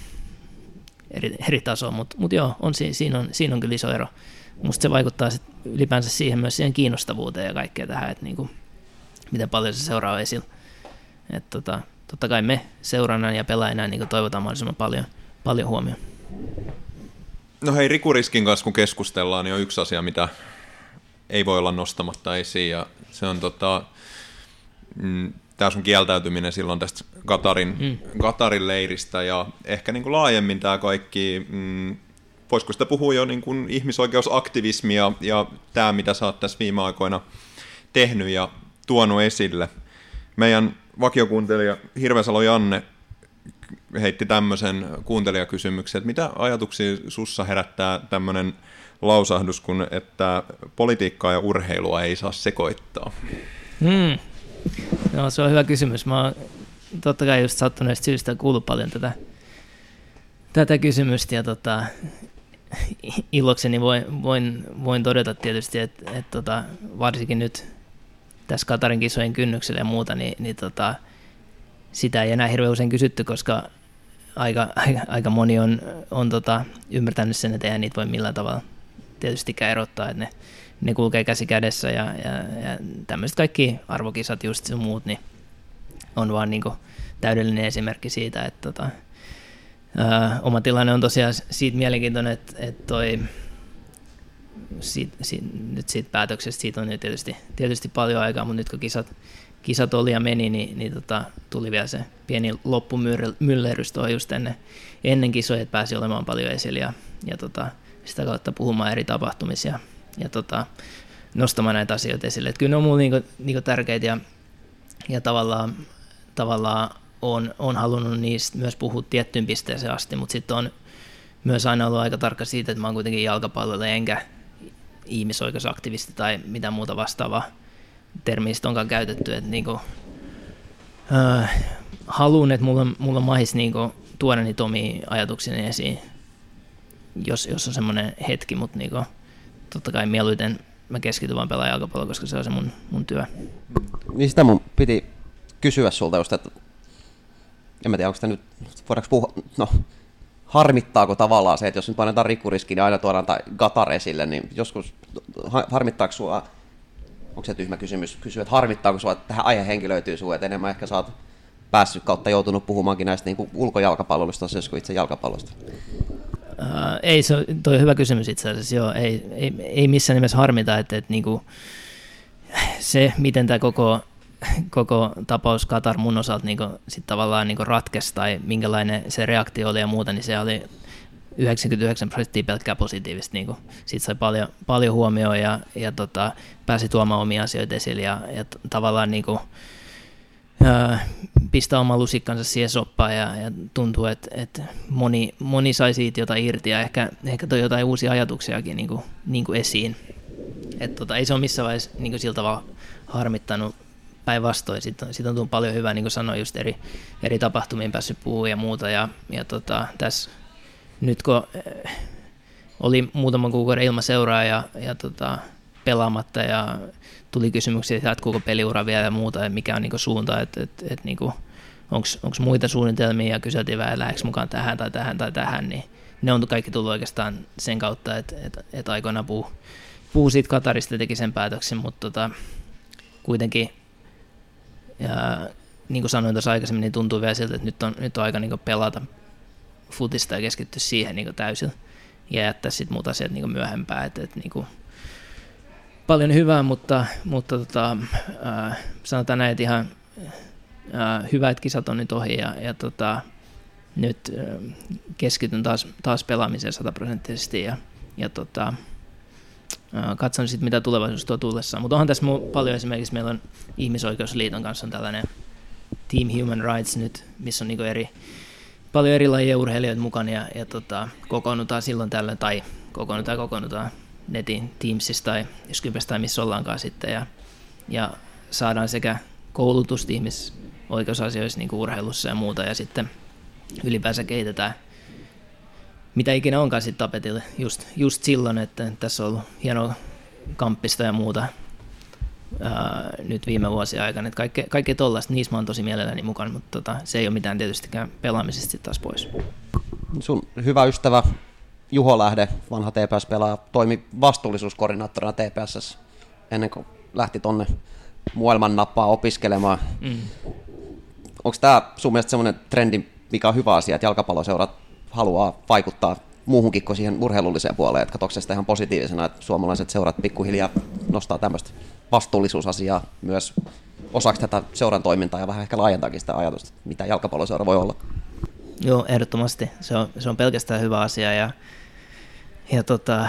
eri, eri tasoa, mutta mut joo, on, siinä, on, siinä on kyllä iso ero. Musta se vaikuttaa sit ylipäänsä siihen myös siihen kiinnostavuuteen ja kaikkea tähän, että niinku, miten paljon se seuraa esillä. Et tota, totta kai me seurannan ja pelaajana niin toivotaan mahdollisimman paljon, paljon huomioon. No hei, Rikuriskin kanssa kun keskustellaan, niin on yksi asia, mitä ei voi olla nostamatta esiin, ja se on tota, mm, tämä sun kieltäytyminen silloin tästä Katarin, mm. Katarin leiristä, ja ehkä niin kuin laajemmin tämä kaikki, mm, voisiko sitä puhua jo niin kuin ihmisoikeusaktivismia, ja tämä, mitä sä oot tässä viime aikoina tehnyt ja tuonut esille. Meidän vakiokuuntelija Hirvesalo Janne heitti tämmöisen kuuntelijakysymyksen, että mitä ajatuksia sussa herättää tämmöinen lausahdus, kun että politiikkaa ja urheilua ei saa sekoittaa? Hmm. No, se on hyvä kysymys. Mä oon totta kai just sattuneesta syystä kuullut paljon tätä, tätä kysymystä ja tota, ilokseni voin, voin, voin todeta tietysti, että, että tota, varsinkin nyt tässä Katarin kisojen kynnyksellä ja muuta, niin, niin tota, sitä ei enää hirveän usein kysytty, koska aika, aika, moni on, on tota, ymmärtänyt sen, että eihän niitä voi millään tavalla tietystikään erottaa, että ne, ne kulkee käsi kädessä ja, ja, ja tämmöiset kaikki arvokisat just sun muut, niin on vaan niin täydellinen esimerkki siitä, että tota, ää, oma tilanne on tosiaan siitä mielenkiintoinen, että, että toi, siitä, siitä, nyt siitä päätöksestä siitä on nyt tietysti, tietysti paljon aikaa, mutta nyt kun kisat, kisat oli ja meni, niin, niin tota, tuli vielä se pieni loppumyllerys tuohon just ennen, ennen kisoja, että pääsi olemaan paljon esillä ja, ja tota, sitä kautta puhumaan eri tapahtumisia ja tota, nostamaan näitä asioita esille. Et kyllä ne on mulle niinku, niinku tärkeitä ja, ja tavallaan, tavallaan on, on halunnut niistä myös puhua tiettyyn pisteeseen asti, mutta sitten on myös aina ollut aika tarkka siitä, että mä oon kuitenkin jalkapallolle enkä ihmisoikeusaktivisti tai mitä muuta vastaavaa termistä onkaan käytetty, että niinku, äh, haluan, että mulla, mulla mahis niinku tuoda niitä omia ajatukseni esiin, jos, jos on semmoinen hetki, mutta niinku, totta kai mieluiten mä keskityn vaan pelaamaan jalkapalloa, koska se on se mun, mun työ. Niin sitä mun piti kysyä sulta just, että en mä tiedä, onko sitä nyt, voidaanko puhua, no harmittaako tavallaan se, että jos nyt painetaan rikkuriski, niin aina tuodaan tai Gatar esille, niin joskus harmittaako sua, onko se tyhmä kysymys, kysyä, että harmittaako sua, että tähän löytyy sua, että enemmän ehkä saat päässyt kautta joutunut puhumaankin näistä niin ulkojalkapalloista asioista kuin itse jalkapallosta? Uh, ei, se on, toi on hyvä kysymys itse asiassa, joo, ei, ei, ei missään nimessä harmita, että, että niinku, se, miten tämä koko koko tapaus Katar mun osalta niin sit tavallaan niin ratkesi tai minkälainen se reaktio oli ja muuta, niin se oli 99 prosenttia pelkkää positiivista. Niin siitä sai paljon, paljon huomioon ja, ja tota, pääsi tuomaan omia asioita esille ja, ja tavallaan niin kuin, ää, pistää oman lusikkansa siihen soppaan ja, ja tuntuu, että, että moni, moni sai siitä jotain irti ja ehkä, ehkä toi jotain uusia ajatuksiakin niin kuin, niin kuin esiin. Et tota, ei se ole missään vaiheessa niin kuin sillä tavalla harmittanut päinvastoin. Sitten on, sit on tullut paljon hyvää, niin kuin sanoin, just eri, eri tapahtumiin päässyt puhumaan ja muuta. Ja, ja tota, tässä nyt kun eh, oli muutaman kuukauden ilman seuraa ja, ja tota, pelaamatta ja tuli kysymyksiä, että jatkuuko peliura vielä ja muuta, ja mikä on niin suunta, että et, et, niin onko muita suunnitelmia ja kyseltiin vähän, lähdekö mukaan tähän tai tähän tai tähän, niin ne on kaikki tullut oikeastaan sen kautta, että, että, että aikoinaan puu, puu siitä Katarista teki sen päätöksen, mutta tota, kuitenkin ja niin kuin sanoin tuossa aikaisemmin, niin tuntuu vielä siltä, että nyt on, nyt on aika niin pelata futista ja keskittyä siihen niin täysin ja jättää sitten muut asiat niin myöhempään. Et, et, niin kuin, paljon hyvää, mutta, mutta tota, äh, sanotaan näin, että ihan äh, hyvät kisat on nyt ohi ja, ja tota, nyt äh, keskityn taas, taas pelaamiseen sataprosenttisesti ja, ja tota, Katson sitten, mitä tulevaisuus tuo tullessaan. Mutta onhan tässä mu- paljon esimerkiksi, meillä on Ihmisoikeusliiton kanssa on tällainen Team Human Rights nyt, missä on niinku eri, paljon eri lajia urheilijoita mukana ja, ja tota, kokoonnutaan silloin tällöin, tai kokoonnutaan kokoonnutaan netin Teamsissa tai Skypessä tai missä ollaankaan sitten. Ja, ja saadaan sekä koulutusta ihmisoikeusasioissa niin kuin urheilussa ja muuta ja sitten ylipäänsä kehitetään mitä ikinä onkaan sitten tapetille. Just, just silloin, että tässä on ollut hienoa kamppista ja muuta ää, nyt viime vuosien aikana. Että kaikkea, kaikkea tollaista, niissä mä oon tosi mielelläni mukana, mutta tota, se ei ole mitään tietystikään pelaamisesta taas pois. Sun hyvä ystävä Juho Lähde, vanha TPS-pelaaja, toimi vastuullisuuskoordinaattorina TPS ennen kuin lähti tonne maailman nappaa opiskelemaan. Mm. Onko tämä sun mielestä semmoinen trendi, mikä on hyvä asia, että jalkapalloseurat haluaa vaikuttaa muuhunkin kuin siihen urheilulliseen puoleen, että katsoiko sitä ihan positiivisena, että suomalaiset seurat pikkuhiljaa nostaa tämmöistä vastuullisuusasiaa myös osaksi tätä seuran toimintaa ja vähän ehkä laajentaakin sitä ajatusta, mitä jalkapalloseura voi olla. Joo, ehdottomasti. Se on, se on pelkästään hyvä asia ja, ja tota,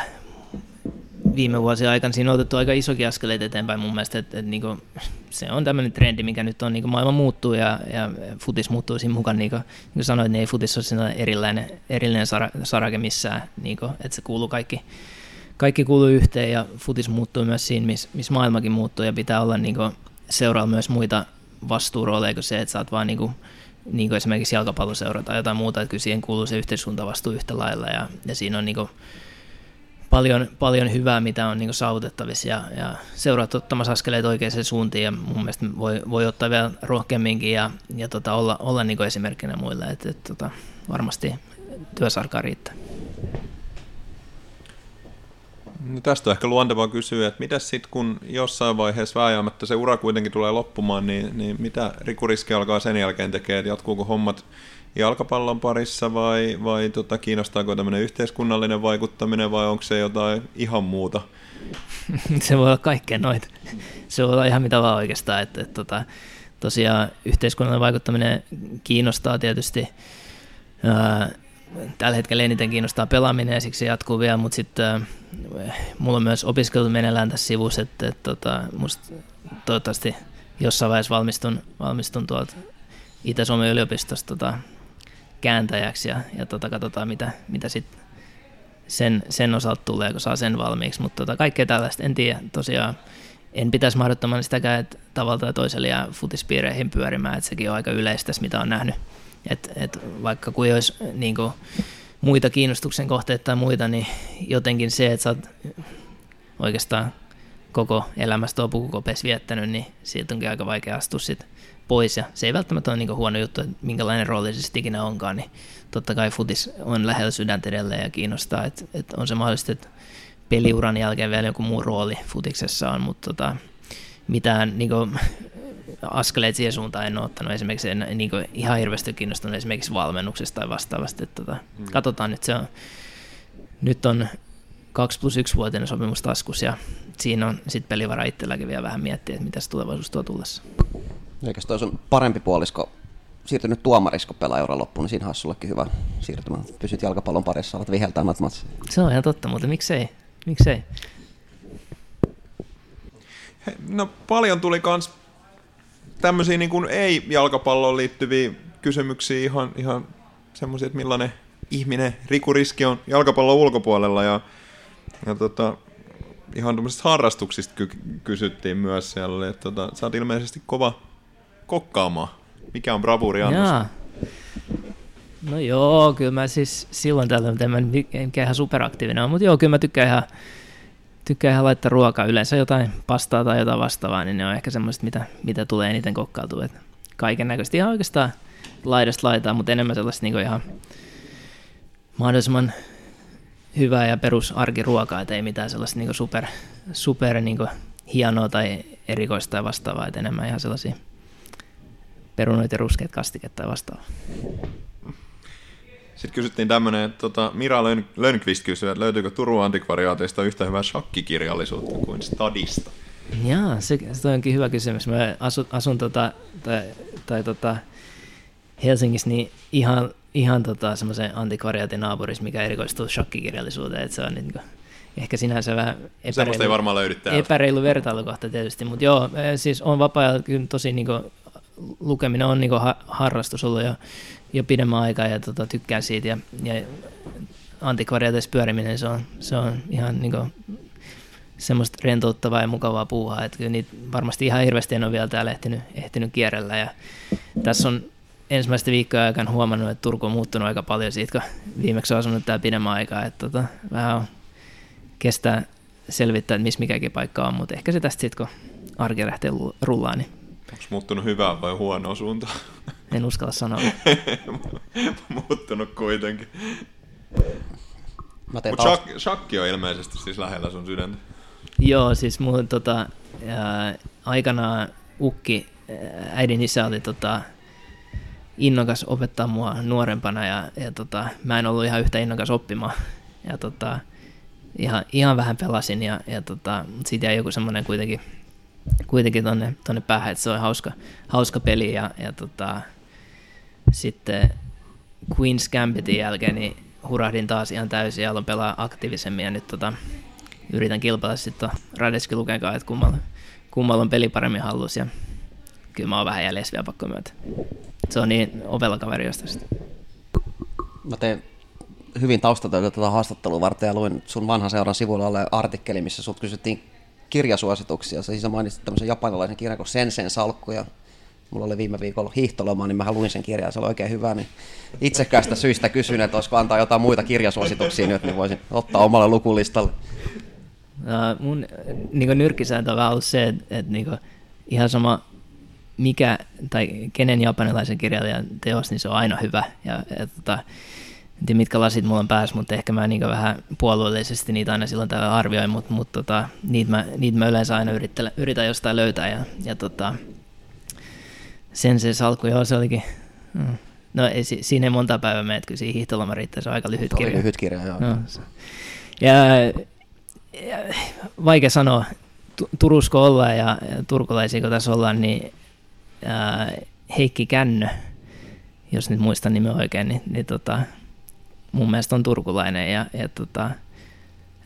viime vuosien aikana siinä on otettu aika isokin askeleet eteenpäin mun mielestä, että, että, että niin se on tämmöinen trendi, mikä nyt on, niin maailma muuttuu ja, ja futis muuttuu siinä mukaan, niin kuin, niin kuin sanoit, niin ei futis ole erillinen, erillinen sara, sarake missään, niin kuin, että se kuuluu kaikki, kaikki kuuluu yhteen ja futis muuttuu myös siinä, missä miss maailmakin muuttuu ja pitää olla niin seuraa myös muita vastuurooleja kuin se, että sä oot vaan niin kuin, niin kuin esimerkiksi jalkapalloseura tai jotain muuta, että kyllä siihen kuuluu se yhteiskuntavastuu yhtä lailla ja, ja siinä on niin kuin, paljon, paljon hyvää, mitä on niin saavutettavissa ja, ja seuraat ottamassa askeleet oikeaan suuntiin ja mun mielestä voi, voi ottaa vielä rohkeamminkin ja, ja tota, olla, olla niin esimerkkinä muille, että et, tota, varmasti työsarkaa riittää. No tästä on ehkä luontevaa kysyä, että mitä sitten kun jossain vaiheessa vääjäämättä se ura kuitenkin tulee loppumaan, niin, niin mitä Riku Riski alkaa sen jälkeen tekemään, että jatkuuko hommat jalkapallon parissa vai, vai tota, kiinnostaako tämmöinen yhteiskunnallinen vaikuttaminen vai onko se jotain ihan muuta? [LAUGHS] se voi olla kaikkea noita. Se voi olla ihan mitä vaan oikeastaan. Että, että, tota, tosiaan yhteiskunnallinen vaikuttaminen kiinnostaa tietysti. Tällä hetkellä eniten kiinnostaa pelaaminen ja siksi se jatkuu vielä, mutta sitten mulla on myös opiskelu meneillään tässä sivussa, että, että, että musta toivottavasti jossain vaiheessa valmistun, valmistun tuolta Itä-Suomen yliopistosta tota, kääntäjäksi ja, ja tota, katsotaan, mitä, mitä sitten sen, sen osalta tulee, kun saa sen valmiiksi. Mutta tota, kaikkea tällaista en tiedä. Tosiaan en pitäisi mahdottoman sitäkään, että tavalla tai toisella jää futispiireihin pyörimään, että sekin on aika yleistä, mitä on nähnyt. Et, et vaikka kuin olisi niin kuin, muita kiinnostuksen kohteita tai muita, niin jotenkin se, että sä oot oikeastaan koko elämästä tuo pukukopes viettänyt, niin siitä onkin aika vaikea astua sit pois. Ja se ei välttämättä ole niin huono juttu, että minkälainen rooli se sitten ikinä onkaan, niin totta kai futis on lähellä sydäntä edelleen ja kiinnostaa, että, että on se mahdollista, että peliuran jälkeen vielä joku muu rooli futiksessa on, mutta tota, mitään niin kuin, askeleet siihen suuntaan en ole ottanut. Esimerkiksi en niin kuin, ihan hirveästi kiinnostunut esimerkiksi valmennuksesta tai vastaavasti. Että, tota, mm. Katsotaan nyt, se on, nyt on 2 plus 1 vuotinen sopimus taskus ja siinä on sitten pelivara itselläkin vielä vähän miettiä, että mitä se tulevaisuus tuo tullessa. Eikä toi sun parempi puolisko siirtynyt tuomarisko pelaa euron loppuun, niin siinä olisi sullekin hyvä siirtymä. Pysyt jalkapallon parissa, alat viheltää matmatsia. Se on ihan totta, mutta miksei? Miksei? no paljon tuli kans tämmöisiä niin kuin ei-jalkapalloon liittyviä kysymyksiä, ihan, ihan semmoisia, että millainen ihminen Riku Riski on jalkapallon ulkopuolella ja, ja tota, ihan tämmöisistä harrastuksista ky- kysyttiin myös siellä, että tota, sä oot ilmeisesti kova kokkaamaan. Mikä on bravuri Jaa. No joo, kyllä mä siis silloin tällöin, en mä enkä ihan superaktiivinen mutta joo, kyllä mä tykkään ihan, tykkään ihan laittaa ruokaa. Yleensä jotain pastaa tai jotain vastaavaa, niin ne on ehkä semmoiset, mitä, mitä tulee eniten kokkailtua. Kaiken näköisesti ihan oikeastaan laidasta laitaa, mutta enemmän sellaista niin ihan mahdollisimman hyvää ja perusarkiruokaa, että ei mitään sellaista niin super, super niin hienoa tai erikoista tai vastaavaa, että enemmän ihan sellaisia perunoita ja ruskeat kastiket tai vastaavaa. Sitten kysyttiin tämmöinen, että tota, Mira Lön, Lönnqvist kysyy, että löytyykö Turun antikvariaateista yhtä hyvää shakkikirjallisuutta kuin stadista? Jaa, se, se onkin hyvä kysymys. Mä asun, asun tota, tai, tai tota, Helsingissä niin ihan, ihan tota, semmoisen antikvariaatin naapurissa, mikä erikoistuu shakkikirjallisuuteen, että se on niin kuin, ehkä sinänsä vähän Semmoista ei epäreilu, varmaan löydy täältä. epäreilu vertailukohta tietysti, mutta joo, eh, siis on vapaa tosi niin kuin, lukeminen on niin kuin, ha- harrastus ollut jo, jo pidemmän aikaa ja tota, tykkään siitä. Ja, ja antikvariaatissa pyöriminen, se on, se on ihan niin kuin, semmoista rentouttavaa ja mukavaa puuhaa, että kyllä niitä varmasti ihan hirveästi en ole vielä täällä ehtinyt, ehtinyt kierrellä. Ja tässä on ensimmäistä viikkoa aikana huomannut, että Turku on muuttunut aika paljon siitä, kun viimeksi on asunut täällä pidemmän aikaa, että tota, vähän on, kestää selvittää, että missä mikäkin paikka on, mutta ehkä se tästä sitten, kun arki lähtee rullaan, niin Onko muuttunut hyvää vai huonoa suuntaan? en uskalla sanoa. [LAUGHS] muuttunut kuitenkin. Mutta shak, shakki on ilmeisesti siis lähellä sun sydäntä. Joo, siis mun tota, ää, aikanaan ukki, ää, äidin isä oli tota, innokas opettaa mua nuorempana ja, ja tota, mä en ollut ihan yhtä innokas oppimaan. Ja tota, ihan, ihan vähän pelasin ja, ja tota, mut siitä jäi joku semmoinen kuitenkin, kuitenkin tonne, tonne päähän, että se on hauska, hauska peli ja, ja tota, sitten Queen's Gambitin jälkeen niin hurahdin taas ihan täysin ja aloin pelaa aktiivisemmin ja nyt tota, yritän kilpailla sitten Radeski Luken kanssa, että kummalla, kummalla on peli paremmin hallus ja kyllä mä oon vähän jäljessä vielä pakko myötä. Se on niin ovella kaveri sitten. mä teen hyvin taustatöitä tätä haastattelua varten ja luin sun vanhan seuran sivuilla alle artikkeli, missä sut kysyttiin kirjasuosituksia. Siis mainitsit tämmöisen japanilaisen kirjan kuin Sensen salkku ja mulla oli viime viikolla hiihtoloma, niin mä luin sen kirjan ja se oli oikein hyvä, niin itsekästä syistä kysyn, että olisiko antaa jotain muita kirjasuosituksia nyt, niin voisin ottaa omalle lukulistalle. Uh, mun niin nyrkkisääntö on ollut se, että, että niin ihan sama mikä tai kenen japanilaisen kirjailijan teos, niin se on aina hyvä. Ja, ja tota, en tiedä mitkä lasit mulla on päässä, mutta ehkä mä niin vähän puolueellisesti niitä aina silloin täällä arvioin, mutta, mutta tota, niitä, mä, niitä mä yleensä aina yritän, yritän jostain löytää. Ja, ja tota, sen se salkku, joo se olikin, mm. no ei, si- siinä ei monta päivää mene, että kyllä siinä hiihtoloma riittää, se on aika lyhyt kirja. lyhyt kirja, joo. Se- Ja, ja vaikea sanoa, Tu- Turusko ollaan ja ja turkulaisia kun tässä ollaan, niin ää, Heikki Kännö, jos nyt muistan nimen oikein, niin, niin tota, mun mielestä on turkulainen ja, ja tota,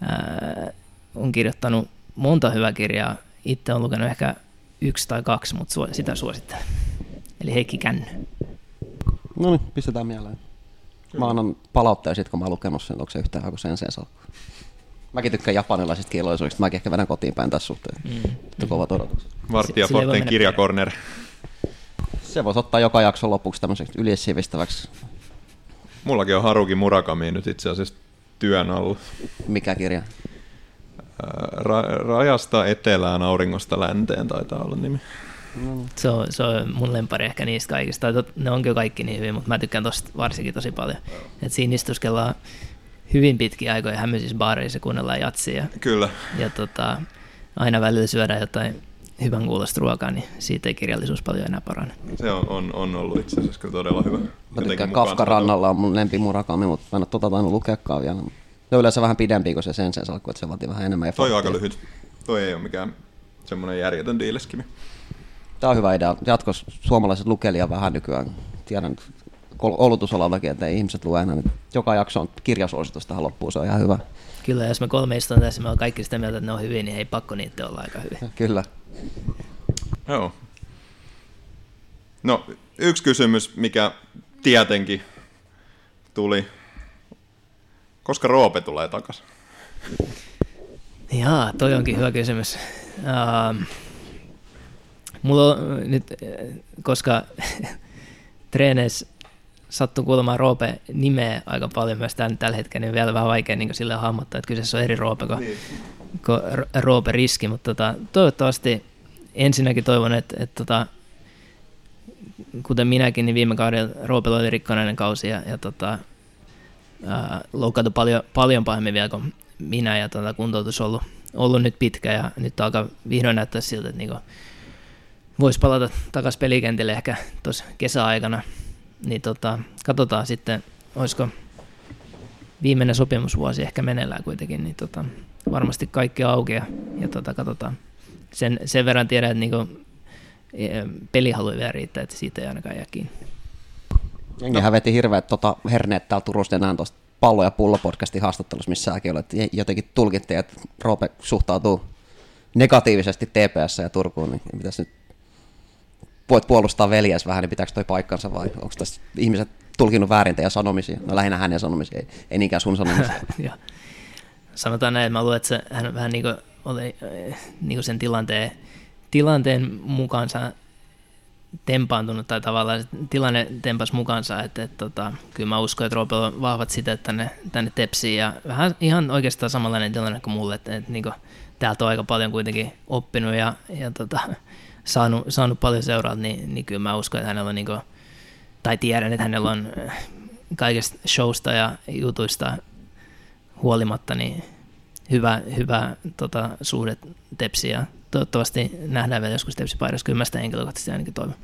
ää, on kirjoittanut monta hyvää kirjaa. Itse on lukenut ehkä yksi tai kaksi, mutta suo, sitä suosittelen. Eli Heikki Kännö. No niin, pistetään mieleen. Mä annan palautteja sit, kun mä oon lukenut sen, onko se yhtään kuin sen sen salkku. Mäkin tykkään japanilaisista kielollisuudesta, mäkin ehkä vedän kotiin päin tässä suhteen. Mm. kovat odotukset. Vartti ja Sille ei voi Forten kirjakorner. Se voisi ottaa joka jakson lopuksi tämmöiseksi yleissivistäväksi. Mullakin on Haruki Murakami nyt itse asiassa työn alla. Mikä kirja? Ra- rajasta etelään, auringosta länteen taitaa olla nimi. Se on, se on mun lempari ehkä niistä kaikista. Ne on kyllä kaikki niin hyvin, mutta mä tykkään tosta varsinkin tosi paljon. Et siinä istuskellaan hyvin pitkiä aikoja hämmöisissä baareissa kuunnellaan jatsia. Ja, Kyllä. ja tota, aina välillä syödään jotain hyvän kuulosta ruokaa, niin siitä ei kirjallisuus paljon enää parane. Se on, on, on ollut itse asiassa kyllä todella hyvä. Mä tykkään Kafka rannalla on mun lempi Murakami, mutta mä en ole tota tainnut lukeakaan vielä. Ne on yleensä vähän pidempi kuin se sen sen salkku, että se vaatii vähän enemmän Toi on aika lyhyt. Toi ei ole mikään semmoinen järjetön diileskimi. Tää on hyvä idea. Jatkos suomalaiset lukelija vähän nykyään. Tiedän koulutusalallakin, että ihmiset lue enää. Nyt Joka jakso on kirjasuositus tähän loppuun, se on ihan hyvä. Kyllä, jos me kolme istutaan tässä, me on kaikki sitä mieltä, että ne on hyviä, niin ei pakko niitä olla aika hyviä. [LAUGHS] Kyllä. Joo. No, yksi kysymys, mikä tietenkin tuli. Koska Roope tulee takaisin? Jaa, toi onkin hyvä kysymys. Uh, mulla on nyt, äh, koska [LAUGHS] treeneissä sattuu kuulemaan Roope nimeä aika paljon myös tämän, tällä hetkellä, niin vielä vähän vaikea niin sille hahmottaa, että kyseessä on eri Roope kuin, niin. kuin Ro- Roope Riski, mutta tota, toivottavasti ensinnäkin toivon, että, että tota, kuten minäkin, niin viime kaudella Roopella oli rikkonainen kausi ja, ja tota, ää, loukkaantui paljon, paljon pahemmin vielä kuin minä ja tota, kuntoutus on ollut, ollut nyt pitkä ja nyt alkaa vihdoin näyttää siltä, että niinku voisi palata takaisin pelikentille ehkä tuossa kesäaikana. Niin tota, katsotaan sitten, olisiko viimeinen sopimusvuosi ehkä meneillään kuitenkin, niin tota, varmasti kaikki auki ja, ja tota, katsotaan. Sen, sen verran tiedän, että niinku, e, pelihalu vielä riittää, että siitä ei ainakaan jää kiinni. Jengihän veti hirveät tota, herneet täällä Turusta enää tuosta pallo- ja pullo-podcastin haastattelussa, missä säkin olet, jotenkin tulkittiin, että Roope suhtautuu negatiivisesti TPS ja Turkuun, niin mitäs nyt voit puolustaa veljes vähän, niin pitääkö toi paikkansa vai onko tässä ihmiset tulkinut väärin teidän sanomisia? No lähinnä hänen sanomisia, ei, ei niinkään sun sanomisia. [LAUGHS] ja sanotaan näin, että mä luulen, että se, hän vähän niin kuin oli niin kuin sen tilanteen, tilanteen mukaansa tempaantunut tai tavallaan tilanne tempas mukaansa, että, että tota, kyllä mä uskon, että Roopella on vahvat siteet tänne, tänne Tepsiin ja vähän ihan oikeastaan samanlainen tilanne kuin mulle, että, että niin kuin, täältä on aika paljon kuitenkin oppinut ja, ja tota, saanut, saanut paljon seuraa, niin, niin kyllä mä uskon, että hänellä on, niin kuin, tai tiedän, että hänellä on kaikesta showsta ja jutuista huolimatta niin hyvä, hyvä tota, suhde Tepsiin ja toivottavasti nähdään vielä joskus Tepsi-paidassa. Kyllä mä sitä henkilökohtaisesti ainakin toivon.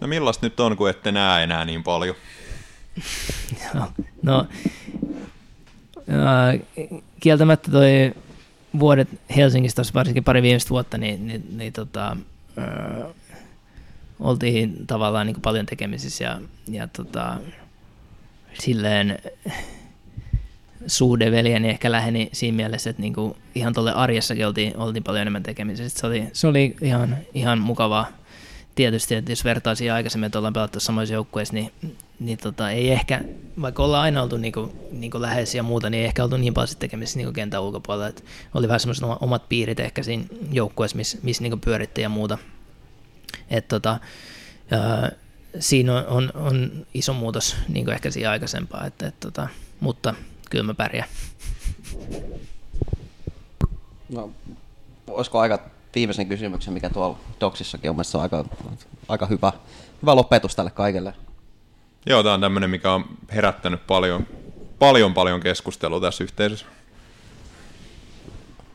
No millaista nyt on, kun ette näe enää niin paljon? no, äh, kieltämättä toi vuodet Helsingistä, varsinkin pari viimeistä vuotta, niin, niin, niin tota, äh, oltiin tavallaan niin paljon tekemisissä ja, ja tota, silleen suhde veljeni ehkä läheni siinä mielessä, että niinku ihan tuolle arjessakin oltiin, oltiin paljon enemmän tekemisissä. Se oli, se oli ihan, ihan mukavaa. Tietysti, että jos vertaa siihen aikaisemmin, että ollaan pelattu samoissa joukkueissa, niin, niin tota, ei ehkä, vaikka ollaan aina oltu niinku, niinku läheisiä ja muuta, niin ei ehkä oltu niin paljon tekemisissä niinku kentän ulkopuolella. Et oli vähän semmoiset omat piirit ehkä siinä joukkueessa, missä miss niinku pyörittiin ja muuta. Et tota, ää, siinä on, on, on, iso muutos niin ehkä siihen aikaisempaan, että, et, tota, mutta kyllä mä pärjään. No, olisiko aika viimeisen kysymyksen, mikä tuolla Doksissakin on mielestäni aika, aika hyvä, hyvä lopetus tälle kaikelle. Joo, tämä on tämmöinen, mikä on herättänyt paljon, paljon, paljon keskustelua tässä yhteisössä.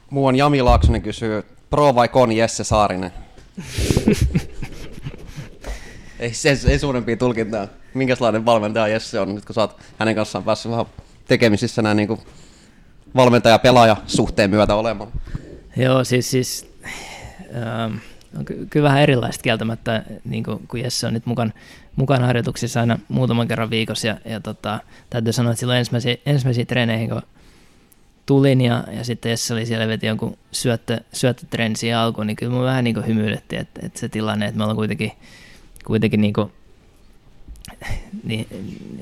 Muu on Jami Laaksonen kysyy, pro vai kon Jesse Saarinen? [LAUGHS] ei, se, ei suurempia tulkintaa. Minkälainen valmentaja Jesse on, nyt kun sä oot hänen kanssaan päässyt vähän tekemisissä näin niin valmentaja-pelaaja suhteen myötä olemaan? Joo, siis, siis ähm, on ky- kyllä vähän erilaista kieltämättä, niin kuin, kun Jesse on nyt mukaan, mukaan harjoituksissa aina muutaman kerran viikossa. Ja, ja tota, täytyy sanoa, että silloin ensimmäisiä, ensimmäisiä treeneihin, kun tulin ja, ja sitten Jesse oli siellä veti jonkun syöttö, syöttötreeni siihen alkuun, niin kyllä mun vähän niin hymyilettiin, että, että se tilanne, että me ollaan kuitenkin, kuitenkin niin kuin niin,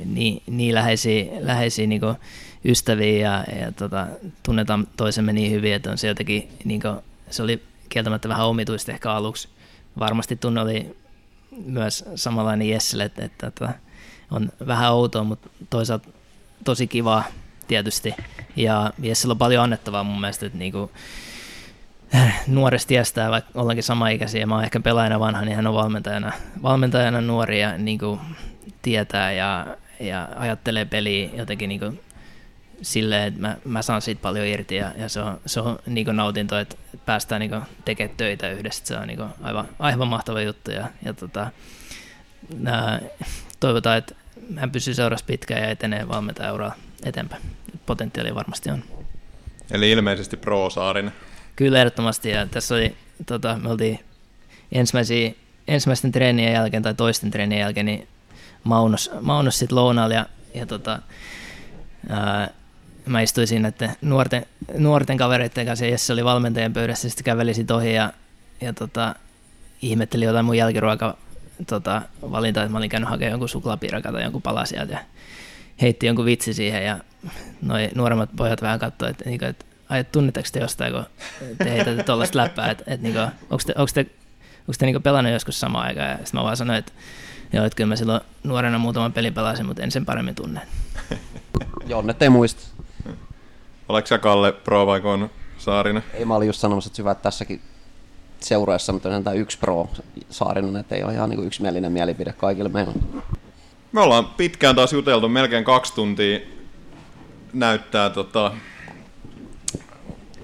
niin, niin läheisiä, läheisiä niin ystäviä ja, ja tota, tunnetaan toisemme niin hyvin, että on se jotenkin, niin kuin, se oli kieltämättä vähän omituista ehkä aluksi. Varmasti tunne oli myös samanlainen Jesselle, että, että, että on vähän outoa, mutta toisaalta tosi kiva tietysti. Ja Jessellä on paljon annettavaa mun mielestä, että niin kuin, nuoresta iästä, vaikka ollaankin sama-ikäisiä, mä oon ehkä pelaajana vanha, niin hän on valmentajana, valmentajana nuori ja niin kuin, tietää ja, ja ajattelee peliä jotenkin niin kuin silleen, että mä, mä saan siitä paljon irti ja, ja se on, se on niin kuin nautinto, että päästään niin kuin tekemään töitä yhdessä. Se on niin kuin aivan, aivan mahtava juttu ja, ja tota, nää, toivotaan, että hän pysyy seurassa pitkään ja etenee valmentajaura eteenpäin. Potentiaali varmasti on. Eli ilmeisesti pro Saarinen. Kyllä ehdottomasti ja tässä oli, tota, me oltiin ensimmäisiä, ensimmäisten treenien jälkeen tai toisten treenien jälkeen, niin Maunos, Maunos sitten lounaalla ja, ja tota, ää, mä istuin siinä että nuorten, nuorten kavereiden kanssa ja Jesse oli valmentajan pöydässä, sitten käveli sit ohi ja, ja tota, ihmetteli jotain mun jälkiruoka tota, valintaa, että mä olin käynyt hakemaan jonkun suklaapiirakan tai jonkun pala sieltä ja heitti jonkun vitsi siihen ja noi nuoremmat pojat vähän katsoivat, että, että, että ai, tunnetteko te jostain, kun te heitätte tuollaista läppää, että, että, että onko te, onko te, onko te niin pelannut joskus samaan aikaan ja sitten mä vaan sanoin, että Joo, että kyllä mä silloin nuorena muutaman pelin pelasin, mutta en sen paremmin tunne. Jonne ei muista. Oletko sä Kalle pro vai kon Saarinen? Ei, mä olin just sanomassa, että hyvä, että tässäkin seuraajassa mutta on tämä yksi pro Saarinen, että ei ole ihan niin yksimielinen mielipide kaikille meillä. Me ollaan pitkään taas juteltu, melkein kaksi tuntia näyttää tota,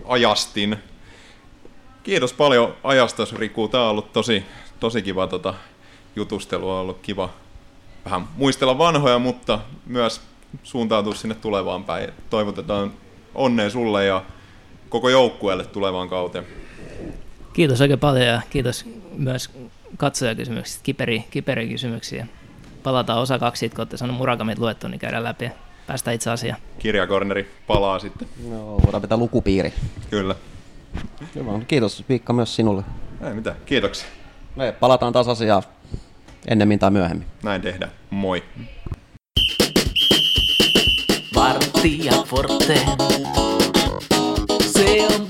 ajastin. Kiitos paljon ajasta, Riku. Tämä on ollut tosi, tosi kiva tota, jutustelua on ollut kiva vähän muistella vanhoja, mutta myös suuntautua sinne tulevaan päin. Toivotetaan onnea sulle ja koko joukkueelle tulevaan kauteen. Kiitos oikein paljon ja kiitos myös katsojakysymyksistä, kiperi, kiperi kysymyksiä. Palataan osa kaksi, kun olette saanut Murakamit luettua, niin käydään läpi. päästään itse asiaan. Kirjakorneri palaa sitten. No, voidaan pitää lukupiiri. Kyllä. Hyvä. Kiitos Viikka myös sinulle. Ei mitään. Kiitoksia. Me palataan taas asiaan ennemmin tai myöhemmin. Näin tehdään. Moi. Bartia Forte. Sea un